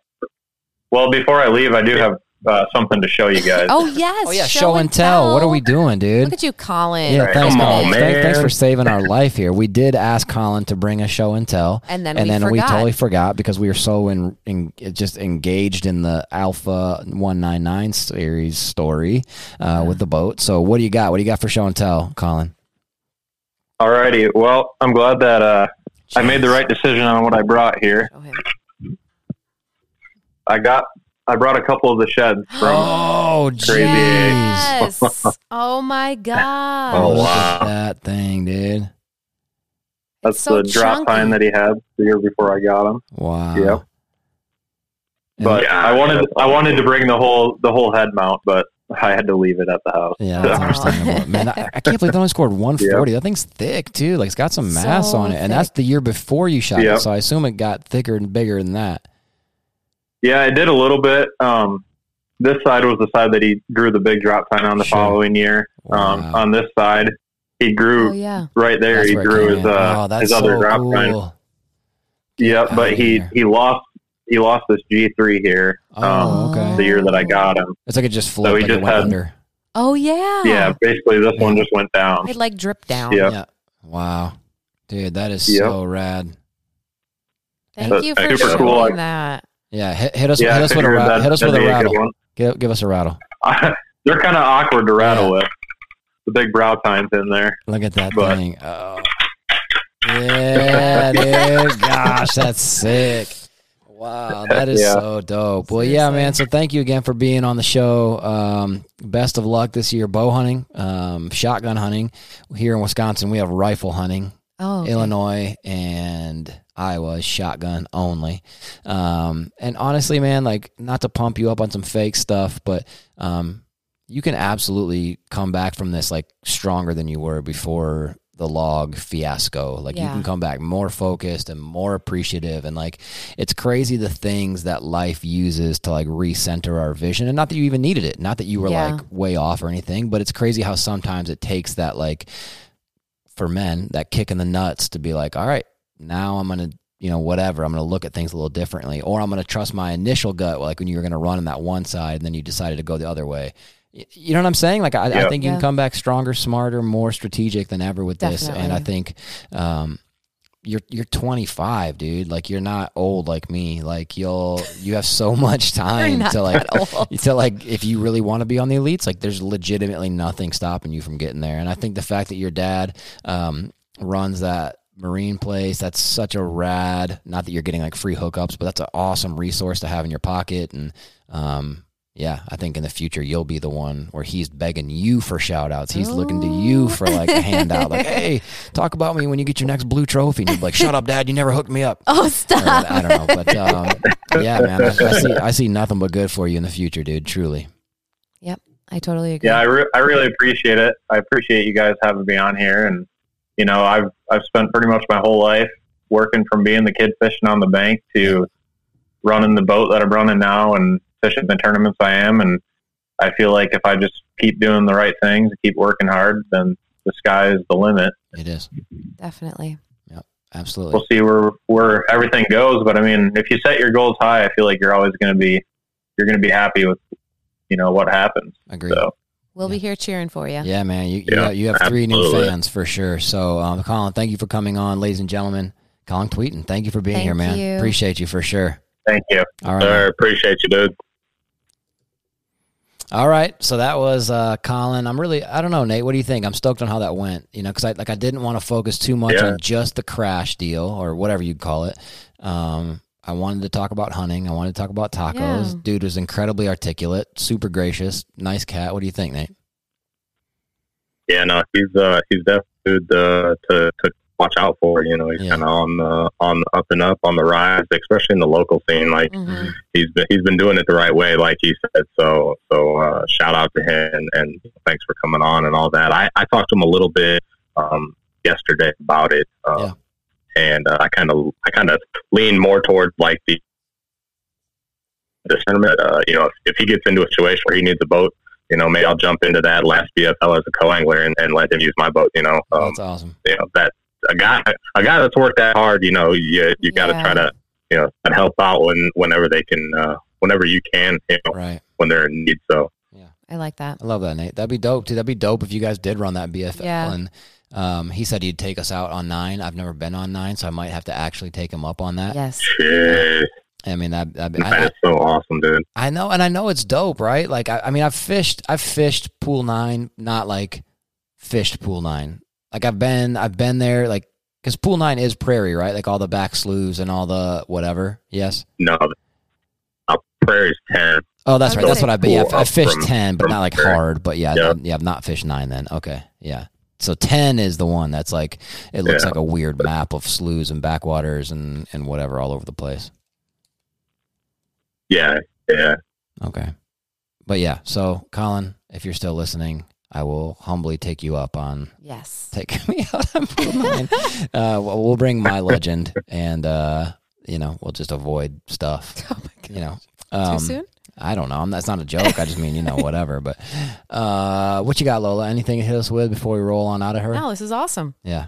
Well, before I leave, I do have uh, something to show you guys. Oh yes. Oh yeah, show, and tell. What are we doing, dude? Look at you, Collin. Yeah, Right. thanks, Come Collin. on, Thank- Thanks man. for saving our life here. We did ask Collin to bring a show and tell, And then and we then we totally forgot because we were so in, in just engaged in the Alpha One Nine Nine series story uh, with the boat. So, what do you got? What do you got for show and tell, Collin? Alrighty. Well, I'm glad that uh, I made the right decision on what I brought here. Show. I got I brought a couple of the sheds from Oh, Crazy. jeez. Yes. oh my god. Oh, Look wow. at that thing, dude. that's so the drop chunky. tine that he had the year before I got him. Wow. Yep. But Yeah, I wanted that's I wanted to bring the whole the whole head mount, but I had to leave it at the house. Yeah, that's Wow. understandable. Man, I, I can't believe they only scored 140. That thing's thick too. Like it's got some mass So on it, and that's the year before you shot Yep. it. So I assume it got thicker and bigger than that. Yeah, I did a little bit. Um, this side was the side that he grew the big drop tine on the Sure. following year. Um, Wow. on this side, he grew Oh yeah. right there. That's he grew his uh, oh, that's his other so drop tine. cool. Yep, Outta but he here. he lost he lost this G three here Oh, um, okay. the year that I got him. It's like it just flipped, he like it just went had- under. Oh yeah. Yeah, basically this one just went down. It like dripped down. Yeah. Yeah. Wow, dude, that is Yep. so rad. Thank But you for super showing cool. that. Yeah, hit, hit us, Yeah, hit us with a rattle. that- Hit us with a be a good rattle. Give, give us a rattle. They're kind of awkward to rattle Yeah. with. The big brow tines in there. Look at that But- thing. Oh. Yeah, dude. Gosh, that's sick. Wow, that is Yeah. so dope. Well, yeah, man. So thank you again for being on the show. Um, best of luck this year, bow hunting, um, shotgun hunting. Here in Wisconsin, we have rifle hunting. Oh. okay. Illinois and Iowa is shotgun only. Um, and honestly, man, like not to pump you up on some fake stuff, but um, you can absolutely come back from this like stronger than you were before the log fiasco. Like you can come back more focused and more appreciative. And like it's crazy the things that life uses to like recenter our vision. And not that you even needed it, not that you were Yeah. like way off or anything, but it's crazy how sometimes it takes that like for men that kick in the nuts to be like, all right, now I'm gonna, you know, whatever. I'm gonna look at things a little differently, or I'm gonna trust my initial gut, like when you were gonna run on that one side and then you decided to go the other way. Y- You know what I'm saying? Like I, I think you Yeah. can come back stronger, smarter, more strategic than ever with this. And I think um, you're you're 25, dude. Like you're not old like me. Like you'll you have so much time not to like to like if you really want to be on the elites like there's legitimately nothing stopping you from getting there and i think the fact that your dad um, runs that marine place that's such a rad not that you're getting like free hookups but that's an awesome resource to have in your pocket and um, yeah i think in the future you'll be the one where he's begging you for shout outs he's looking to you for like a handout like hey talk about me when you get your next blue trophy and you're like shut up dad you never hooked me up Oh or, stop. I don't know, but um, yeah, man, I, I see I see nothing but good for you in the future, dude. Truly. Yep, I totally agree. Yeah, I, re- I really appreciate it. I appreciate you guys having me on here, and you know, I've I've spent pretty much my whole life working from being the kid fishing on the bank to running the boat that I'm running now and fishing the tournaments I am, and I feel like if I just keep doing the right things, keep working hard, then the sky is the limit. It is Definitely. Yeah. Absolutely. We'll see where where everything goes, but I mean, if you set your goals high, I feel like you're always going to be you're going to be happy with you know what happens. Agreed. So We'll be here cheering for you. Yeah, man, you you, Yeah, you have three new fans for sure. So, um, Collin, thank you for coming on, ladies and gentlemen. Collin Tweten, thank you for being Thank here, man. you. Appreciate you for sure. thank you. All right, Sir, appreciate you, dude. All right. So that was uh, Collin. I'm really, I don't know, Nate. What do you think? I'm stoked on how that went. You know, because I like I didn't want to focus too much Yeah. on just the crash deal or whatever you'd call it. Um, I wanted to talk about hunting. I wanted to talk about tacos. Yeah. Dude was incredibly articulate, super gracious, nice cat. What do you think, Nate? Yeah, no, he's uh he's definitely good uh, to to watch out for. You know, he's Yeah. kind of on the on the up and up on the rise, especially in the local scene. Like Mhm. he's been he's been doing it the right way, like he said. So so uh, shout out to him and, and thanks for coming on and all that. I, I talked to him a little bit um, yesterday about it, uh, Yeah. and uh, I kind of I kind of lean more towards like the the tournament. Uh, you know, if, if he gets into a situation where he needs a boat. You know, maybe I'll jump into that last BFL as a co-angler and, and let him use my boat. You know, um, That's awesome. you know that a guy a guy that's worked that hard you know you you got to Yeah. try to you know and help out when whenever they can uh whenever you can you know Right. when they're in need so yeah, I like that. I love that, Nate. That'd be dope too. That'd be dope if you guys did run that BFL. Yeah. And um, he said he'd take us out on nine. I've never been on nine, so I might have to actually take him up on that. Yes. shit I mean, that, that'd that I, so awesome dude I know, and I know it's dope, right? Like, I, I mean, I've fished, I've fished pool nine, not like fished pool nine. Like I've been, I've been there, like Because pool nine is prairie, right? Like all the back sloughs and all the whatever. Yes. No, uh, prairie's ten. Oh, that's right. That's what I've gonna yeah, I pool fished from- ten, but not like prairie. hard. But yeah, Yeah. yeah, I've not fished nine then. Okay, yeah. So ten is the one that's like it looks Yeah. like a weird map of sloughs and backwaters and and whatever all over the place. Yeah, yeah. Okay. But yeah, so Collin, if you're still listening, I will humbly take you up on Yes. take me out on pool nine. uh, we'll bring my legend, and uh, you know we'll just avoid stuff. Oh my god. You know, Too um, soon? I don't know. I'm, that's not a joke. I just mean you know whatever. But uh, what you got, Lola? Anything to hit us with before we roll on out of her? No, this is awesome. Yeah,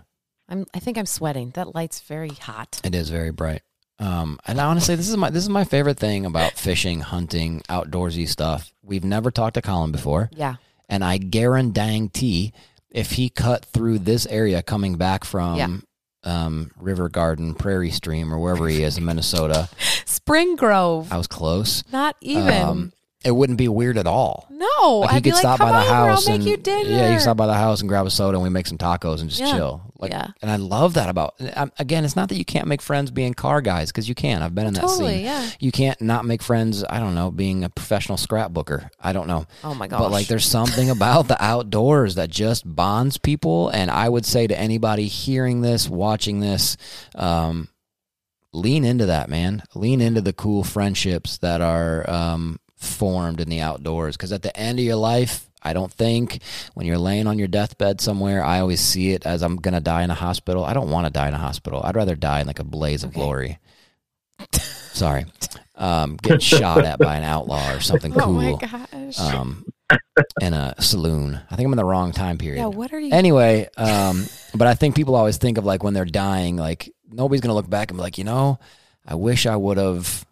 I'm. I think I'm sweating. That light's very hot. it is very bright. Um, and honestly, this is my this is my favorite thing about fishing, hunting, outdoorsy stuff. We've never talked to Collin before. Yeah. And I guarantee if he cut through this area coming back from Yeah. um, River Garden, Prairie Stream, or wherever he is in Minnesota, Spring Grove. I was close. Not even. Um, it wouldn't be weird at all. no. Like I'd he be could like, stop by the over, house and yeah, you stop by the house and grab a soda and we make some tacos and just Yeah. chill. Like, Yeah. and I love that about. um, Again, it's not that you can't make friends being car guys because you can. I've been in that Totally. scene. Yeah. You can't not make friends. I don't know, being a professional scrapbooker. I don't know. Oh my gosh. But like, there's something about the outdoors that just bonds people. And I would say to anybody hearing this, watching this, um, lean into that, man. Lean into the cool friendships that are um, formed in the outdoors. Because at the end of your life, I don't think when you're laying on your deathbed somewhere, I always see it as I'm gonna die in a hospital. I don't want to die in a hospital. I'd rather die in like a blaze of glory. Sorry, um, getting shot at by an outlaw or something Oh cool my gosh. um, in a saloon. I think I'm in the wrong time period. yeah. What are you? Anyway, um, but I think people always think of like when they're dying, like nobody's gonna look back and be like, you know, I wish I would have.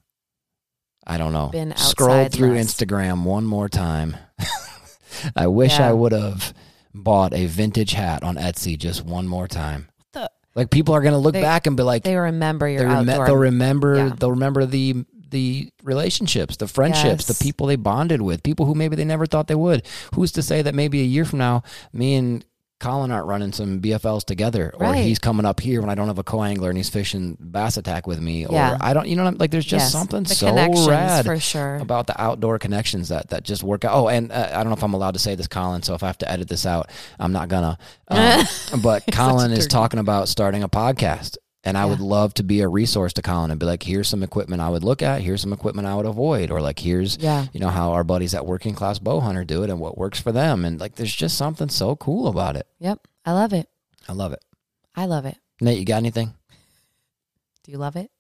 I don't know. Been Scrolled through less. Instagram one more time. I wish Yeah. I would have bought a vintage hat on Etsy just one more time. the- Like people are gonna look They- back and be like, they remember your they rem- outdoor. they'll remember yeah. they'll remember the the relationships the friendships Yes. the people they bonded with people who maybe they never thought they would who's to say that maybe a year from now me and collin aren't running some bfls together or Right. he's coming up here when i don't have a co-angler and he's fishing bass attack with me Yeah. or i don't you know what I'm like there's just Yes. something the so rad for sure. about the outdoor connections that that just work out. Oh, and uh, I don't know if I'm allowed to say this, Collin. So if I have to edit this out, I'm not gonna. Um, but Collin is talking about starting a podcast, and I would love to be a resource to Collin and be like, here's some equipment I would look at. Here's some equipment I would avoid, or like here's Yeah. you know how our buddies at Working Class Bow Hunter do it and what works for them, and like there's just something so cool about it. Yep. I love it. I love it. I love it. Nate, you got anything? Do you love it?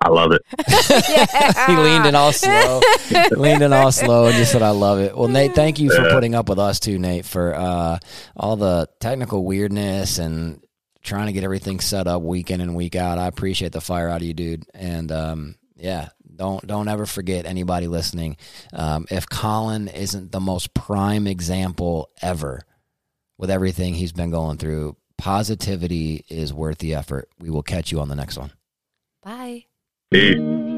I love it. he leaned in all slow, leaned in all slow, and just said, "I love it." Well, Nate, thank you for putting up with us too, Nate, for uh, all the technical weirdness and trying to get everything set up week in and week out. I appreciate the fire out of you, dude, and um, yeah. Don't don't ever forget anybody listening. Um, if Collin isn't the most prime example ever with everything he's been going through, positivity is worth the effort. We will catch you on the next one. Bye. Peace.